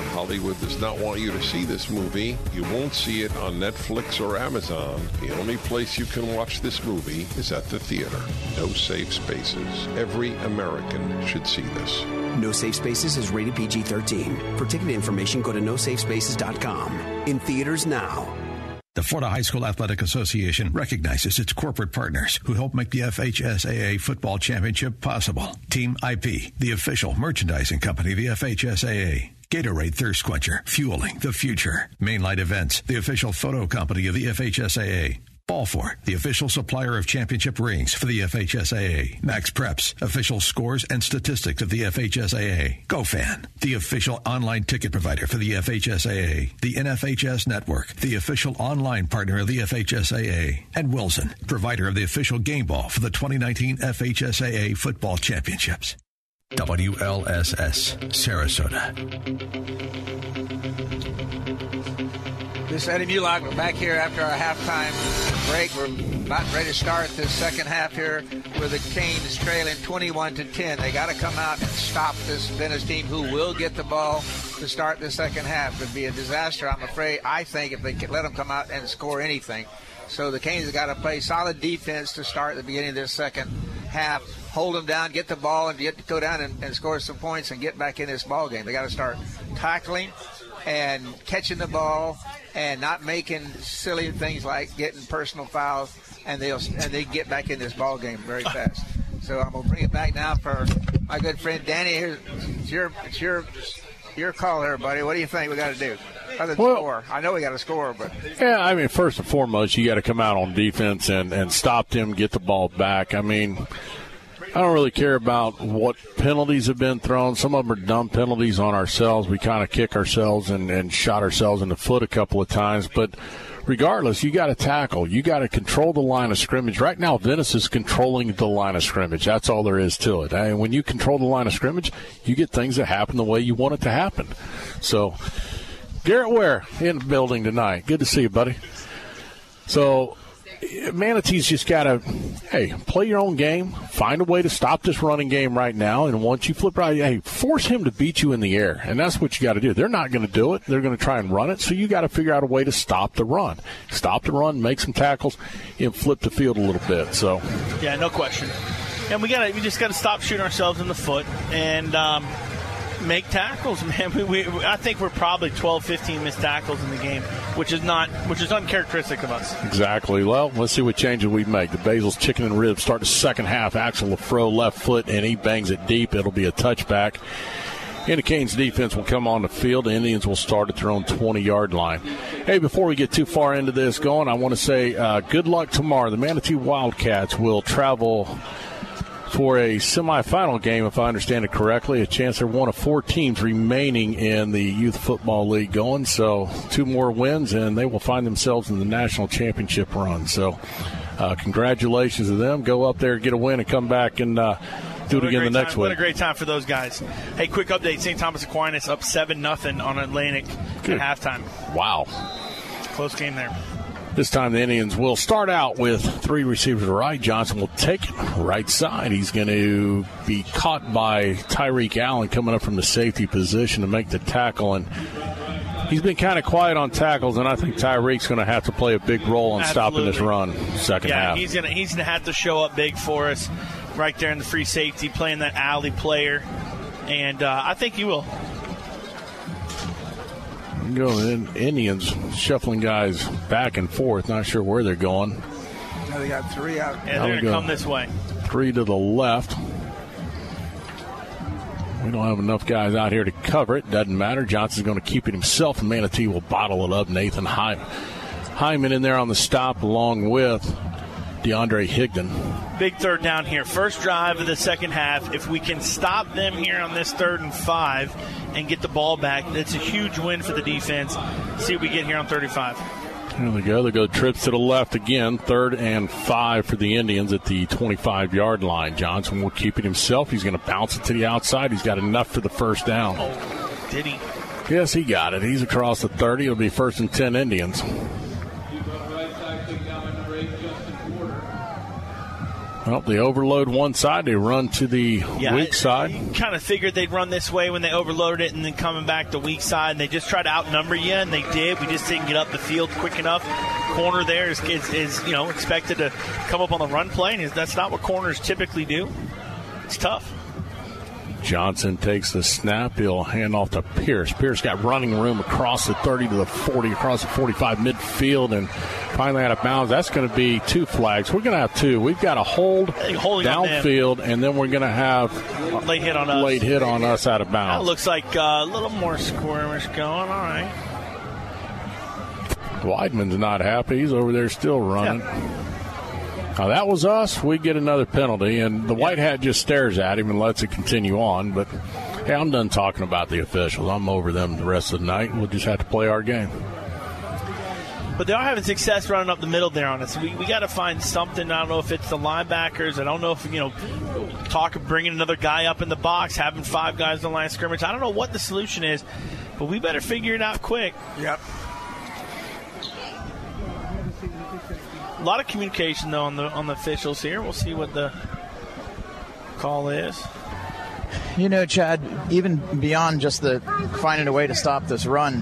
Hollywood does not want you to see this movie. You won't see it on Netflix or Amazon. The only place you can watch this movie is at the theater. No Safe Spaces. Every American should see this. No Safe Spaces is rated PG 13. For ticket information, go to nosafespaces.com. In theaters now. The Florida High School Athletic Association recognizes its corporate partners who help make the FHSAA Football Championship possible. Team IP, the official merchandising company of the FHSAA. Gatorade Thirst Quencher, fueling the future. Mainlight Events, the official photo company of the FHSAA. Balfour, the official supplier of championship rings for the FHSAA. Max Preps, official scores and statistics of the FHSAA. GoFan, the official online ticket provider for the FHSAA. The NFHS Network, the official online partner of the FHSAA. And Wilson, provider of the official game ball for the 2019 FHSAA Football Championships. WLSS, Sarasota. This is Eddie Mulock. We're back here after our halftime break. We're about ready to start the second half here with the Canes trailing 21 to 10. They got to come out and stop this Venice team who will get the ball to start the second half. It'd be a disaster, I'm afraid, I think, if they could let them come out and score anything. So the Canes have got to play solid defense to start the beginning of this second half. Hold them down, get the ball, and get to go down and, and score some points and get back in this ball game. They got to start tackling and catching the ball and not making silly things like getting personal fouls, and they'll and they get back in this ball game very fast. So I'm gonna bring it back now for my good friend Danny. Here, it's your it's your your call here, buddy. What do you think we got to do? Other Well- score, I know we got to score, but Yeah, I mean, first and foremost, you got to come out on defense and, and stop them, get the ball back. I mean, I don't really care about what penalties have been thrown. Some of them are dumb penalties on ourselves. We kind of kick ourselves and, and shot ourselves in the foot a couple of times. But regardless, you got to tackle. You got to control the line of scrimmage. Right now, Venice is controlling the line of scrimmage. That's all there is to it. And when you control the line of scrimmage, you get things that happen the way you want it to happen. So, Garrett Ware in the building tonight. Good to see you, buddy. So, Manatee's just got to, hey, play your own game. Find a way to stop this running game right now. And once you flip right, hey, force him to beat you in the air. And that's what you got to do. They're not going to do it. They're going to try and run it. So you got to figure out a way to stop the run. Stop the run, make some tackles, and flip the field a little bit. So, Yeah, no question. And we got to we just got to stop shooting ourselves in the foot and um, make tackles, (laughs) man. We, we, I think we're probably 12, 15 missed tackles in the game. which is not which is uncharacteristic of us. Exactly. Well, let's see what changes we make. The Basil's chicken and ribs start the second half. Axel Lafro left foot, and he bangs it deep. It'll be a touchback. And the Canes defense will come on the field. The Indians will start at their own 20 yard line. Hey, before we get too far into this going, I want to say uh, good luck tomorrow. The Manatee Wildcats will travel for a semifinal game, if I understand it correctly. A chance they're one of four teams remaining in the Youth Football League going. So, two more wins, and they will find themselves in the national championship run. So, uh, congratulations to them. Go up there, get a win, and come back and. Uh, do it again the next time, week. What a great time for those guys. Hey, quick update: St. Thomas Aquinas up seven nothing on Atlantic Good. at halftime. Wow, close game there. This time the Indians will start out with three receivers right. Johnson will take it right side. He's going to be caught by Tyreek Allen coming up from the safety position to make the tackle and. He's been kind of quiet on tackles, and I think Tyreek's going to have to play a big role in Absolutely. stopping this run second yeah, half. he's gonna he's gonna have to show up big for us, right there in the free safety, playing that alley player, and uh, I think he will. Go in, Indians shuffling guys back and forth, not sure where they're going. Now they got three out. Yeah, Now they're gonna come this way. Three to the left. We don't have enough guys out here to cover it. Doesn't matter. Johnson's going to keep it himself, and Manatee will bottle it up. Nathan Hy- Hyman in there on the stop, along with DeAndre Higdon. Big third down here. First drive of the second half. If we can stop them here on this third and five and get the ball back, that's a huge win for the defense. See what we get here on 35. There they go. They go trips to the left again. Third and five for the Indians at the 25 yard line. Johnson will keep it himself. He's going to bounce it to the outside. He's got enough for the first down. Oh, did he? Yes, he got it. He's across the 30. It'll be first and 10 Indians. Well, they overload one side. They run to the weak side. Kind of figured they'd run this way when they overloaded it and then coming back to weak side. And they just tried to outnumber you, and they did. We just didn't get up the field quick enough. Corner there is, is, is you know expected to come up on the run play, and that's not what corners typically do. It's tough. Johnson takes the snap. He'll hand off to Pierce. Pierce got running room across the 30 to the 40, across the 45 midfield, and finally out of bounds. That's going to be two flags. We're going to have two. We've got a hold downfield, and then we're going to have Late hit on us. late hit on us out of That bounds. looks like uh, a little more squirmish going. All right. Weidman's not happy. He's over there still running. Now that was us. We get another penalty, and the white hat just stares at him and lets it continue on. But hey, I'm done talking about the officials. I'm over them the rest of the night. We'll just have to play our game. But they are having success running up the middle there on us. We, we got to find something. I don't know if it's the linebackers. I don't know if, you know, talk of bringing another guy up in the box, having five guys in the line of scrimmage. I don't know what the solution is, but we better figure it out quick. Yep. A lot of communication, though, on the, on the officials here. We'll see what the call is. You know, Chad, even beyond just the finding a way to stop this run,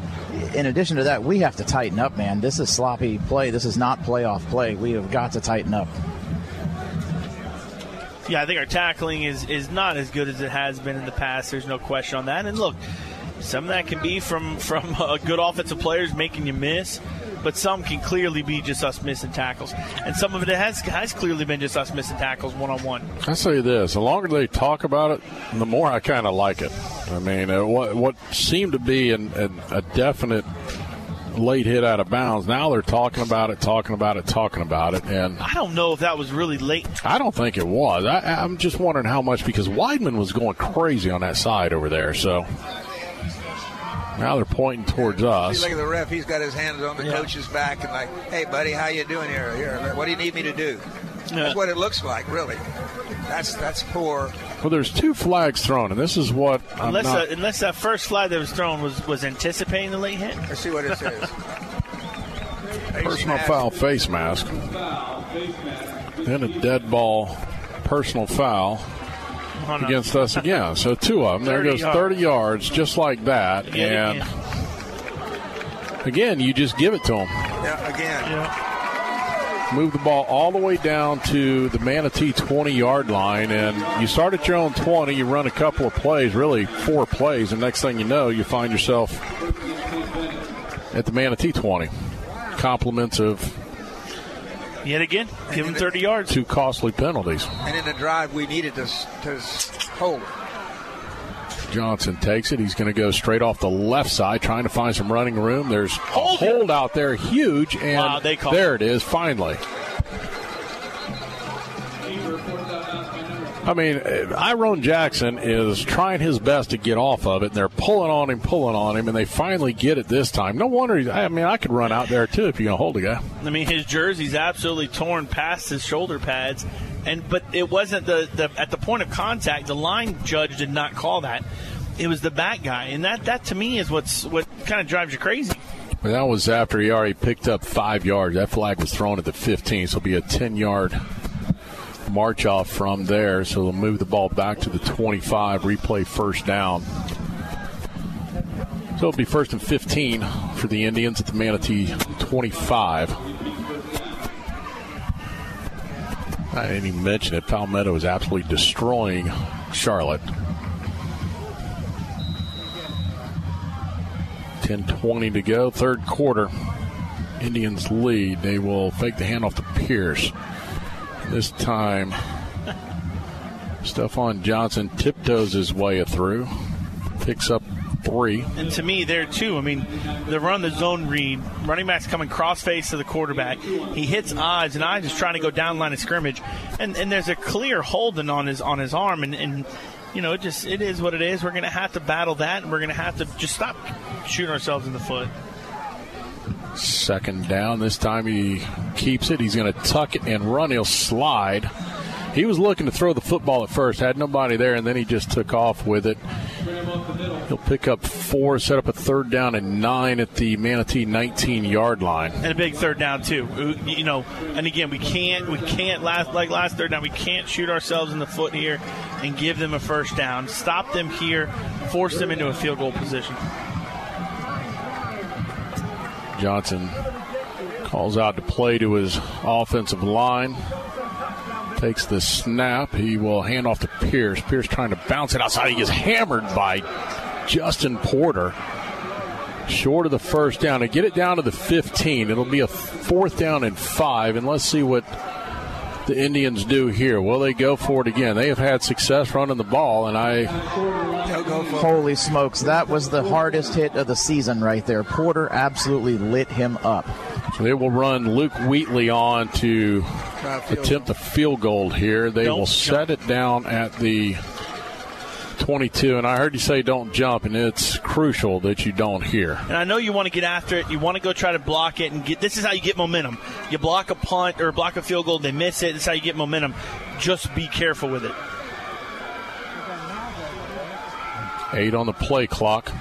in addition to that, we have to tighten up, man. This is sloppy play. This is not playoff play. We have got to tighten up. Yeah, I think our tackling is, is not as good as it has been in the past. There's no question on that. And look, some of that can be from from uh, good offensive players making you miss, but some can clearly be just us missing tackles, and some of it has has clearly been just us missing tackles one on one. I say this: the longer they talk about it, the more I kind of like it. I mean, uh, what what seemed to be an, an, a definite late hit out of bounds. Now they're talking about it, talking about it, talking about it, and I don't know if that was really late. I don't think it was. I, I'm just wondering how much because Weidman was going crazy on that side over there. So now they're pointing towards See, us. look at the ref. He's got his hands on the coach's back and like, "Hey, buddy, how you doing here? Here, what do you need me to do?" That's what it looks like, really. That's that's poor. Well, there's two flags thrown, and this is what I'm Unless not- that, unless that first flag that was thrown was was anticipating the late hit. Let's see what it says. (laughs) personal foul face mask. Then a dead ball personal foul Oh, no. against us again. So two of them. There goes yards. 30 yards, just like that. And again, you just give it to them. Yeah, again. Move the ball all the way down to the Manatee 20 yard line, and you start at your own 20. You run a couple of plays, really four plays, and next thing you know, you find yourself at the Manatee 20. Compliments of Yet again, give him 30 yards. two costly penalties. And in the drive, we needed to, to hold. Johnson takes it. He's going to go straight off the left side, trying to find some running room. There's a hold out there, huge, and Wow, they there it is, finally. I mean, Iron Jackson is trying his best to get off of it, and they're pulling on him, pulling on him, and they finally get it this time. No wonder. He's, I mean, I could run out there too if you're to hold a guy. I mean, his jersey's absolutely torn past his shoulder pads, and but it wasn't the, the at the point of contact. The line judge did not call that. It was the back guy, and that that to me is what's what kind of drives you crazy. But that was after he already picked up five yards. That flag was thrown at the 15, so it'll be a 10 yard march off from there. So they'll move the ball back to the 25, replay first down. So it'll be first and 15 for the Indians at the Manatee 25. I didn't even mention it. Palmetto is absolutely destroying Charlotte. 10-20 to go, third quarter. Indians lead. They will fake the handoff to Pierce. This time, Stefan Johnson tiptoes his way through, picks up three. And to me, there too. I mean, the run, the zone read, running back's coming cross face to the quarterback. He hits odds, and odds is trying to go down line of scrimmage, and and there's a clear holding on his on his arm, and. and you know, it just it is what it is. We're going to have to battle that, and we're going to have to just stop shooting ourselves in the foot. Second down. This time he keeps it. He's going to tuck it and run. He'll slide. He was looking to throw the football at first, had nobody there, and then he just took off with it. He'll pick up four, set up a third down and nine at the Manatee 19 yard line. and a big third down too. Uh, You know, and again, we can't we can't last like last third down. We can't shoot ourselves in the foot here and give them a first down. Stop them here, force them into a field goal position. Johnson calls out to play to his offensive line. Takes the snap. He will hand off to Pierce. Pierce trying to bounce it outside. He gets hammered by Justin Porter. Short of the first down. To get it down to the 15, it'll be a fourth down and five. And let's see what the Indians do here. Will they go for it again? They have had success running the ball, and I Holy smokes, that was the hardest hit of the season right there. Porter absolutely lit him up. So they will run Luke Wheatley on to attempt the field goal here. They Don't will set it down at the 22. And I heard you say don't jump, and it's crucial that you don't here. And I know you want to get after it. You want to go try to block it and get. This is how you get momentum. You block a punt or block a field goal. They miss it. This is how you get momentum. Just be careful with it. Eight on the play clock.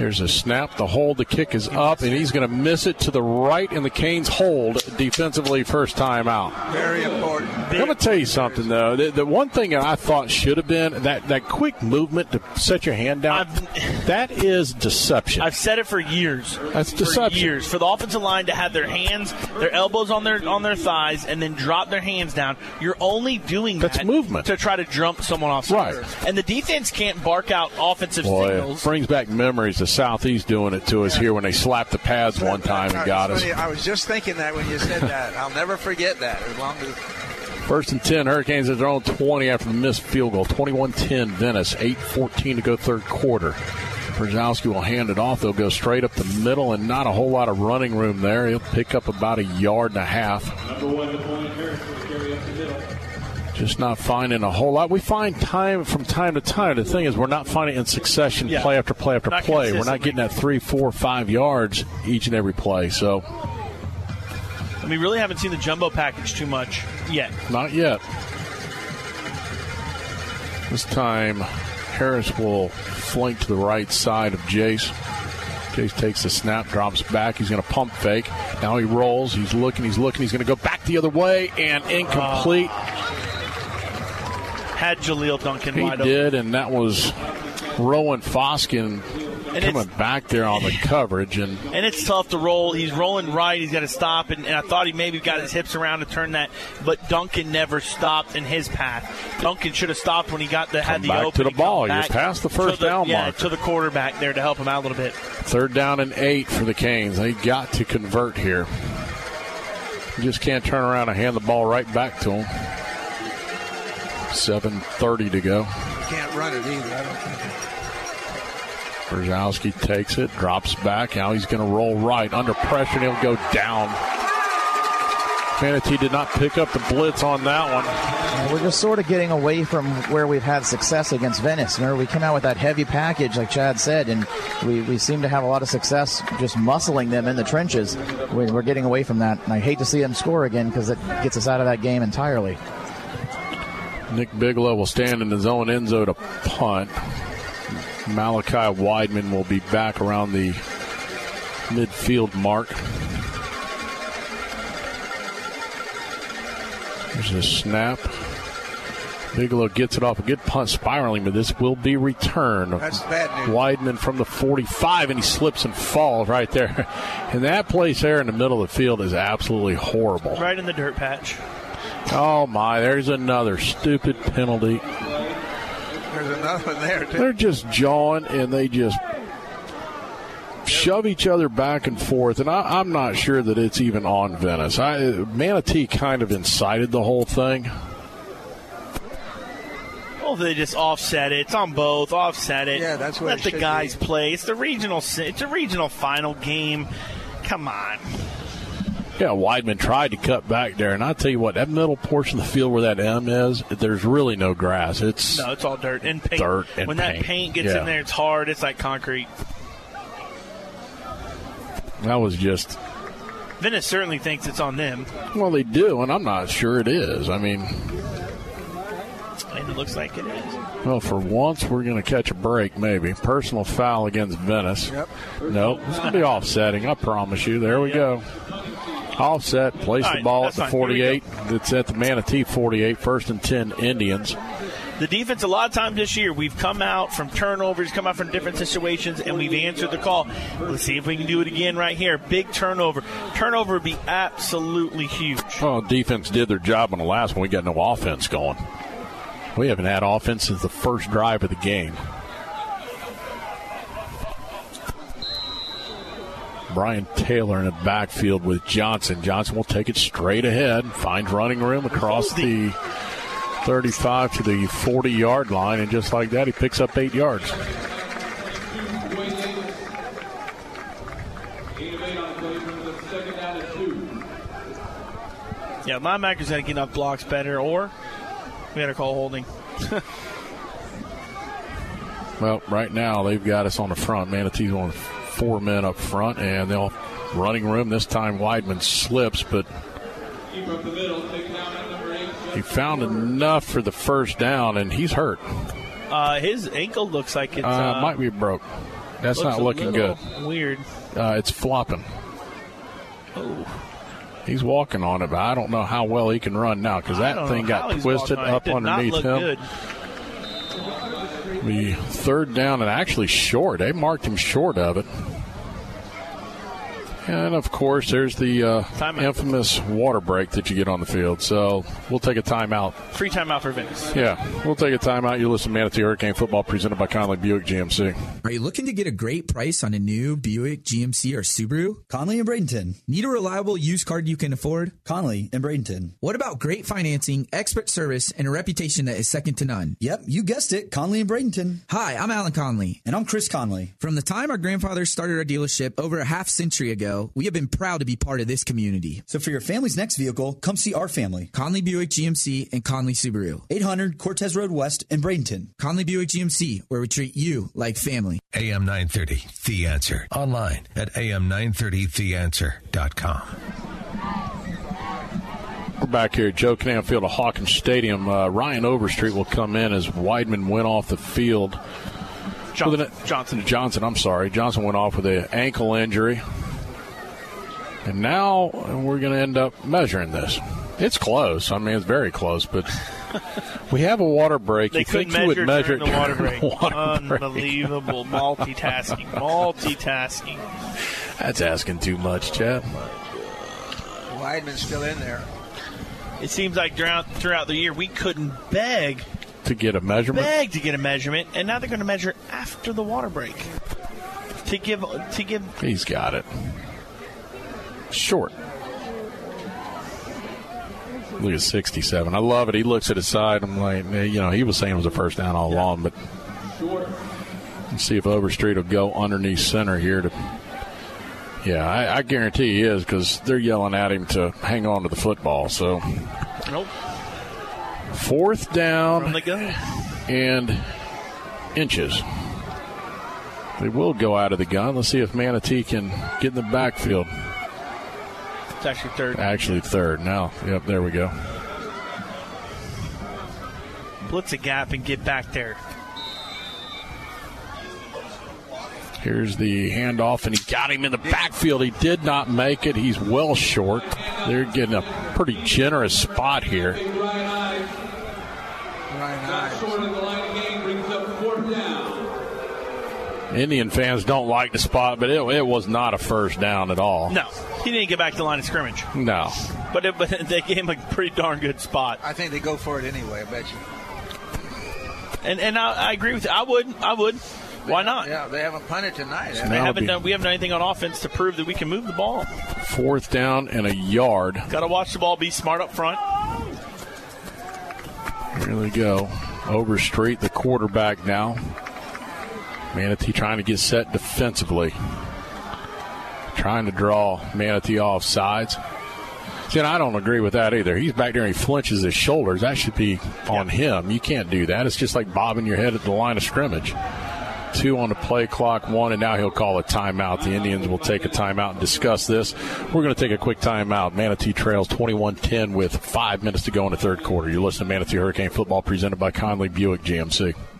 Here's a snap. The hold, the kick is up, and he's going to miss it to the right, and the Canes hold defensively first time out. Very important. I'm going to tell you something, though. The, the one thing that I thought should have been that, that quick movement to set your hand down, (laughs) that is deception. I've said it for years. That's for deception. years for the offensive line to have their hands, their elbows on their on their thighs, and then drop their hands down. You're only doing That's that movement. to try to jump someone off. Right. And the defense can't bark out offensive Boy, signals. it brings back memories. The Southeast doing it to us here when they slapped the pads one time and got us. I was just thinking that when you said that. I'll never forget that. As long as First and 10, Hurricanes at their own 20 after the missed field goal. 21 10 Venice, 8 14 to go third quarter. Brzezowski will hand it off. They'll go straight up the middle and not a whole lot of running room there. He'll pick up about a yard and a half. Just not finding a whole lot. We find time from time to time. The thing is, we're not finding in succession Yeah. play after play after Not play. We're not getting that three, four, five yards each and every play. So, And we really haven't seen the jumbo package too much yet. Not yet. This time, Harris will flank to the right side of Jace. Jace takes the snap, drops back. He's going to pump fake. Now he rolls. He's looking. He's looking. He's going to go back the other way and incomplete. Ah. Had Jaleel Duncan he wide open. did, and that was Rowan Foskin And coming back there on the coverage, and and it's tough to roll. He's rolling right. He's got to stop, and, and, I thought he maybe got his hips around to turn that, but Duncan never stopped in his path. Duncan should have stopped when he got the had the back open to the ball. He was past the first the, down yeah, mark to the quarterback there to help him out a little bit. Third down and eight for the Canes. They got to convert here. You just can't turn around and hand the ball right back to him. 7.30 to go. You can't run it either, I don't think. Brzezowski takes it, drops back. Now he's going to roll right. Under pressure, and he'll go down. Manatee did not pick up the blitz on that one. We're just sort of getting away from where we've had success against Venice. Remember, we came out with that heavy package, like Chad said, and we, we seem to have a lot of success just muscling them in the trenches. We're getting away from that, and I hate to see them score again because it gets us out of that game entirely. Nick Bigelow will stand in his own end zone to punt. Malachi Weidman will be back around the midfield mark. There's a snap. Bigelow gets it off a good punt spiraling, but this will be returned. That's bad news. Weidman from the 45, and he slips and falls right there. (laughs) And that place there in the middle of the field is absolutely horrible. Right in the dirt patch. Oh my, there's another stupid penalty. There's another one there, too. They're just jawing and they just shove each other back and forth. And I, am not sure that it's even on Venice. I, Manatee kind of incited the whole thing. Oh, they just offset it. It's on both. Offset it. Yeah, that's what Let it the guys be. play. It's the regional. It's a regional final game. Come on. Yeah, Weidman tried to cut back there, and I tell you what, that middle portion of the field where that M is, there's really no grass. It's No, it's all dirt and paint. Dirt and when paint. that paint gets Yeah. in there, it's hard. It's like concrete. that was just Venice certainly thinks it's on them, well, they do, and I'm not sure it is. I mean, and it looks like it is. well, for once we're going to catch a break, maybe personal foul against Venice. Yep. Nope, it's going to be offsetting. I promise you. There we go. Offset, place All the ball at the fine. 48. It's at the Manatee 48, first and 10 Indians. The defense, a lot of times this year, we've come out from turnovers, come out from different situations, and we've answered the call. Let's see if we can do it again right here. Big turnover. Turnover would be absolutely huge. Oh, defense did their job on the last one. We got no offense going. We haven't had offense since the first drive of the game. Brian Taylor in the backfield with Johnson. Johnson will take it straight ahead, finds running room across the 35 to the 40 yard line, and just like that, he picks up eight yards. Yeah, linebackers got to get up blocks better, or we had to call holding. (laughs) Well, right now they've got us on the front. Manatee's on four men up front, and they'll running room. This time Weidman slips, but he found enough for the first down, and he's hurt. Uh, his ankle looks like it Uh, uh, might be broke. That's not looking good. Weird. Uh, it's flopping. Oh. He's walking on it, but I don't know how well he can run now because that thing got twisted walking on it. up underneath him. good. The third down and actually short. They marked him short of it. And of course, there's the uh, infamous water break that you get on the field. So we'll take a timeout. Free timeout for Venice. Yeah, we'll take a timeout. You listen to Manatee Hurricane Football presented by Conley Buick GMC. Are you looking to get a great price on a new Buick, GMC, or Subaru? Conley and Bradenton. Need a reliable used car you can afford? Conley and Bradenton. What about great financing, expert service, and a reputation that is second to none? Yep, you guessed it. Conley and Bradenton. Hi, I'm Alan Conley. And I'm Chris Conley. From the time our grandfather started our dealership over a half century ago, we have been proud to be part of this community. So for your family's next vehicle, come see our family. Conley Buick GMC and Conley Subaru. 800 Cortez Road West in Bradenton. Conley Buick GMC, where we treat you like family. AM 930, The Answer. Online at am930theanswer.com. We're back here at Joe Kinnan Field of Hawkins Stadium. Uh, Ryan Overstreet will come in as Weidman went off the field. Johnson. With an- Johnson, I'm sorry. Johnson went off with an ankle injury. And now we're going to end up measuring this. It's close. I mean, it's very close, but we have a water break. They you couldn't think you would measure measure it during the water break. the water break. Unbelievable multitasking, multitasking. That's asking too much, Chad. Weidman's still in there. It seems like throughout throughout the year we couldn't beg To get a measurement, beg to get a measurement, and now they're going to measure after the water break to give to give. he's got it. Short. Look at 67. I love it. He looks at his side. I'm like, you know, he was saying it was a first down all along, but let's see if Overstreet will go underneath center here to. Yeah, I, I guarantee he is because they're yelling at him to hang on to the football. So Nope. fourth down the gun. and inches. They will go out of the gun. Let's see if Manatee can get in the backfield. It's actually third. Actually, third. Now, yep, there we go. Blitz a gap and get back there. Here's the handoff, and he got him in the backfield. He did not make it. He's well short. They're getting a pretty generous spot here. Indian fans don't like the spot, but it, it was not a first down at all. No, he didn't get back to the line of scrimmage, No. but it, but they gave him a pretty darn good spot. I think they go for it anyway. I bet you. And and I, I agree with you. I would. I would. Why not? Yeah, they haven't punted tonight. So We now haven't be- done. We haven't done anything on offense to prove that we can move the ball. Fourth down and a yard. Got to watch the ball. Be smart up front. Here they go. Overstreet, the quarterback now. Manatee trying to get set defensively. Trying to draw Manatee off sides. See, and I don't agree with that either. He's back there and he flinches his shoulders. That should be on him. You can't do that. It's just like bobbing your head at the line of scrimmage. Two on the play clock, one, and now he'll call a timeout. The Indians will take a timeout and discuss this. We're going to take a quick timeout. Manatee trails 21 10 with five minutes to go in the third quarter. You're listening to Manatee Hurricane Football presented by Conley Buick GMC.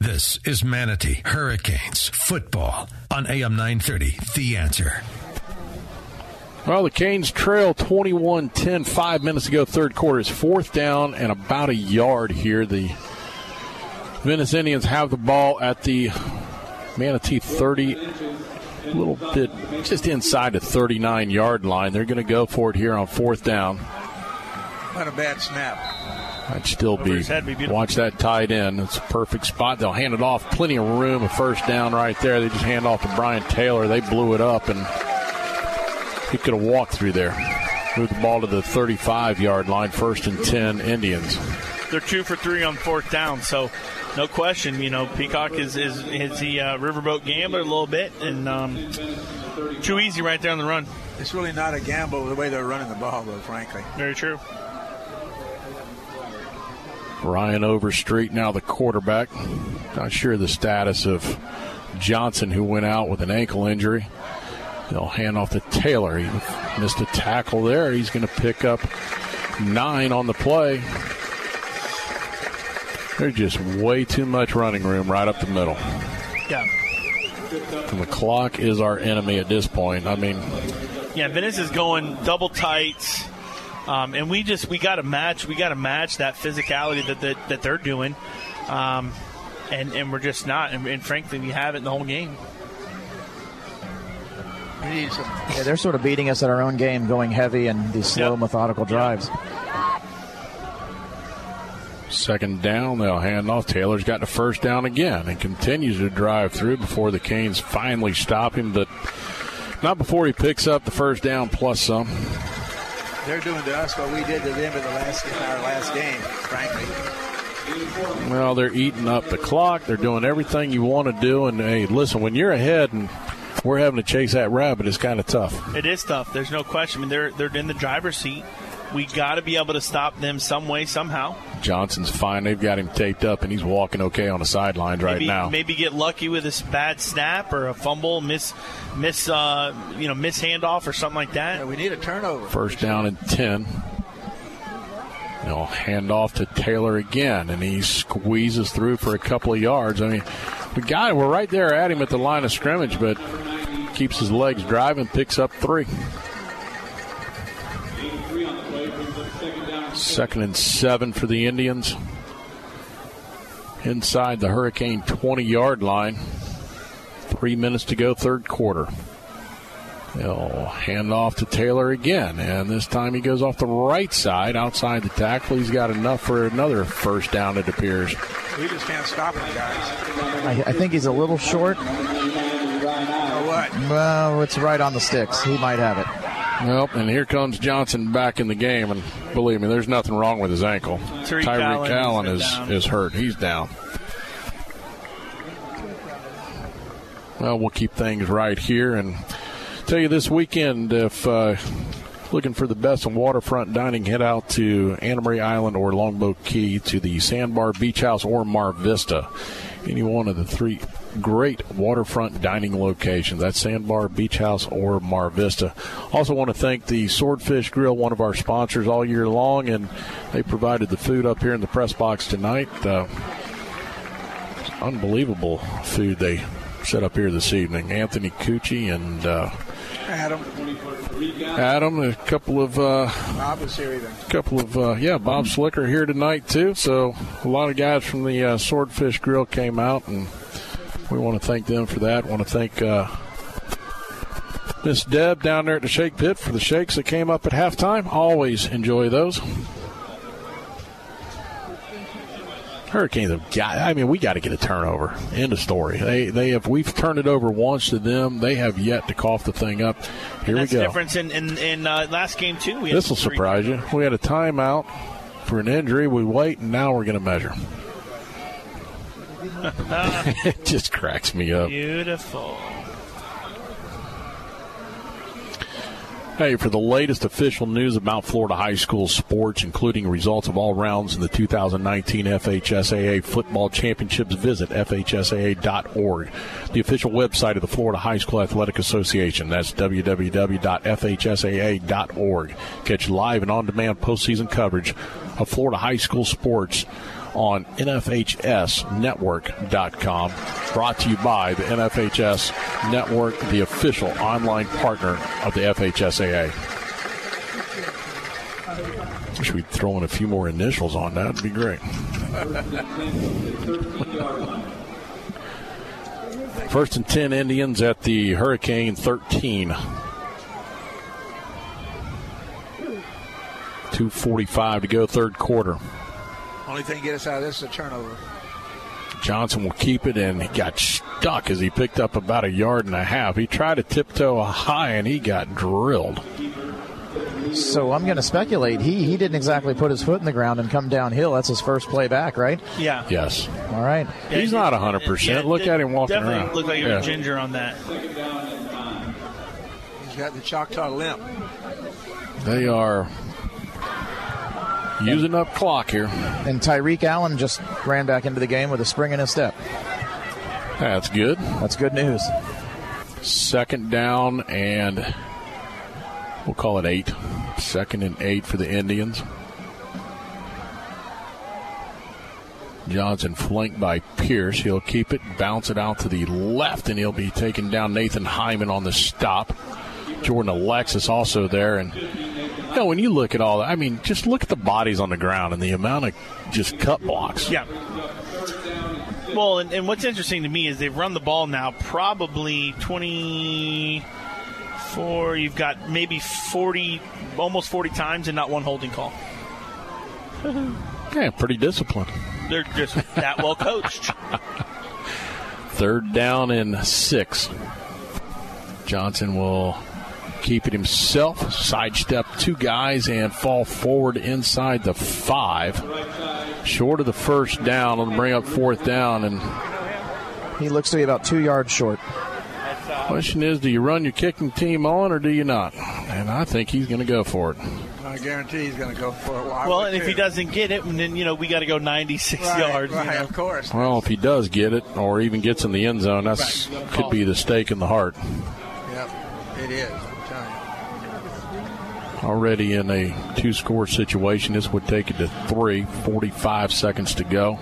This is Manatee Hurricanes football on AM 930. The answer. Well, the Canes trail 21 10, five minutes ago, third quarter. It's fourth down and about a yard here. The Venice Indians have the ball at the Manatee 30, a little bit just inside the 39 yard line. They're going to go for it here on fourth down. What a bad snap. I'd still be, head be watch that tight end. It's a perfect spot. They'll hand it off. Plenty of room. A first down right there. They just hand off to Brian Taylor. They blew it up, and he could have walked through there. Moved the ball to the 35 yard line. First and 10 Indians. They're two for three on fourth down, so no question. You know, Peacock is is, is the uh, riverboat gambler a little bit, and um, too easy right there on the run. It's really not a gamble the way they're running the ball, though. Frankly, Very true. Ryan Overstreet now the quarterback. Not sure the status of Johnson, who went out with an ankle injury. They'll hand off to Taylor. He missed a tackle there. He's going to pick up nine on the play. There's just way too much running room right up the middle. Yeah. And the clock is our enemy at this point. I mean, Yeah, Venice is going double tights, um, and we just we got to match we got to match that physicality that that, that they're doing, um, and and we're just not. And, and frankly, we haven't the whole game. Yeah, they're sort of beating us at our own game, going heavy and these slow, methodical drives. Second down, they'll hand off. Taylor's got the first down again and continues to drive through before the Canes finally stop him, but not before he picks up the first down plus some. They're doing to us what we did to them in the last in our last game. Frankly, Well, they're eating up the clock. They're doing everything you want to do. And hey, listen, when you're ahead and we're having to chase that rabbit, it's kind of tough. It is tough. There's no question. I mean, they're they're in the driver's seat. We got to be able to stop them some way, somehow. Johnson's fine. They've got him taped up, and he's walking okay on the sidelines right maybe, now. Maybe get lucky with a bad snap or a fumble, miss, miss, uh, you know, miss handoff or something like that. Yeah, we need a turnover. First down and ten. You know, hand off to Taylor again, and he squeezes through for a couple of yards. I mean, we got it. We're right there at him at the line of scrimmage, but keeps his legs driving, picks up three. Second and seven for the Indians. Inside the Hurricane 20 yard line. Three minutes to go, third quarter. They'll hand off to Taylor again, and this time he goes off the right side outside the tackle. He's got enough for another first down, it appears. We just can't stop him, guys. I, I think he's a little short. Or what? Well, it's right on the sticks. He might have it. Well, and here comes Johnson back in the game, and believe me, there's nothing wrong with his ankle. Tyreek Tyreek Allen is is, down. is hurt. He's down. Well, we'll keep things right here and tell you this weekend if uh, looking for the best in waterfront dining, head out to Anna Maria Island or Longboat Key to the Sandbar Beach House or Mar Vista. Any one of the three great waterfront dining locations. That's Sandbar, Beach House, or Mar Vista. Also, want to thank the Swordfish Grill, one of our sponsors all year long, and they provided the food up here in the press box tonight. Uh, unbelievable food they set up here this evening. Anthony Cucci and uh, Adam. Adam, a couple of uh, Bob was here even. couple of uh, yeah, Bob Slicker here tonight too. So a lot of guys from the uh, Swordfish Grill came out, and we want to thank them for that. Want to thank uh, Miss Deb down there at the Shake Pit for the shakes that came up at halftime. Always enjoy those. Hurricanes have got. I mean, we got to get a turnover. End of story. They they have. We've turned it over once to them. They have yet to cough the thing up. Here we go. difference in in, in uh, last game too. This will surprise you. We had a timeout for an injury. We wait, and now we're going to measure. It (laughs) just cracks me up. Beautiful. Hey, for the latest official news about Florida high school sports, including results of all rounds in the 2019 FHSAA football championships, visit FHSAA.org, the official website of the Florida High School Athletic Association. That's www.fhsaa.org. Catch live and on-demand postseason coverage of Florida high school sports on NFHSnetwork.com. Brought to you by the NFHS Network, the official online partner of the FHSAA. Wish we'd throw in a few more initials on that. It'd be great. First and 10 Indians at the Hurricane 13. 2.45 to go, third quarter. Only thing to get us out of this is a turnover. Johnson will keep it, and he got stuck as he picked up about a yard and a half. He tried to tiptoe high, and he got drilled. So I'm going to speculate. He he didn't exactly put his foot in the ground and come downhill. That's his first play back, right? Yeah. Yes. All right. He's not 100%. Look it at him walking definitely around. Looked like he Yeah. was ginger on that. He's got the Choctaw limp. They are using up clock here. And Tyreek Allen just ran back into the game with a spring in his step. That's good. That's good news. Second down, and we'll call it eight. Second and eight for the Indians. Johnson flanked by Pierce. He'll keep it, bounce it out to the left, and he'll be taking down Nathan Hyman on the stop. Jordan Alexis also there. And know, when you look at all that, I mean, just look at the bodies on the ground and the amount of just cut blocks. Yeah. Well, and, and what's interesting to me is they've run the ball now probably 24. You've got maybe 40, almost 40 times, and not one holding call. (laughs) Yeah, pretty disciplined. They're just that well coached. (laughs) Third down and six. Johnson will keep it himself, sidestep two guys, and fall forward inside the five. Short of the first down, will bring up fourth down, and He looks to be about two yards short. Question is, do you run your kicking team on or do you not? And I think he's going to go for it. I guarantee he's going to go for it. Well, and if he doesn't get it, then you know we got to go 96 right, yards. right, you know? of course. Well, if he does get it or even gets in the end zone, that's could be the stake in the heart. Yep, it is. I'm telling you. Already in a two score situation, this would take it to three, 45 seconds to go.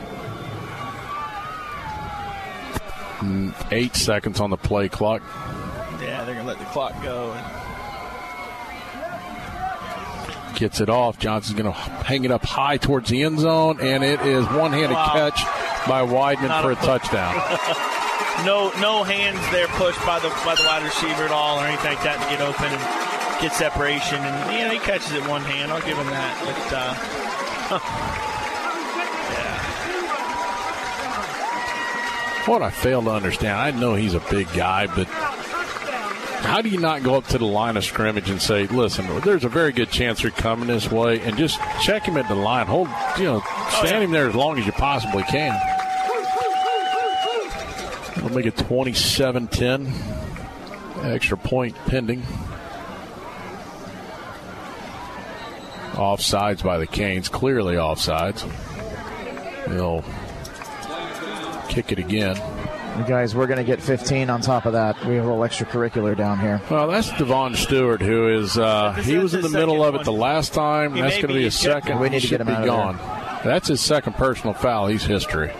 Mm, Eight seconds on the play clock. Yeah, they're gonna let the clock go. And Gets it off. Johnson's going to hang it up high towards the end zone, and it is one handed Wow. catch by Weidman Not for a a touchdown. (laughs) no, no hands there pushed by the by the wide receiver at all, or anything like that to get open and get separation. And yeah, he catches it one hand. I'll give him that. But uh, (laughs) What I fail to understand, I know he's a big guy, but how do you not go up to the line of scrimmage and say, "Listen, there's a very good chance they're coming this way," and just check him at the line, hold, you know, stand him there as long as you possibly can. We'll make it 27-10. Extra point pending. Offsides by the Canes, clearly offsides. They'll kick it again. Guys, we're going to get 15 on top of that. We have a little extracurricular down here. Well, that's Devon Stewart, who is uh, he was in the middle of it the last time. He that's going to be be his second. We need to get him be out of gone. there. That's his second personal foul. He's history.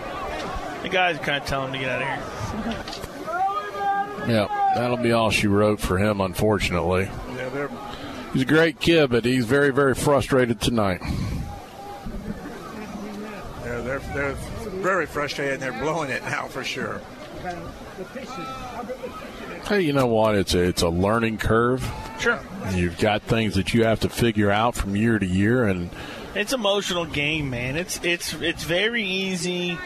the guys kind of tell him to get out of here. Yeah, that'll be all she wrote for him. Unfortunately, Yeah, they're he's a great kid, but he's very, very frustrated tonight. they're they're, they're very frustrated. and They're blowing it now for sure. Hey, you know what? It's a it's a learning curve. Sure. You've got things that you have to figure out from year to year, and It's emotional game, man. It's it's it's very easy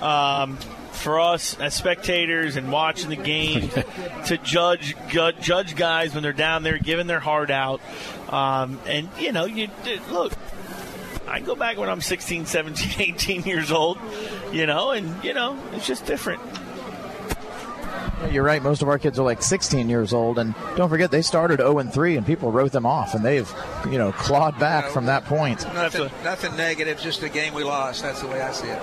um, for us as spectators and watching the game (laughs) to judge judge guys when they're down there giving their heart out. Um, and you know, you look. I go back when I'm 16, 17, (laughs) 18 years old, you know, and you know, it's just different. You're right. Most of our kids are like 16 years old, and don't forget they started 0 and 3, and people wrote them off, and they've, you know, clawed back from that point. Nothing, nothing negative. Just a game we lost. That's the way I see it.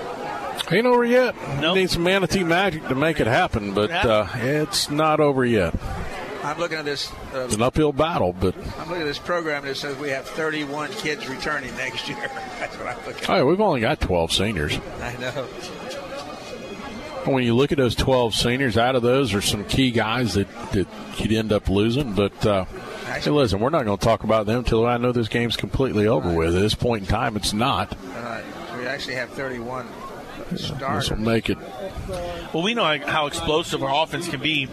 ain't over yet. Need some manatee magic to make it happen, but uh, it's not over yet. I'm looking at this. Uh, It's an uphill battle, but I'm looking at this program that says we have 31 kids returning next year. (laughs) That's what I'm looking. hey, we've only got 12 seniors. I know. When you look at those 12 seniors, out of those are some key guys that, that you'd end up losing. But uh, hey, listen, we're not going to talk about them until I know this game's completely over with. At this point in time, it's not. Uh, we actually have 31 This will make it. Well, we know how explosive our offense can be.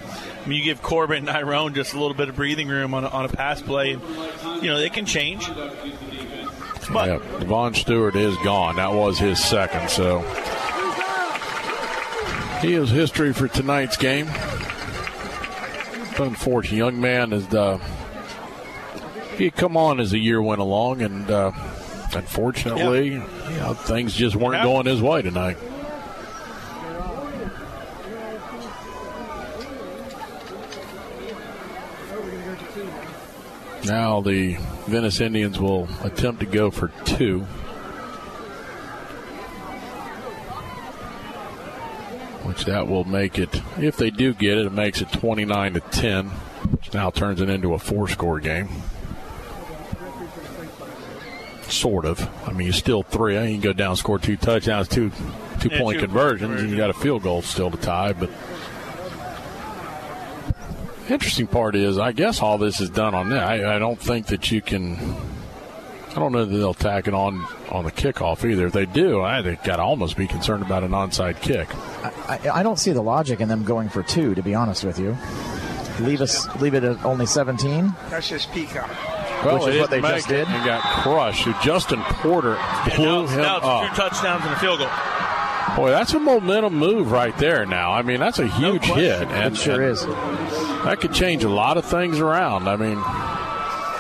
I mean, you give Corbin and Tyrone just a little bit of breathing room on a, on a pass play, and you know they can change. yeah, Devon Stewart is gone. That was his second, so he is history for tonight's game. Unfortunate young man is uh, he had come on as the year went along, and uh, unfortunately, you know, things just weren't Yeah. going his way tonight. Now the Venice Indians will attempt to go for two. Which that will make it, if they do get it, it makes it 29 to 10, which now turns it into a four score game. Sort of. I mean, you still three. You can go down, score two touchdowns, two two Yeah, point two conversions, and you got a field goal still to tie. But interesting part is, I guess all this is done on that. I, I don't think that you can. I don't know that they'll tack it on on the kickoff either. If they do, I think got to almost be concerned about an onside kick. I, I don't see the logic in them going for two, to be honest with you. Leave us, leave it at only 17. That's just peacock. Well, Which is what they just did. and got crushed. So Justin Porter blew now, him now it's up. two touchdowns and a field goal. Boy, that's a momentum move right there. Now, I mean, that's a huge hit, and It sure and is. That could change a lot of things around. I mean,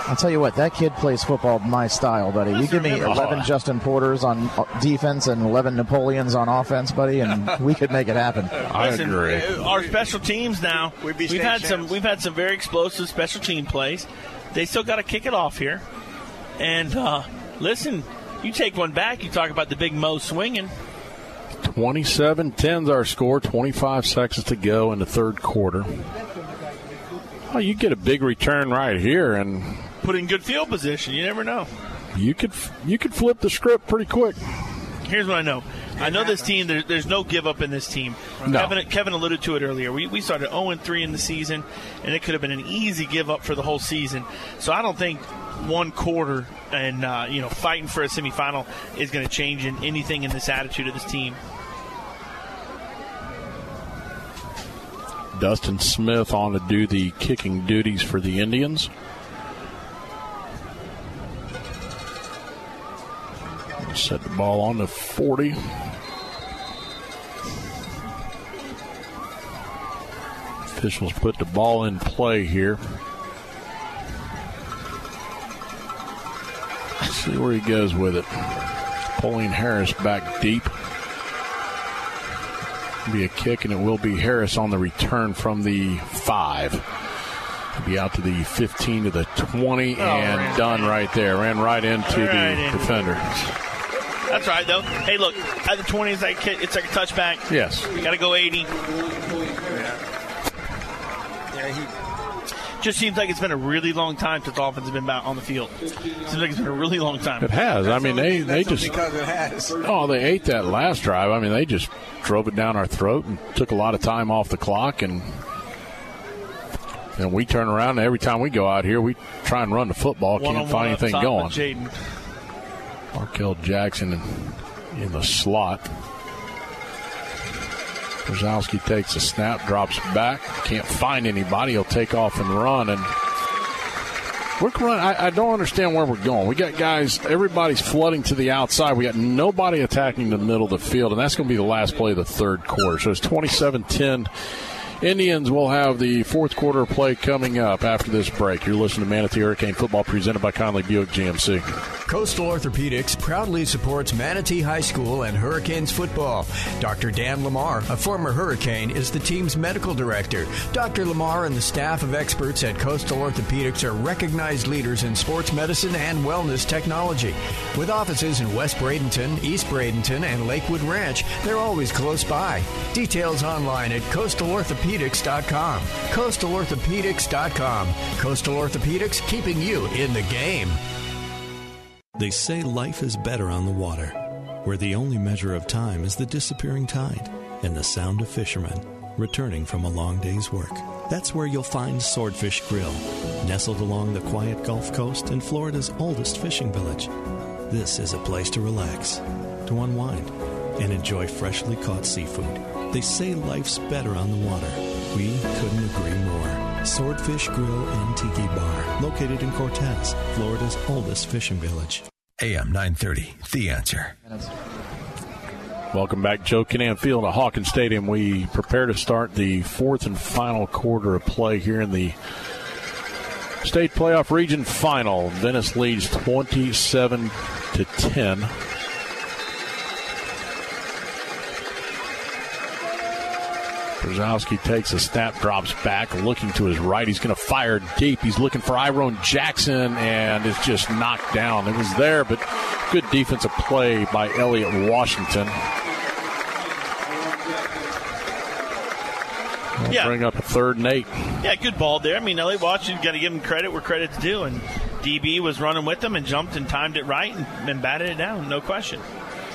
I'll tell you what, that kid plays football my style, buddy. You give me 11 Justin Porters on defense and 11 Napoleons on offense, buddy, and (laughs) we could make it happen. Listen, uh, Our special teams now. We'd be we've state had some. We've had some very explosive special team plays. They still got to kick it off here. And uh, listen, you take one back. You talk about the big Mo swinging. 27 10's our score, 25 seconds to go in the third quarter. Oh, you get a big return right here, and Put in good field position. You never know. you could you could flip the script pretty quick. Here's what I know. I know this team. There, there's no give up in this team. No. Kevin, Kevin alluded to it earlier. We, we started 0 3 in the season, and it could have been an easy give up for the whole season. So I don't think one quarter and uh, you know fighting for a semifinal is going to change in anything in this attitude of this team. Dustin Smith on to do the kicking duties for the Indians. Set the ball on the 40. Officials put the ball in play here. See where he goes with it. Pauline Harris back deep. Be a kick, and it will be Harris on the return from the five. He'll be out to the 15 to the 20, and done right there. Ran right into Right the into defender. That's right, though. Hey, look, at the 20s, it's like, it's like a touchback. Yes. You got to go 80. Yeah, he Just seems like it's been a really long time since the offense has been back on the field. Seems like it's been a really long time. It has. I mean, they, they just. because it has. Oh, they ate that last drive. I mean, they just drove it down our throat and took a lot of time off the clock. And and we turn around, and every time we go out here, we try and run the football. Can't One-on-one find anything going. Jaden. Markel Jackson in, in the slot. Brzezowski takes a snap, drops back, can't find anybody. He'll take off and run. And we're run. I, I don't understand where we're going. We got guys. Everybody's flooding to the outside. We got nobody attacking the middle of the field, and that's going to be the last play of the third quarter. So it's 27-10. Indians will have the fourth quarter play coming up after this break. You're listening to Manatee Hurricane Football presented by Conley Buick GMC. Coastal Orthopedics proudly supports Manatee High School and Hurricanes football. Dr. Dan Lamar, a former Hurricane, is the team's medical director. Dr. Lamar and the staff of experts at Coastal Orthopedics are recognized leaders in sports medicine and wellness technology. With offices in West Bradenton, East Bradenton, and Lakewood Ranch, they're always close by. Details online at coastalorthopedics.com. Coastalorthopedics.com. Coastal Orthopedics keeping you in the game. They say life is better on the water, where the only measure of time is the disappearing tide and the sound of fishermen returning from a long day's work. That's where you'll find Swordfish Grill, nestled along the quiet Gulf Coast in Florida's oldest fishing village. This is a place to relax, to unwind, and enjoy freshly caught seafood. They say life's better on the water. We couldn't agree more. Swordfish Grill and Tiki Bar, located in Cortez, Florida's oldest fishing village. AM 930, The Answer. Welcome back, Joe Kinnan Field at Hawkins Stadium. We prepare to start the fourth and final quarter of play here in the state playoff region final. Venice leads 27 to 10. Brzezowski takes a snap, drops back, looking to his right. He's going to fire deep. He's looking for Iron Jackson, and it's just knocked down. It was there, but good defensive play by Elliot Washington. We'll Yeah. Bring up a third and eight. Yeah, good ball there. I mean, Elliot Washington got to give him credit where credit's due, and DB was running with him and jumped and timed it right and, and batted it down, no question.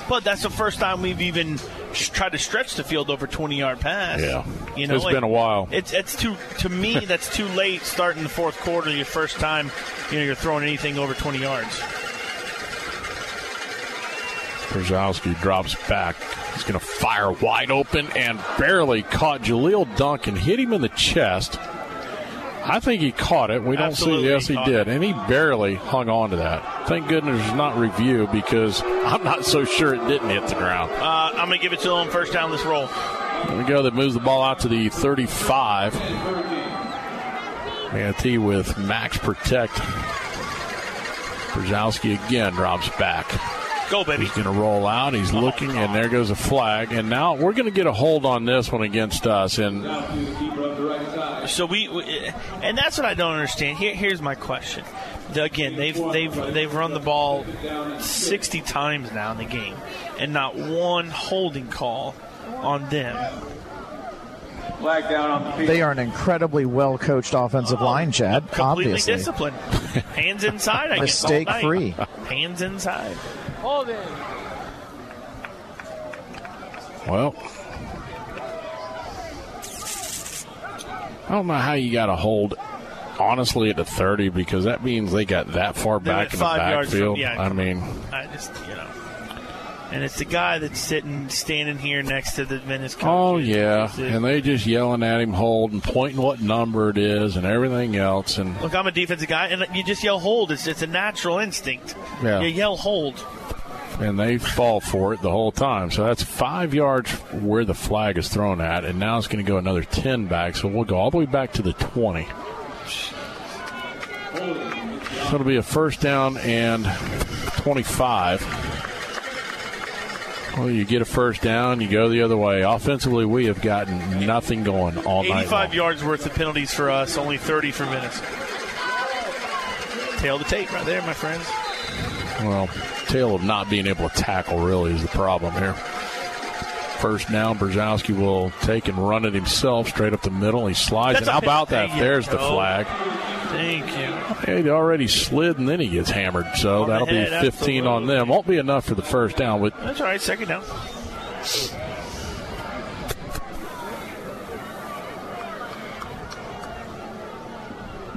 But that's the first time we've even tried to stretch the field over 20 yard pass. Yeah. you know, It's been a while. It's it's too to me (laughs) that's too late starting the fourth quarter. Your first time, you know, you're throwing anything over 20 yards. Brzezowski drops back. He's going to fire wide open and barely caught Jaleel Duncan. Hit him in the chest. I think he caught it. We don't Absolutely, see. Yes, he he did, it. and he barely hung on to that. Thank goodness it's not review because I'm not so sure it didn't hit the ground. Uh, I'm going to give it to him first down this roll. There we go. That moves the ball out to the 35. Manatee with max protect Brzezowski again drops back. Go, baby. He's going to roll out. He's looking, and there goes a flag. And now we're going to get a hold on this one against us. And So we, we and that's what I don't understand. Here, here's my question. Again, they've they've they've run the ball 60 times now in the game, and not one holding call on them. Flag down on the field. They are an incredibly well coached offensive line, Chad. Completely Obviously. disciplined. Hands inside. I guess, all Mistake night. free. Hands inside. Hold it. Well, I don't know how you got to hold, honestly, at the 30 because that means they got that far back in the yards from- backfield. yeah, I mean, I just you know, and it's the guy that's sitting, standing here next to the Venice. Coach. oh, yeah. And they just yelling at him, hold, and pointing what number it is and everything else. And Look, I'm a defensive guy, and you just yell hold. It's, it's a natural instinct. Yeah. You yell hold. and they fall for it the whole time. So that's five yards where the flag is thrown at, and now it's going to go another 10 back. So we'll go all the way back to the 20. So it'll be a first down and 25. Well, you get a first down, you go the other way. Offensively, we have gotten nothing going all night. 85 yards worth of penalties for us, only 30 for minutes. Tail of the tape right there, my friends. Well, tail of not being able to tackle really is the problem here. First down, Brzezowski will take and run it himself straight up the middle. He slides, That's and how about that? There's the flag. Thank you. He'd already slid, and then he gets hammered. So On that'll head, be 15 on them. Won't be enough for the first down, but That's all right, second down.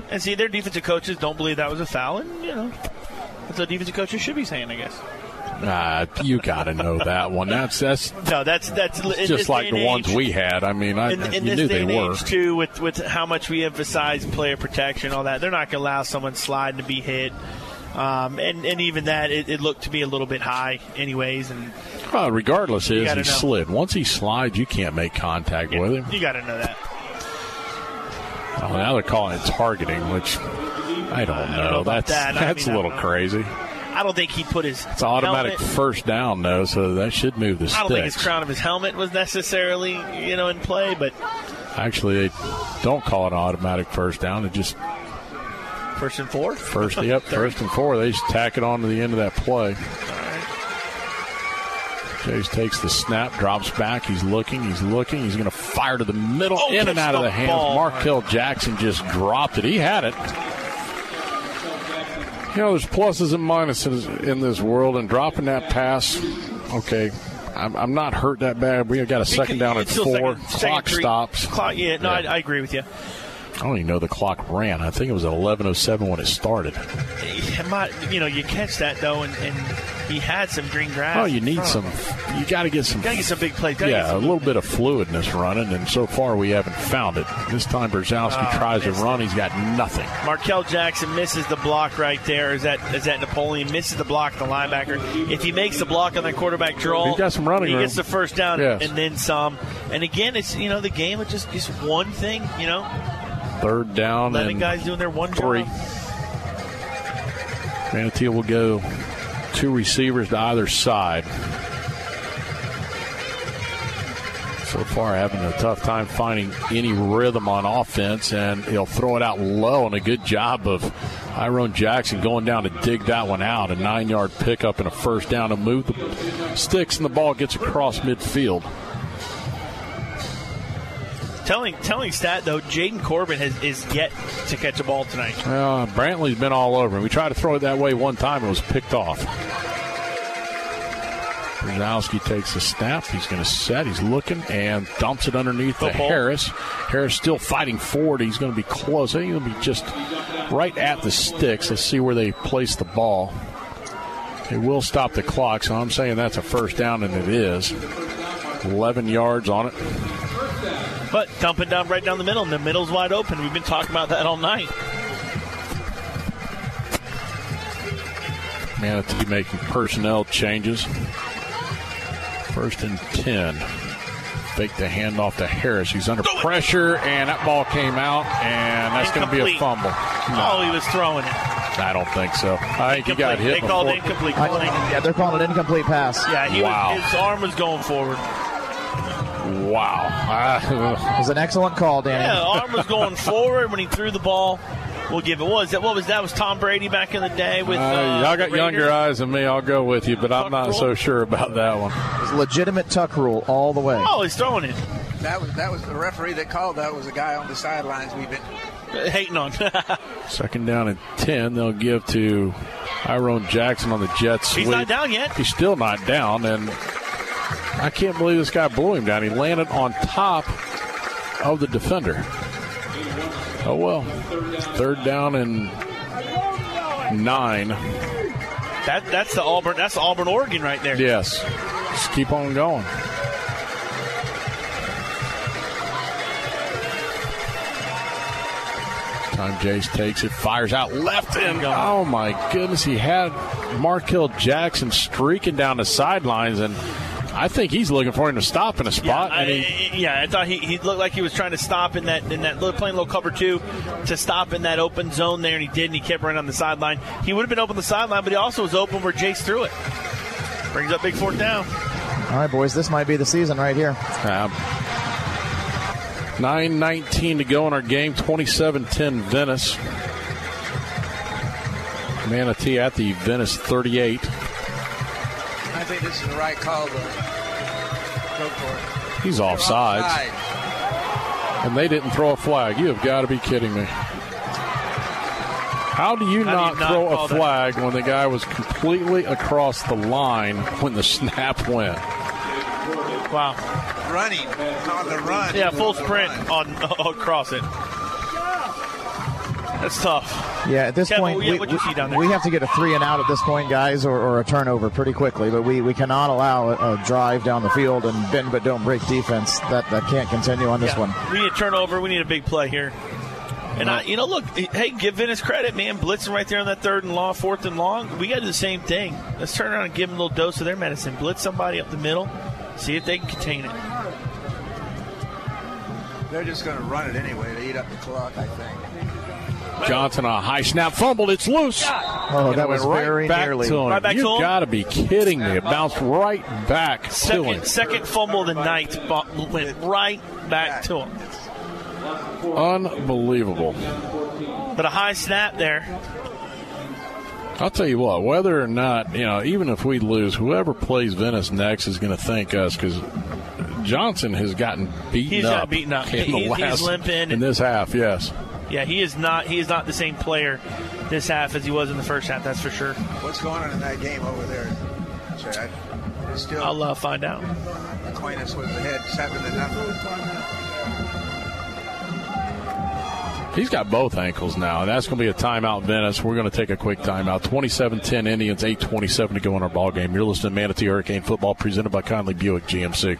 And see, their defensive coaches don't believe that was a foul, and, you know, that's what defensive coaches should be saying, I guess. Uh, you got to know that one. That's that's No, that's that's just like the and ones age- we had. I mean, I, in, in you knew they were. age too, with with how much we emphasize player protection, all that, they're not going to allow someone slide to be hit. Um, and and even that, it, it looked to be a little bit high, anyways. And Well, regardless, is he know. slid. Once he slides, you can't make contact with him. you got to know that. Well, now they're calling it targeting, which I don't know. know that's that. I that's mean, a I little crazy. I don't think he put his. It's automatic helmet- first down though, so that should move the I don't think his crown of his helmet was necessarily, you know, in play, but Actually, they don't call it an automatic first down. It just first and four. first (laughs) yep, first and four. They just tack it on to the end of that play. Jace takes the snap, drops back. He's looking. He's looking. He's going to fire to the middle, Oh, in and out of the hands. ball. Markel Jackson just dropped it. He had it. You know, there's pluses and minuses in this world, and dropping that pass, okay, I'm, I'm not hurt that bad. We got a second down at four. second- second Clock three. stops. Clock, yeah, no, I, I agree with you. I don't even know the clock ran. I think it was at 11:07 when it started. It might- you know, you catch that though, and, and he had some green grass. Oh, you need some. You got to get some. Gotta get some big plays. Gotta Yeah, a little bit of fluidness running, and so far we haven't found it. This time Brzezowski Oh, ah, tries to run. He's got nothing. Markel Jackson misses the block right there. Is that is that Napoleon misses the block? The linebacker. If he makes the block on that quarterback draw, He's got some running He room. gets the first down Yes. and then some. And again, it's you know the game is just just one thing. You know, Third down eleven and guys doing their one three. job. Manatee will go two receivers to either side. So far, having a tough time finding any rhythm on offense, and he'll throw it out low. And a good job of Tyrone Jackson going down to dig that one out. A nine yard pickup and a first down to move the sticks, and the ball gets across midfield. Telling telling stat though, Jaden Corbin has is yet to catch a ball tonight. Uh, Brantley's been all over him. We tried to throw it that way one time, and it was picked off. Brzezowski takes the snap. He's going to set. He's looking and dumps it underneath to Harris. Harris still fighting forward. He's going to be close. I think he'll be just right at the sticks. Let's see where they place the ball. They will stop the clock, so I'm saying that's a first down, and it is. 11 yards on it. But dumping down right down the middle, and the middle's wide open. We've been talking about that all night. Manatee making personnel changes. First and 10. Fake the handoff to Harris. He's under pressure, and that ball came out, and that's going to be a Incomplete. fumble. Oh, he was throwing it. I don't think so. I think he got hit. They called before. it incomplete. I- Called it incomplete. yeah, they're calling it incomplete pass. Yeah, he Wow. was, his arm was going forward. Wow. (laughs) It was an excellent call, Danny. Yeah, arm was going forward when he threw the ball. We'll give it. What was that? What was that? Was Tom Brady back in the day with? Uh, Uh, y'all got younger eyes than me. I'll go with you, but I'm not so sure about that one. It was legitimate tuck rule all the way. Oh, he's throwing it. That was that was the referee that called. That was a guy on the sidelines. We've been hating on. (laughs) Second down and 10, they'll give to Tyrone Jackson on the jet sweep. He's not down yet. He's still not down, and I can't believe this guy blew him down. He landed on top of the defender. Oh, well. Third down and nine. That that's the Auburn. That's Auburn, Oregon, right there. Yes. Just keep on going. Time Jace takes it, fires out left and oh my goodness, he had Markel Jackson streaking down the sidelines, and I think he's looking for him to stop in a spot. I, and he, yeah, I thought he, he looked like he was trying to stop in that in that little playing little cover two to stop in that open zone there, and he didn't. he kept running on the sideline. He would have been open the sideline, but he also was open where Jace threw it. Brings up big fourth down. All right, boys, this might be the season right here. Um, 9.19 to go in our game, 27 10 Venice. Manatee at the Venice 38. I think this is the right call. To go for it. He's They're offsides. offside. And they didn't throw a flag. You have got to be kidding me. How do you How do not you not throw call a that? flag when the guy was completely across the line when the (laughs) snap went? Wow. Running on the run. Yeah, full sprint on (laughs) across it. That's tough. Yeah, at this Kevin, point, yeah, we, what'd you see down there? we have to get a three and out at this point, guys, or, or a turnover pretty quickly. But we, we cannot allow a, a drive down the field and bend but don't break defense. That that can't continue on this Yeah. one. We need a turnover. We need a big play here. And I, you know, look, hey, give Venice credit, man. Blitzing right there on that third and long, fourth and long. We got to do the same thing. Let's turn around and give them a little dose of their medicine. Blitz somebody up the middle. See if they can contain it. They're just going to run it anyway to eat up the clock. I think. Johnson on a high snap, fumbled. It's loose. Oh, And that was went right very back nearly. to him. Right back you to him? got to be kidding me! It bounced right back to him. Second, second fumble of the night bu- went right back to him. Unbelievable. But a high snap there. I'll tell you what, whether or not, you know, even if we lose, whoever plays Venice next is going to thank us because Johnson has gotten beaten He's up. gotten beaten up. In the He's- he's last, limping. in this half, yes. Yeah, he is not. He is not the same player this half as he was in the first half. That's for sure. What's going on in that game over there? Chad? It's still I'll uh, find out. Aquinas was ahead, seven to nothing. He's got both ankles now, and that's going to be a timeout, Venice. We're going to take a quick timeout. 27-10 Indians, 8.27 to go in our ball game. You're listening to Manatee Hurricane Football presented by Conley Buick GMC.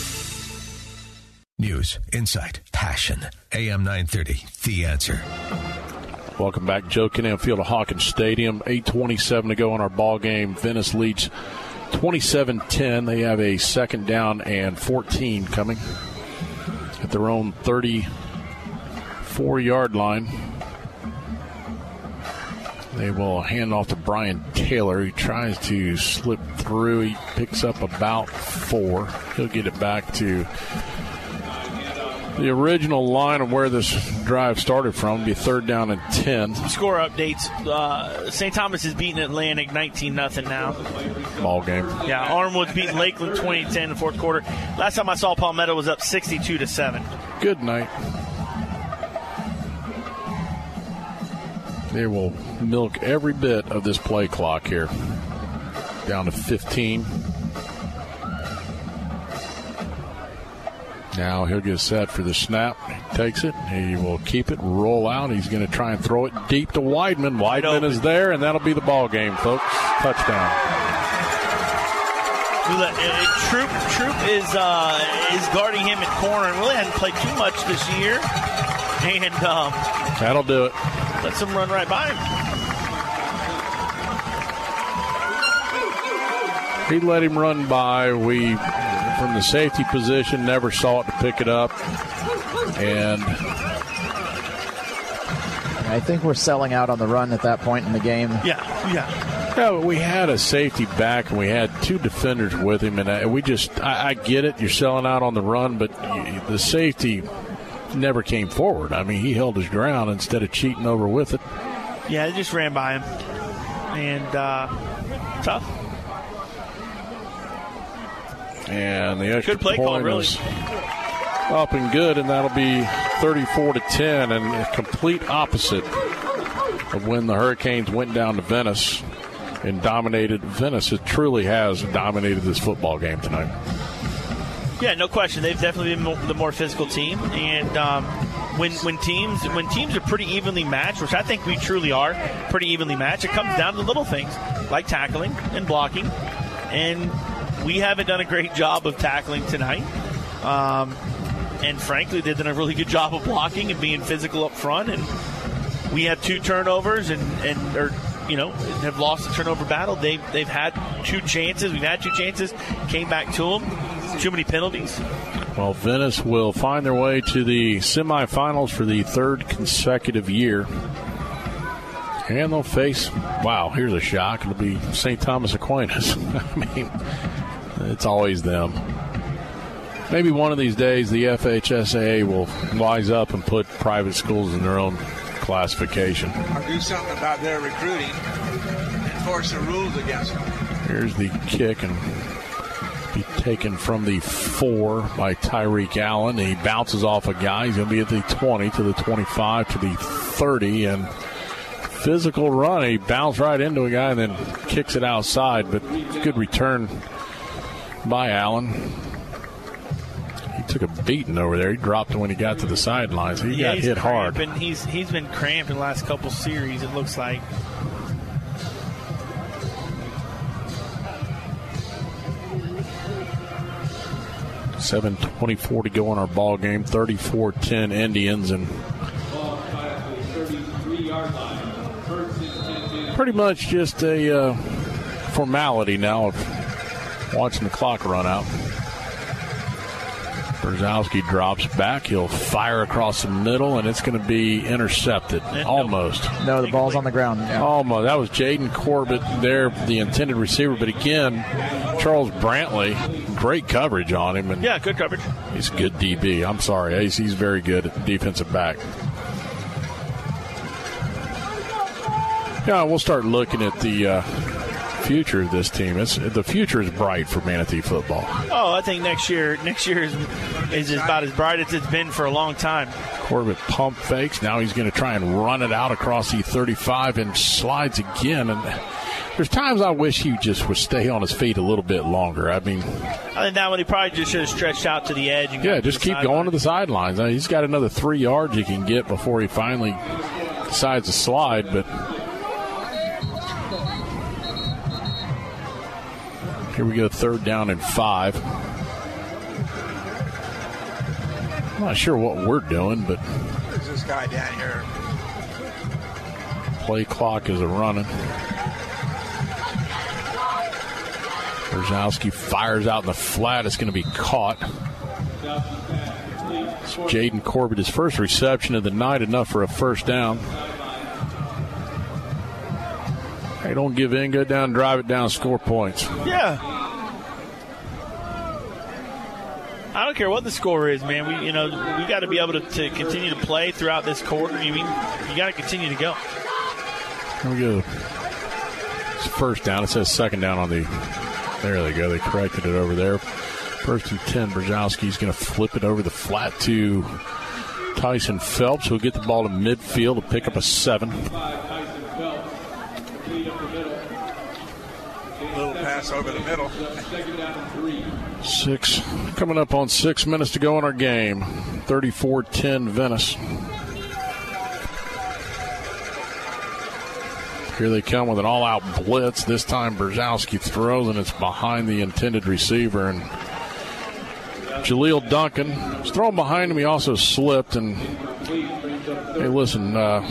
News, insight, passion. AM 930, The Answer. Welcome back, Joe Kinnan Field of Hawkins Stadium. 8.27 to go in our ball game. Venice leads 27 10. They have a second down and 14 coming at their own 34 yard line. They will hand off to Brian Taylor. He tries to slip through. He picks up about four. He'll get it back to the original line of where this drive started from. Be third down and 10. Score updates. Uh, St. Thomas is beating Atlantic 19 nothing now. Ball game. Yeah, Armwood's beating Lakeland 20-10 in the fourth quarter. Last time I saw Palmetto was up 62 to 7. Good night. They will milk every bit of this play clock here. Down to 15. Now he'll get set for the snap. He takes it. He will keep it, roll out. He's going to try and throw it deep to Weidman. Weidman is there, and that'll be the ball game, folks. Touchdown. Uh, Troop Troop is uh, is guarding him at corner and really hasn't played too much this year. And um, that'll do it. Lets him run right by him. He let him run by. We from the safety position never saw it to pick it up, and I think we're selling out on the run at that point in the game. Yeah, yeah. Yeah, we had a safety back and we had two defenders with him, and I, we just, I, I, get it, you're selling out on the run, but the safety never came forward. I mean, he held his ground instead of cheating over with it. Yeah, it just ran by him, and uh, tough. And the extra good play point call, really. is up and good, and that'll be 34 to 10, and a complete opposite of when the Hurricanes went down to Venice and dominated Venice. It truly has dominated this football game tonight. Yeah, no question. They've definitely been the more physical team, and um, when when teams when teams are pretty evenly matched, which I think we truly are, pretty evenly matched, it comes down to little things like tackling and blocking, and we haven't done a great job of tackling tonight. Um, and frankly, they've done a really good job of blocking and being physical up front. And we had two turnovers and and or you know, have lost the turnover battle. They've, they've had two chances. We've had two chances, came back to them. Too many penalties. Well, Venice will find their way to the semifinals for the third consecutive year. And they'll face, wow, here's a shock. It'll be St. Thomas Aquinas. (laughs) I mean, it's always them. Maybe one of these days the FHSAA will wise up and put private schools in their own classification. Or do something about their recruiting, and enforce the rules against them. Here's the kick and be taken from the four by Tyreek Allen. He bounces off a guy. He's going to be at the 20 to the 25 to the 30 and physical run. He bounced right into a guy and then kicks it outside, but good return by Allen He took a beating over there. He dropped when he got to the sidelines. He yeah, got hit cramping. hard. He's he's been cramping the last couple series. It looks like. Seven twenty-four to go in our ball game. 34-10 Indians and pretty much just a uh, formality now of watching the clock run out. Brzezowski drops back. He'll fire across the middle, and it's going to be intercepted. Almost. No, the ball's on the ground. Yeah. Almost. That was Jaden Corbett there, the intended receiver. But again, Charles Brantley, great coverage on him. And yeah, good coverage. He's a good DB. I'm sorry. He's, he's very good at defensive back. Yeah, we'll start looking at the uh, future of this team. It's the future is bright for Manatee football. Oh, I think next year next year is, is about as bright as it's been for a long time. Corbett pump fakes. Now he's going to try and run it out across the 35 and slides again. And there's times I wish he just would stay on his feet a little bit longer. I mean, I think that one he probably just should have stretched out to the edge. yeah, just keep going to the sidelines. I mean, he's got another three yards he can get before he finally decides to slide, but. Here we go, third down and five. I'm not sure what we're doing, but. There's this guy down here. Play clock is a running. Brzezowski fires out in the flat. It's going to be caught. Jaden Corbett, his first reception of the night, enough for a first down. Hey, don't give in. Go down, drive it down, score points. Yeah. I don't care what the score is, man. We, you know, we got to be able to, to, continue to play throughout this quarter. I mean, you got to continue to go. Here we go. It's first down. It says second down on the. There they go. They corrected it over there. First and ten. Brzezowski's going to flip it over the flat to Tyson Phelps, who'll get the ball to midfield to pick up a seven. Pass over the middle. Six, coming up on six minutes to go in our game. 34 10 Venice. Here they come with an all out blitz. This time Brzezowski throws and it's behind the intended receiver. And Jaleel Duncan was thrown behind him. He also slipped. And hey, listen, uh,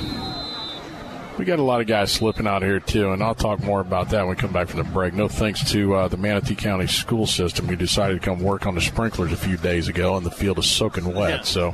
we got a lot of guys slipping out here too, and I'll talk more about that when we come back from the break. No thanks to uh, the Manatee County school system, who decided to come work on the sprinklers a few days ago, and the field is soaking wet. Yeah. So,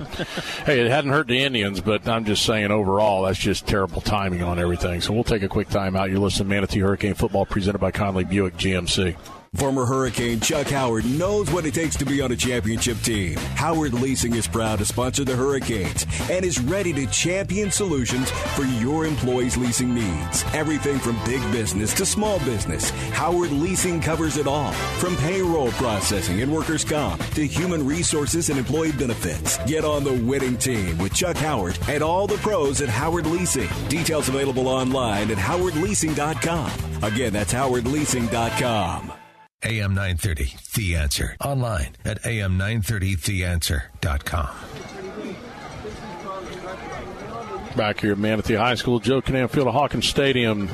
hey, it hadn't hurt the Indians, but I'm just saying overall, that's just terrible timing on everything. So we'll take a quick time out. You're listening to Manatee Hurricane Football, presented by Conley Buick GMC. Former Hurricane Chuck Howard knows what it takes to be on a championship team. Howard Leasing is proud to sponsor the Hurricanes and is ready to champion solutions for your employees' leasing needs. Everything from big business to small business, Howard Leasing covers it all. From payroll processing and workers' comp to human resources and employee benefits. Get on the winning team with Chuck Howard and all the pros at Howard Leasing. Details available online at howardleasing.com. Again, that's howardleasing.com. AM 930, The Answer. Online at am930theanswer.com. Back here at Manatee High School, Joe Kinnan Field of Hawkins Stadium.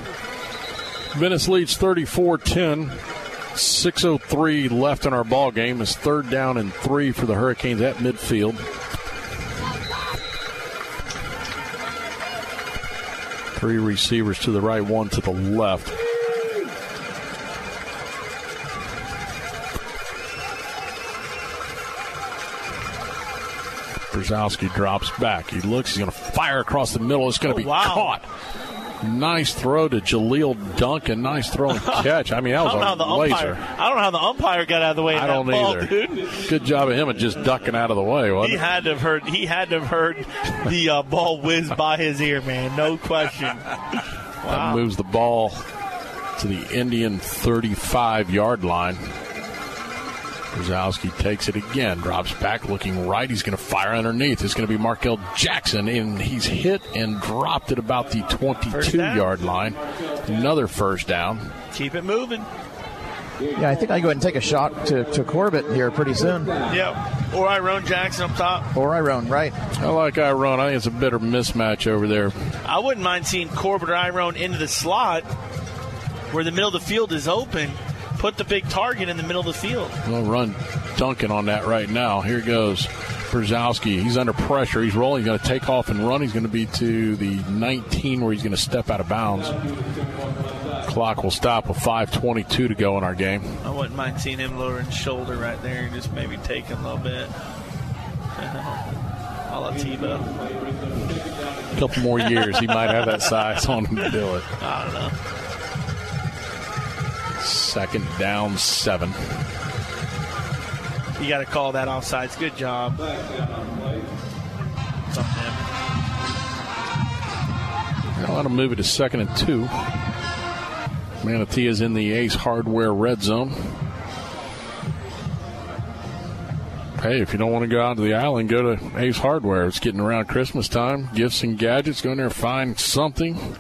Venice leads 34 10. 6.03 left in our ball game. It's third down and three for the Hurricanes at midfield. Three receivers to the right, one to the left. Brzezowski drops back. He looks. He's going to fire across the middle. It's going to Oh, be wow. caught. Nice throw to Jaleel Duncan. Nice throw and (laughs) catch. I mean, that was how the a laser. umpire. I don't know how the umpire got out of the way. I don't ball, either. dude. Good job of him at just ducking out of the way, wasn't He it? had to have heard. He had to have heard the uh, ball whiz by his ear, man. No question. (laughs) That moves the ball to the Indian 35 yard line. Brzezowski takes it again, drops back, looking right. He's going to fire underneath. It's going to be Markel Jackson, and he's hit and dropped at about the 22 yard line. Another first down. Keep it moving. Yeah, I think I go ahead and take a shot to, to Corbett here pretty soon. Yep. Or Iron Jackson up top. Or Iron, right. I like Iron. I think it's a better mismatch over there. I wouldn't mind seeing Corbett or Iron into the slot where the middle of the field is open. Put the big target in the middle of the field. We'll run Duncan on that right now. Here goes Brzezowski. He's under pressure. He's rolling. He's going to take off and run. He's going to be to the 19 where he's going to step out of bounds. Clock will stop with 5.22 to go in our game. I wouldn't mind seeing him lower his shoulder right there and just maybe take him a little bit. (laughs) a la Tebow. A couple more years, he might have that size on him to do it. I don't know. Second down, seven. You got to call that offsides. Good job. Now that'll move it to second and two. Manatee is in the Ace Hardware red zone. Hey, if you don't want to go out to the island, go to Ace Hardware. It's getting around Christmas time. Gifts and gadgets. Go in there and find something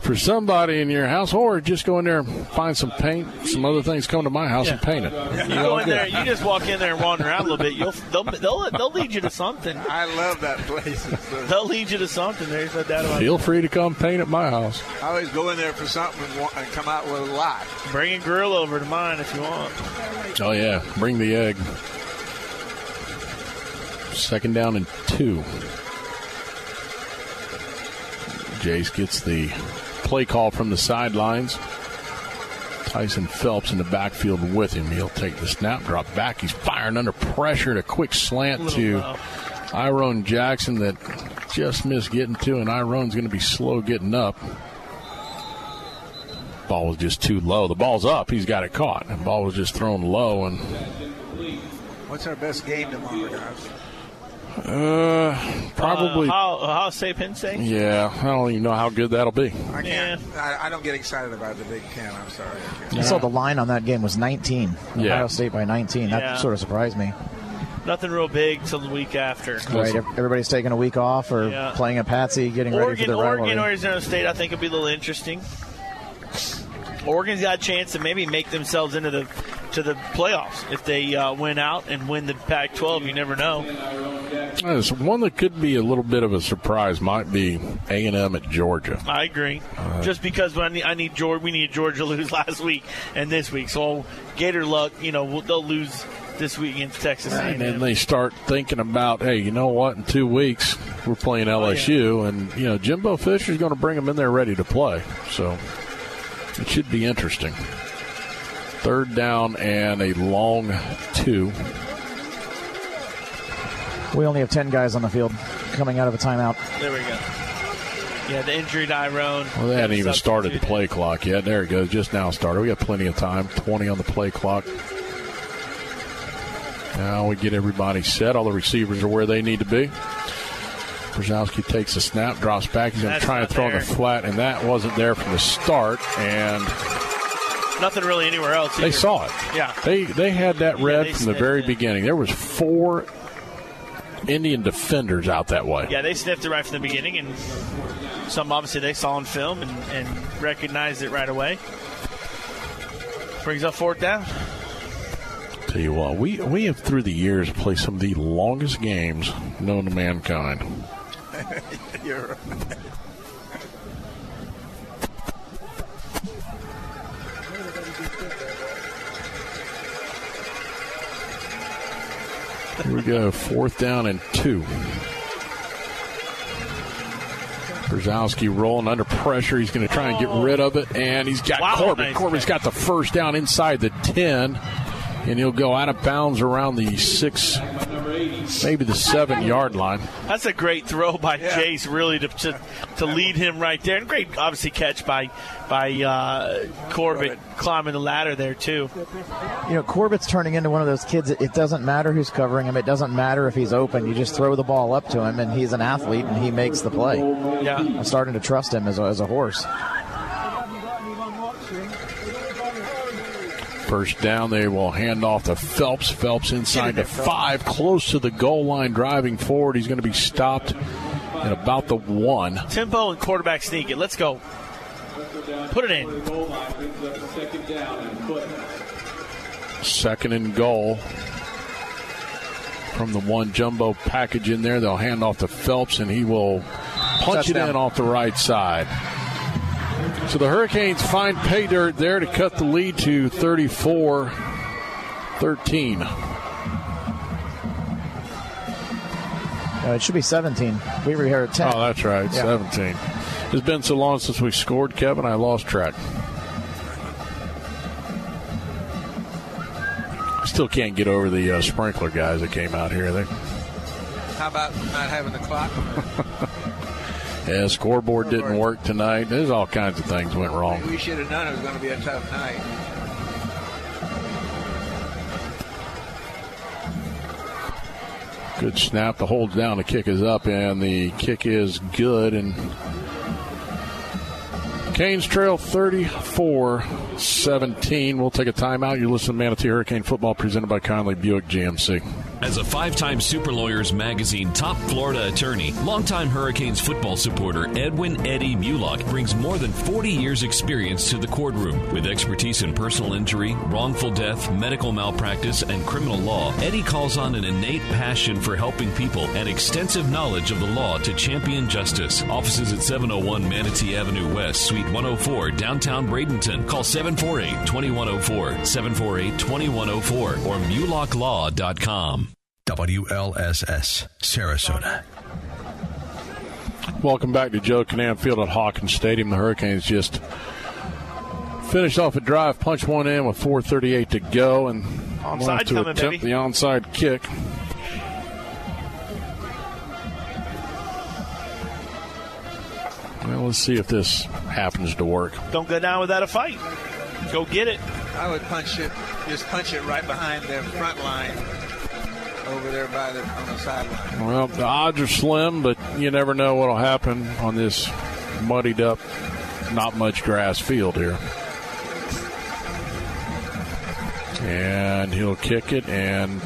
for somebody in your house, or just go in there and find some paint, some other things. Come to my house and paint it. You go in there. You just walk in there and wander around a little bit. You'll they'll they'll, they'll lead you to something. I love that place. They'll lead you to something. There's no doubt about it. Feel free to come paint at my house. I always go in there for something and, and come out with a lot. Bring a grill over to mine if you want. Oh yeah, bring the egg. Second down and two. Jace gets the play call from the sidelines. Tyson Phelps in the backfield with him. He'll take the snap, drop back. He's firing under pressure and a quick slant to Iron Jackson that just missed getting to, and Iron's going to be slow getting up. Ball was just too low. The ball's up. He's got it caught. The ball was just thrown low, and What's our best game tomorrow, guys? Uh, probably. Uh, how how say Pensay? yeah, I don't even know how good that'll be. I can't. I, I don't get excited about the Big Ten. I'm sorry. I can't. Saw the line on that game was 19. Yeah. Ohio State by 19. That Yeah. sort of surprised me. Nothing real big till the week after. Right, everybody's taking a week off or Yeah. playing a patsy, getting ready for Oregon, the rivalry. Oregon, Arizona State. I think will be a little interesting. Oregon's got a chance to maybe make themselves into the to the playoffs if they uh, win out and win the Pac-12. You never know. One that could be a little bit of a surprise. Might be A and M at Georgia. I agree. Uh, Just because I need, I need Georgia, we need Georgia to lose (laughs) last week and this week. So Gator luck, you know, they'll lose this week against Texas And A&M. then they start thinking about, hey, you know what? In two weeks, we're playing LSU, and you know Jimbo Fisher's going to bring them in there ready to play. So it should be interesting. Third down and a long two. We only have 10 guys on the field coming out of a timeout. There we go. Yeah, the injury to Iron. Well, they hadn't even started the play clock yet. There it goes. Just now started. We got plenty of time. 20 on the play clock. Now we get everybody set. All the receivers are where they need to be. Brzezowski takes a snap, drops back. He's going to try and throw in there. the flat, and that wasn't there from the start. And Nothing really anywhere else. they saw it. Yeah. They they had that red they from the very it. beginning. There was four Indian defenders out that way. Yeah, they sniffed it right from the beginning, and some obviously they saw on film and, and recognized it right away. Brings up fourth down. Tell you what, we we have through the years played some of the longest games known to mankind. (laughs) You're right. Here we go, fourth down and two. Brzezowski rolling under pressure. He's going to try and get oh. rid of it, and he's got Wow, Corbin. nice Corbin's got the first down inside the 10, and he'll go out of bounds around the six, maybe the seven yard line. That's a great throw by Jace, really to, to to lead him right there, and great obviously catch by by uh, Corbett climbing the ladder there too. You know, Corbett's turning into one of those kids. It doesn't matter who's covering him. It doesn't matter if he's open. You just throw the ball up to him, and he's an athlete, and he makes the play. Yeah. I'm starting to trust him as a, as a horse. First down, they will hand off to Phelps. Phelps inside the five, close to the goal line, driving forward. He's going to be stopped at about the one. Tempo and quarterback sneak it. Let's go. Put it in. Second and goal from the one jumbo package in there. They'll hand off to Phelps, and he will punch it in off the right side. So the Hurricanes find pay dirt there to cut the lead to 34 13. Uh, it should be 17. We were here at 10. Oh, that's right, Yeah. 17. It's been so long since we scored, Kevin, I lost track. I Still can't get over the uh, sprinkler guys that came out here. They, How about not having the clock? (laughs) yeah, scoreboard didn't work tonight. There's all kinds of things went wrong. we should have known it was going to be a tough night. Good snap. The holds down. The kick is up, and the kick is good. And Canes trail 34 17. We'll take a timeout. You're listening to Manatee Hurricane Football presented by Conley Buick GMC. As a five time Super Lawyers Magazine top Florida attorney, longtime Hurricanes football supporter Edwin Eddie Mulock brings more than 40 years' experience to the courtroom. With expertise in personal injury, wrongful death, medical malpractice, and criminal law, Eddie calls on an innate passion for helping people and extensive knowledge of the law to champion justice. Offices at 701 Manatee Avenue West, Suite 104, downtown Bradenton. Call 748 2104, 748 2104, or mulocklaw.com. WLSS, Sarasota. Welcome back to Joe Kinnan Field at Hawkins Stadium. The Hurricanes just finished off a drive, punch one in with 4:38 to go, and Onside to coming, attempt baby. the onside kick. Well, let's see if this happens to work. Don't go down without a fight. Go get it. I would punch it, just punch it right behind their front line, over there by the on the sideline. Well, the odds are slim, but you never know what'll happen on this muddied up, not much grass field here. And he'll kick it, and.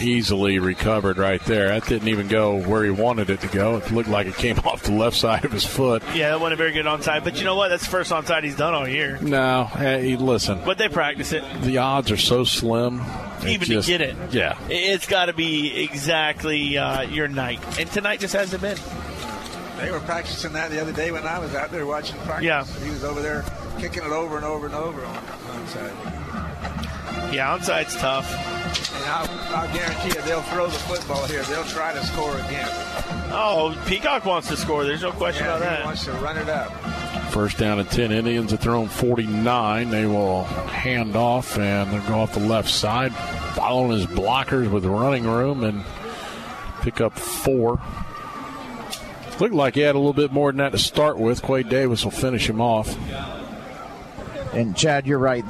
Easily recovered right there. That didn't even go where he wanted it to go. It looked like it came (laughs) off the left side of his foot. Yeah, that wasn't a very good onside. But you know what? That's the first onside he's done all year. No, hey, listen. But they practice it. The odds are so slim. Even just- to get it. Yeah. It's got to be exactly uh, your night. And tonight just hasn't been. They were practicing that the other day when I was out there watching practice. Yeah. He was over there kicking it over and over and over on one side. Yeah, onside's tough. And I'll, I'll guarantee you they'll throw the football here. They'll try to score again. Oh, Peacock wants to score. There's no question Yeah, about he that. wants to run it up. First down and 10. Indians at their own 49. They will hand off and they'll go off the left side, following his blockers with running room and pick up four. Looked like he had a little bit more than that to start with. Quade Davis will finish him off. And Chad, you're right.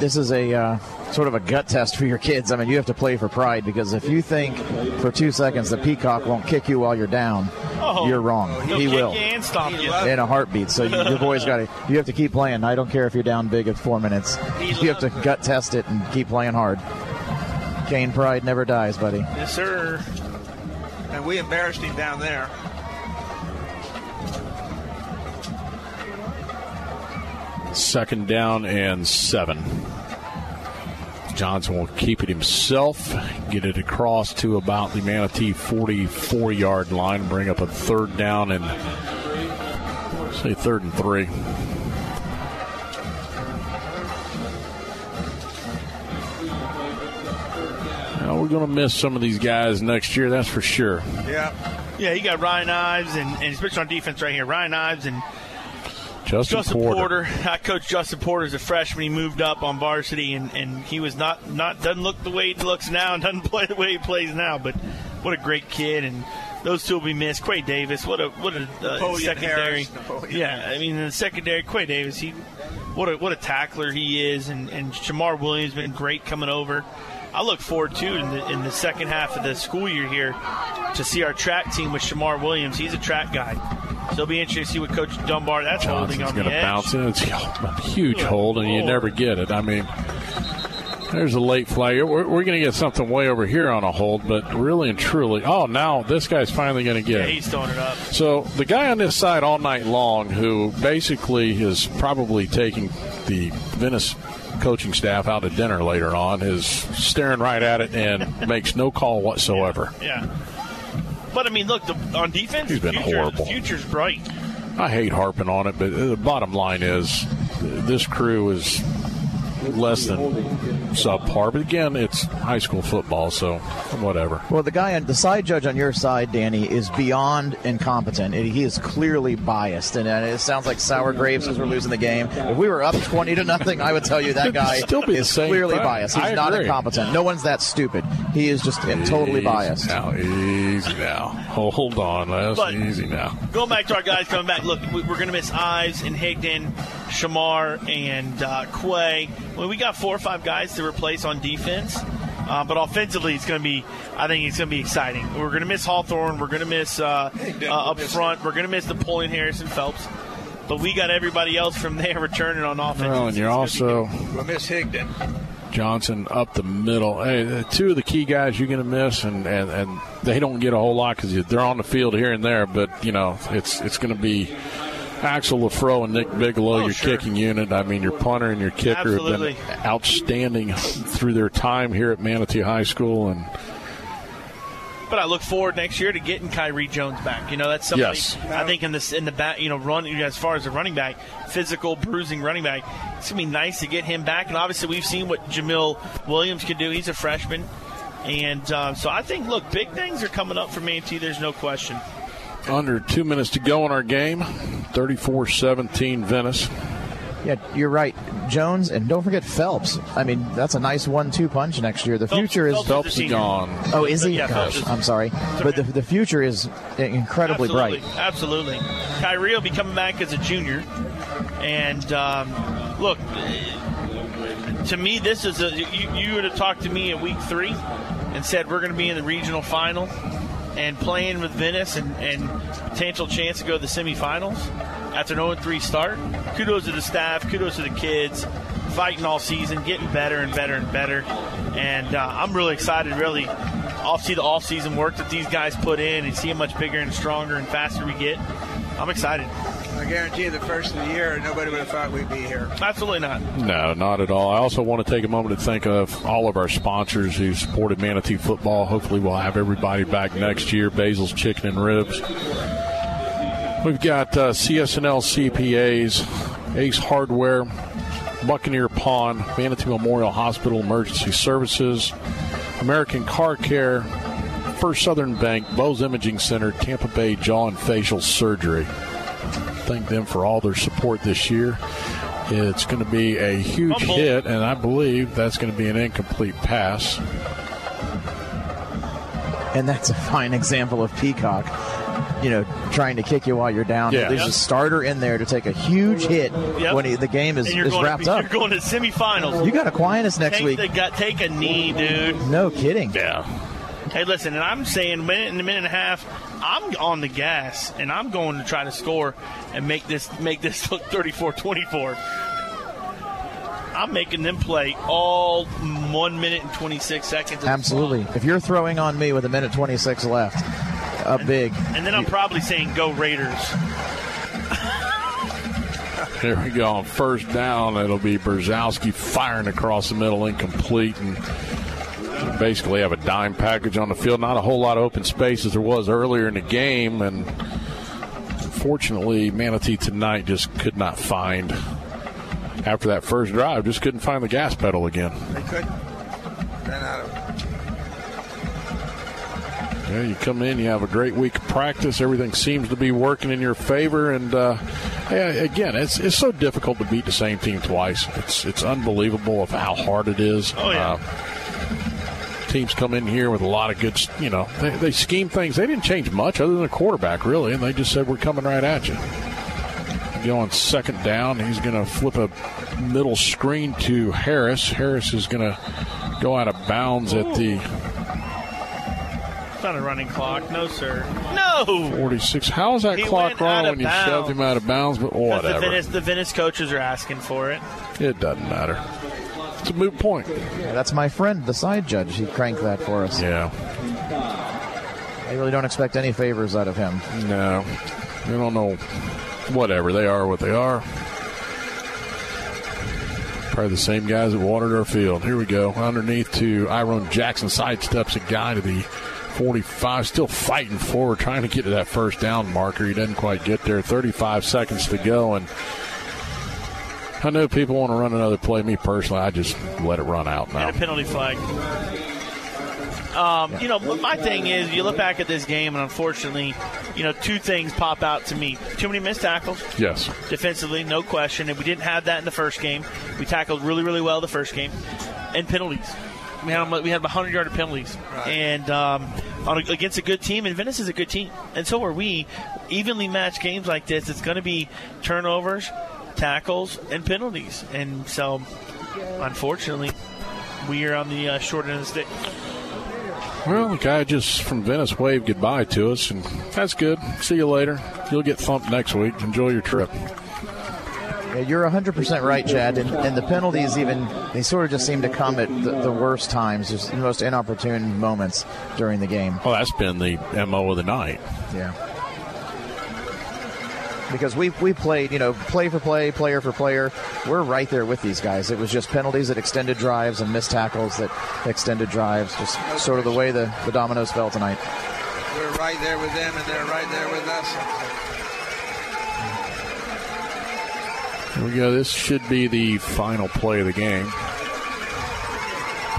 This is a uh, sort of a gut test for your kids. I mean, you have to play for pride because if you think for two seconds the peacock won't kick you while you're down, Oh, you're wrong. he'll he kick will you and stomp you. in a heartbeat. So you, your boy's got to. You have to keep playing. I don't care if you're down big at four minutes. You have to gut test it and keep playing hard. Cane pride never dies, buddy. Yes, sir. And we embarrassed him down there. Second down and seven. Johnson will keep it himself, get it across to about the Manatee 44 yard line, bring up a third down and say third and three. Now, we're going to miss some of these guys next year, that's for sure. Yeah. Yeah, you got Ryan Ives and, and especially on defense right here. Ryan Ives and Justin, Justin Porter. Porter. (laughs) I coached Justin Porter as a freshman. He moved up on varsity, and, and he was not not doesn't look the way he looks now, (laughs) and doesn't play the way he plays now. But what a great kid, and those two will be missed. Quay Davis, what a what a uh, Napoleon secondary. Harris, yeah, I mean in the secondary, Quay Davis, he what a what a tackler he is, and and Shamar Williams has been great coming over. I look forward to in the in the second half of the school year here to see our track team with Shamar Williams. He's a track guy. So it'll be interesting to see what Coach Dunbar that's holding Johnson's on going the to edge. bounce in. It's a huge hold, and you oh. never get it. I mean, there's a late flag. We're, we're going to get something way over here on a hold, but really and truly, oh, now this guy's finally going to get Yeah, it. he's throwing it up. So the guy on this side all night long, who basically is probably taking the Venice coaching staff out to dinner later on, is staring right at it and (laughs) makes no call whatsoever. Yeah. But I mean, look, the, on defense, He's been future, horrible. The future's bright. I hate harping on it, but the bottom line is this crew is less than subpar. But again, it's high school football, so whatever. Well, the guy on the side judge on your side, Danny, is beyond incompetent. He is clearly biased, and it sounds like sour grapes as we're losing the game. If we were up twenty to nothing, I would tell you that (laughs) guy Still be is clearly thing. biased. He's I not agree. incompetent. No one's that stupid. He is just totally biased. Now, easy now. Hold on, Les. But- easy now. Going back to our guys coming back, look, we- we're going to miss Ives and Higdon, Shamar, and uh, Quay. Well, we got four or five guys to replace on defense. Uh, but offensively, it's going to be, I think it's going to be exciting. We're going to miss Hawthorne. We're going to miss uh, uh, up front. We're going to miss the Napoleon Harrison Phelps. But we got everybody else from there (laughs) returning on offense. Well, and you're also We'll miss Higdon. Johnson up the middle. Hey, two of the key guys you're going to miss, and, and, and they don't get a whole lot because they're on the field here and there. But you know, it's it's going to be Axel Lafro and Nick Bigelow, your kicking unit. I mean, your punter and your kicker Absolutely. have been outstanding through their time here at Manatee High School, and But I look forward next year to getting Kyrie Jones back. You know, that's somebody Yes. I think in this in the back, you know, run as far as a running back, physical bruising running back. It's gonna be nice to get him back. And obviously, we've seen what Jamil Williams can do. He's a freshman, and um, so I think look, big things are coming up for Manatee. There's no question. Under two minutes to go in our game, 34-17 Venice. Yeah, you're right. Jones and don't forget Phelps. I mean, that's a nice one-two punch next year. The future is Phelps is gone. Oh, is he? Yeah, Gosh, is- I'm sorry, but the, the future is incredibly absolutely, bright. Absolutely. Kyrie will be coming back as a junior. And um, look, to me, this is a. You, you would have talked to me at week three and said we're going to be in the regional final and playing with Venice and, and potential chance to go to the semifinals after an 0 3 start. Kudos to the staff, kudos to the kids. fighting all season, getting better and better and better. And uh, I'm really excited, really, off see the off season work that these guys put in and see how much bigger and stronger and faster we get. I'm excited. I guarantee you, the first of the year, nobody would have thought we'd be here. Absolutely not. No, not at all. I also want to take a moment to thank of all of our sponsors who supported Manatee football. Hopefully, we'll have everybody back next year. Basil's Chicken and Ribs. We've got uh, CS&L CPAs, Ace Hardware, Buccaneer Pond, Manatee Memorial Hospital Emergency Services, American Car Care, First Southern Bank, Bose Imaging Center, Tampa Bay Jaw and Facial Surgery. Thank them for all their support this year. It's going to be a huge Fumble. hit, and I believe that's going to be an incomplete pass. And that's a fine example of Peacock, you know, trying to kick you while you're down. Yeah. There's Yep. a starter in there to take a huge hit Yep. when he, the game is, and you're is going wrapped to, up. You're going to semifinals. You got Aquinas next take week. The, got, take a knee, dude. No kidding. Yeah. Hey, listen, and I'm saying minute and a minute and a half, I'm on the gas, and I'm going to try to score and make this make this look 34-24. I'm making them play all one minute and 26 seconds. Absolutely. If you're throwing on me with a minute 26 left, up big. And then I'm probably saying, "Go Raiders." Here we go. On first down, it'll be Brzezowski firing across the middle, incomplete, and basically have a dime package on the field. Not a whole lot of open space as there was earlier in the game, and unfortunately, Manatee tonight just could not find. After that first drive, just couldn't find the gas pedal again. They couldn't. Ran out of Yeah, you come in, you have a great week of practice. Everything seems to be working in your favor, and uh, yeah, again, it's it's so difficult to beat the same team twice. It's it's unbelievable of how hard it is. Oh, yeah. Uh, teams come in here with a lot of good, you know, they, they scheme things. They didn't change much other than the quarterback, really, and they just said we're coming right at you. Go on second down. He's going to flip a middle screen to Harris. Harris is going to go out of bounds at the It's not a running clock, no sir. No. 46. How is that He clock wrong out of when you bounds. shoved him out of bounds? But Because The whatever. Venice, the Venice coaches are asking for it. It doesn't matter. It's a moot point. Yeah, that's my friend, the side judge. He cranked that for us. Yeah. I really don't expect any favors out of him. No. We don't know. Whatever. They are what they are. Probably the same guys that watered our field. Here we go. Underneath to Iron Jackson. Sidesteps a guy to the 45. Still fighting forward, trying to get to that first down marker. He doesn't quite get there. 35 seconds to go. And I know people want to run another play. Me personally, I just let it run out now. and a penalty flag. Um, You know, my thing is, you look back at this game, and unfortunately, you know, two things pop out to me: too many missed tackles. Yes. Defensively, no question, and we didn't have that in the first game. We tackled really, really well the first game, and penalties. We had we had 100 yard penalties, and um, on a, against a good team. And Venice is a good team, and so are we. Evenly matched games like this, it's going to be turnovers, tackles, and penalties. And so, unfortunately, we are on the uh, short end of the stick. Well, the guy just from Venice waved goodbye to us, and that's good. See you later. You'll get thumped next week. Enjoy your trip. Yeah, you're 100% right, Chad. And, and the penalties, even, they sort of just seem to come at the, the worst times, just the most inopportune moments during the game. Well, that's been the MO of the night. Yeah. Because we we played, you know, play for play, player for player. We're right there with these guys. It was just penalties that extended drives and missed tackles that extended drives. Just sort of the way the, the dominoes fell tonight. We're right there with them, and they're right there with us. Here we go. This should be the final play of the game.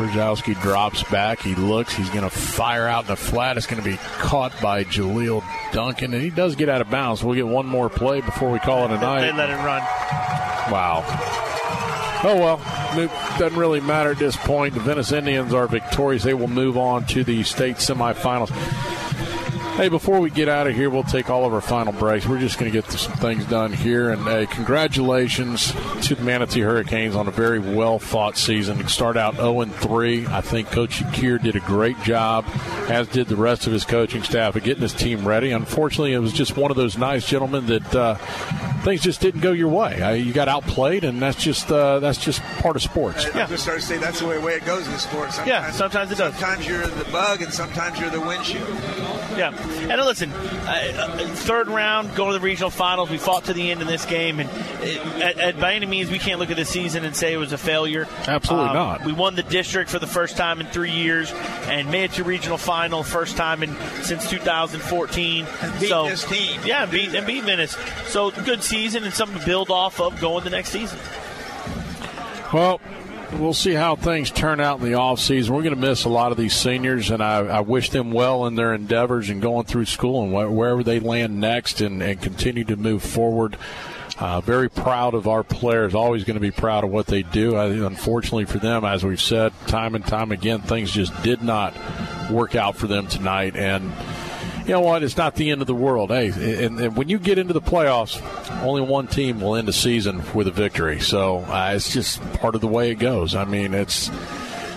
Brzezowski drops back. He looks. He's going to fire out in the flat. It's going to be caught by Jaleel Duncan, and he does get out of bounds. We'll get one more play before we call it a night. They let it run. Wow. Oh well, it doesn't really matter at this point. The Venice Indians are victorious. They will move on to the state semifinals. Hey, before we get out of here, we'll take all of our final breaks. We're just going to get some things done here. And hey, congratulations to the Manatee Hurricanes on a very well fought season. Start out 0 3. I think Coach Shakir did a great job, as did the rest of his coaching staff, of getting his team ready. Unfortunately, it was just one of those nice gentlemen that. Uh, things just didn't go your way. Uh, you got outplayed, and that's just uh, that's just part of sports. Yeah. I just started to say that's the way, way it goes in sports. Sometimes, Yeah, sometimes it does. Sometimes you're the bug, and sometimes you're the windshield. Yeah, and listen, uh, uh, third round, going to the regional finals. We fought to the end in this game, and uh, at, at, by any means, we can't look at the season and say it was a failure. Absolutely Um, not. We won the district for the first time in three years, and made it to regional final first time in since 2014. beat so, this team. yeah, and beat and beat Venice. So good season and something to build off of going the next season. Well, we'll see how things turn out in the offseason. We're going to miss a lot of these seniors, and I, I wish them well in their endeavors and going through school and wh- wherever they land next and, and continue to move forward. Uh, very proud of our players. Always going to be proud of what they do. I, unfortunately for them, as we've said time and time again, things just did not work out for them tonight. And you know what? It's not the end of the world. Hey, and, and when you get into the playoffs, only one team will end the season with a victory. So uh, it's just part of the way it goes. I mean, it's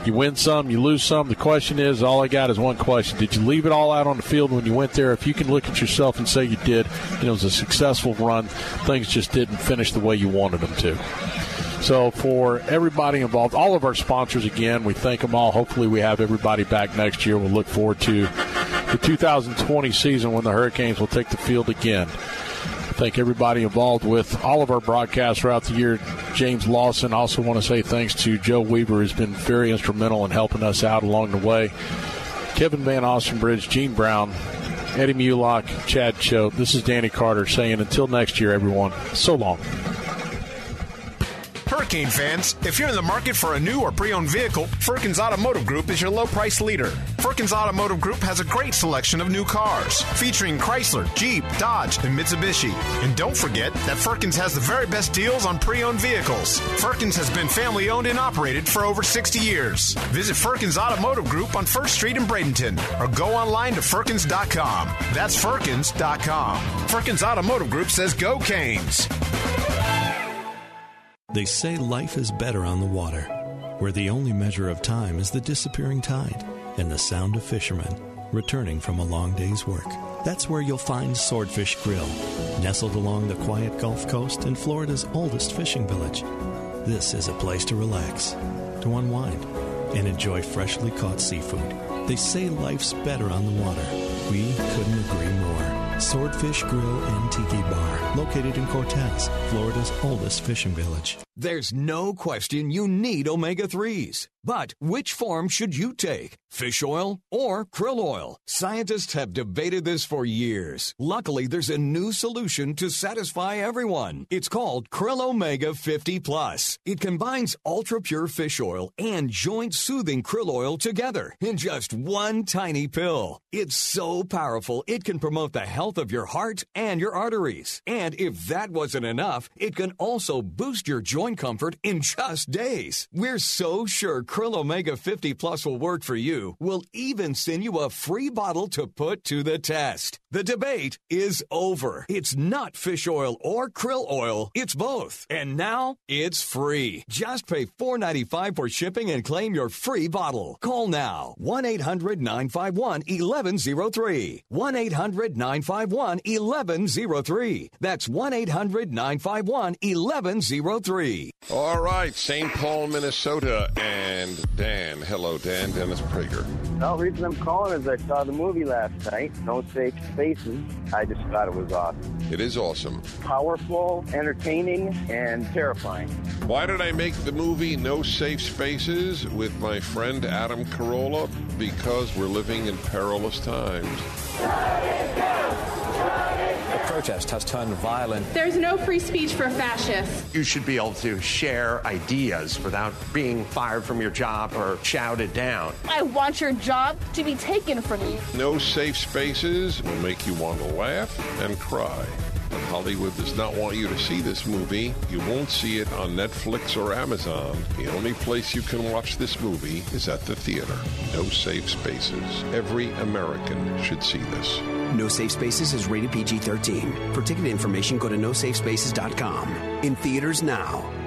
you win some, you lose some. The question is, all I got is one question: Did you leave it all out on the field when you went there? If you can look at yourself and say you did, it was a successful run. Things just didn't finish the way you wanted them to. So for everybody involved, all of our sponsors again, we thank them all. Hopefully, we have everybody back next year. We'll look forward to the 2020 season when the Hurricanes will take the field again. Thank everybody involved with all of our broadcasts throughout the year. James Lawson. Also want to say thanks to Joe Weaver, who's been very instrumental in helping us out along the way. Kevin Van Ostenbridge, Gene Brown, Eddie Mulock, Chad Choate. This is Danny Carter saying until next year, everyone. So long. Hurricane fans, if you're in the market for a new or pre owned vehicle, Firkins Automotive Group is your low price leader. Firkins Automotive Group has a great selection of new cars, featuring Chrysler, Jeep, Dodge, and Mitsubishi. And don't forget that Firkins has the very best deals on pre owned vehicles. Firkins has been family owned and operated for over 60 years. Visit Firkins Automotive Group on 1st Street in Bradenton or go online to Firkins.com. That's Firkins.com. Firkins Automotive Group says go Canes. They say life is better on the water, where the only measure of time is the disappearing tide and the sound of fishermen returning from a long day's work. That's where you'll find Swordfish Grill, nestled along the quiet Gulf Coast in Florida's oldest fishing village. This is a place to relax, to unwind, and enjoy freshly caught seafood. They say life's better on the water. We couldn't agree. Swordfish Grill and Tiki Bar, located in Cortez, Florida's oldest fishing village. There's no question you need omega 3s. But which form should you take? Fish oil or krill oil? Scientists have debated this for years. Luckily, there's a new solution to satisfy everyone. It's called Krill Omega 50 Plus. It combines ultra pure fish oil and joint soothing krill oil together in just one tiny pill. It's so powerful, it can promote the health of your heart and your arteries. And if that wasn't enough, it can also boost your joint comfort in just days. We're so sure Krill Omega 50 Plus will work for you. We'll even send you a free bottle to put to the test. The debate is over. It's not fish oil or krill oil, it's both. And now it's free. Just pay $4.95 for shipping and claim your free bottle. Call now 1 800 951 1103. 1 800 951 1103. That's 1 800 951 1103. All right, St. Paul, Minnesota, and Dan. Hello, Dan. Dennis Prager. The reason I'm calling is I saw the movie last night, No Safe Spaces. I just thought it was awesome. It is awesome. Powerful, entertaining, and terrifying. Why did I make the movie No Safe Spaces with my friend Adam Carolla? Because we're living in perilous times. The protest has turned violent. There's no free speech for fascists. You should be able to share ideas without being fired from your job or shouted down. I want your job to be taken from you. No Safe Spaces will make you want to laugh and cry. Hollywood does not want you to see this movie. You won't see it on Netflix or Amazon. The only place you can watch this movie is at the theater. No Safe Spaces. Every American should see this. No Safe Spaces is rated PG 13. For ticket information, go to nosafespaces.com. In theaters now.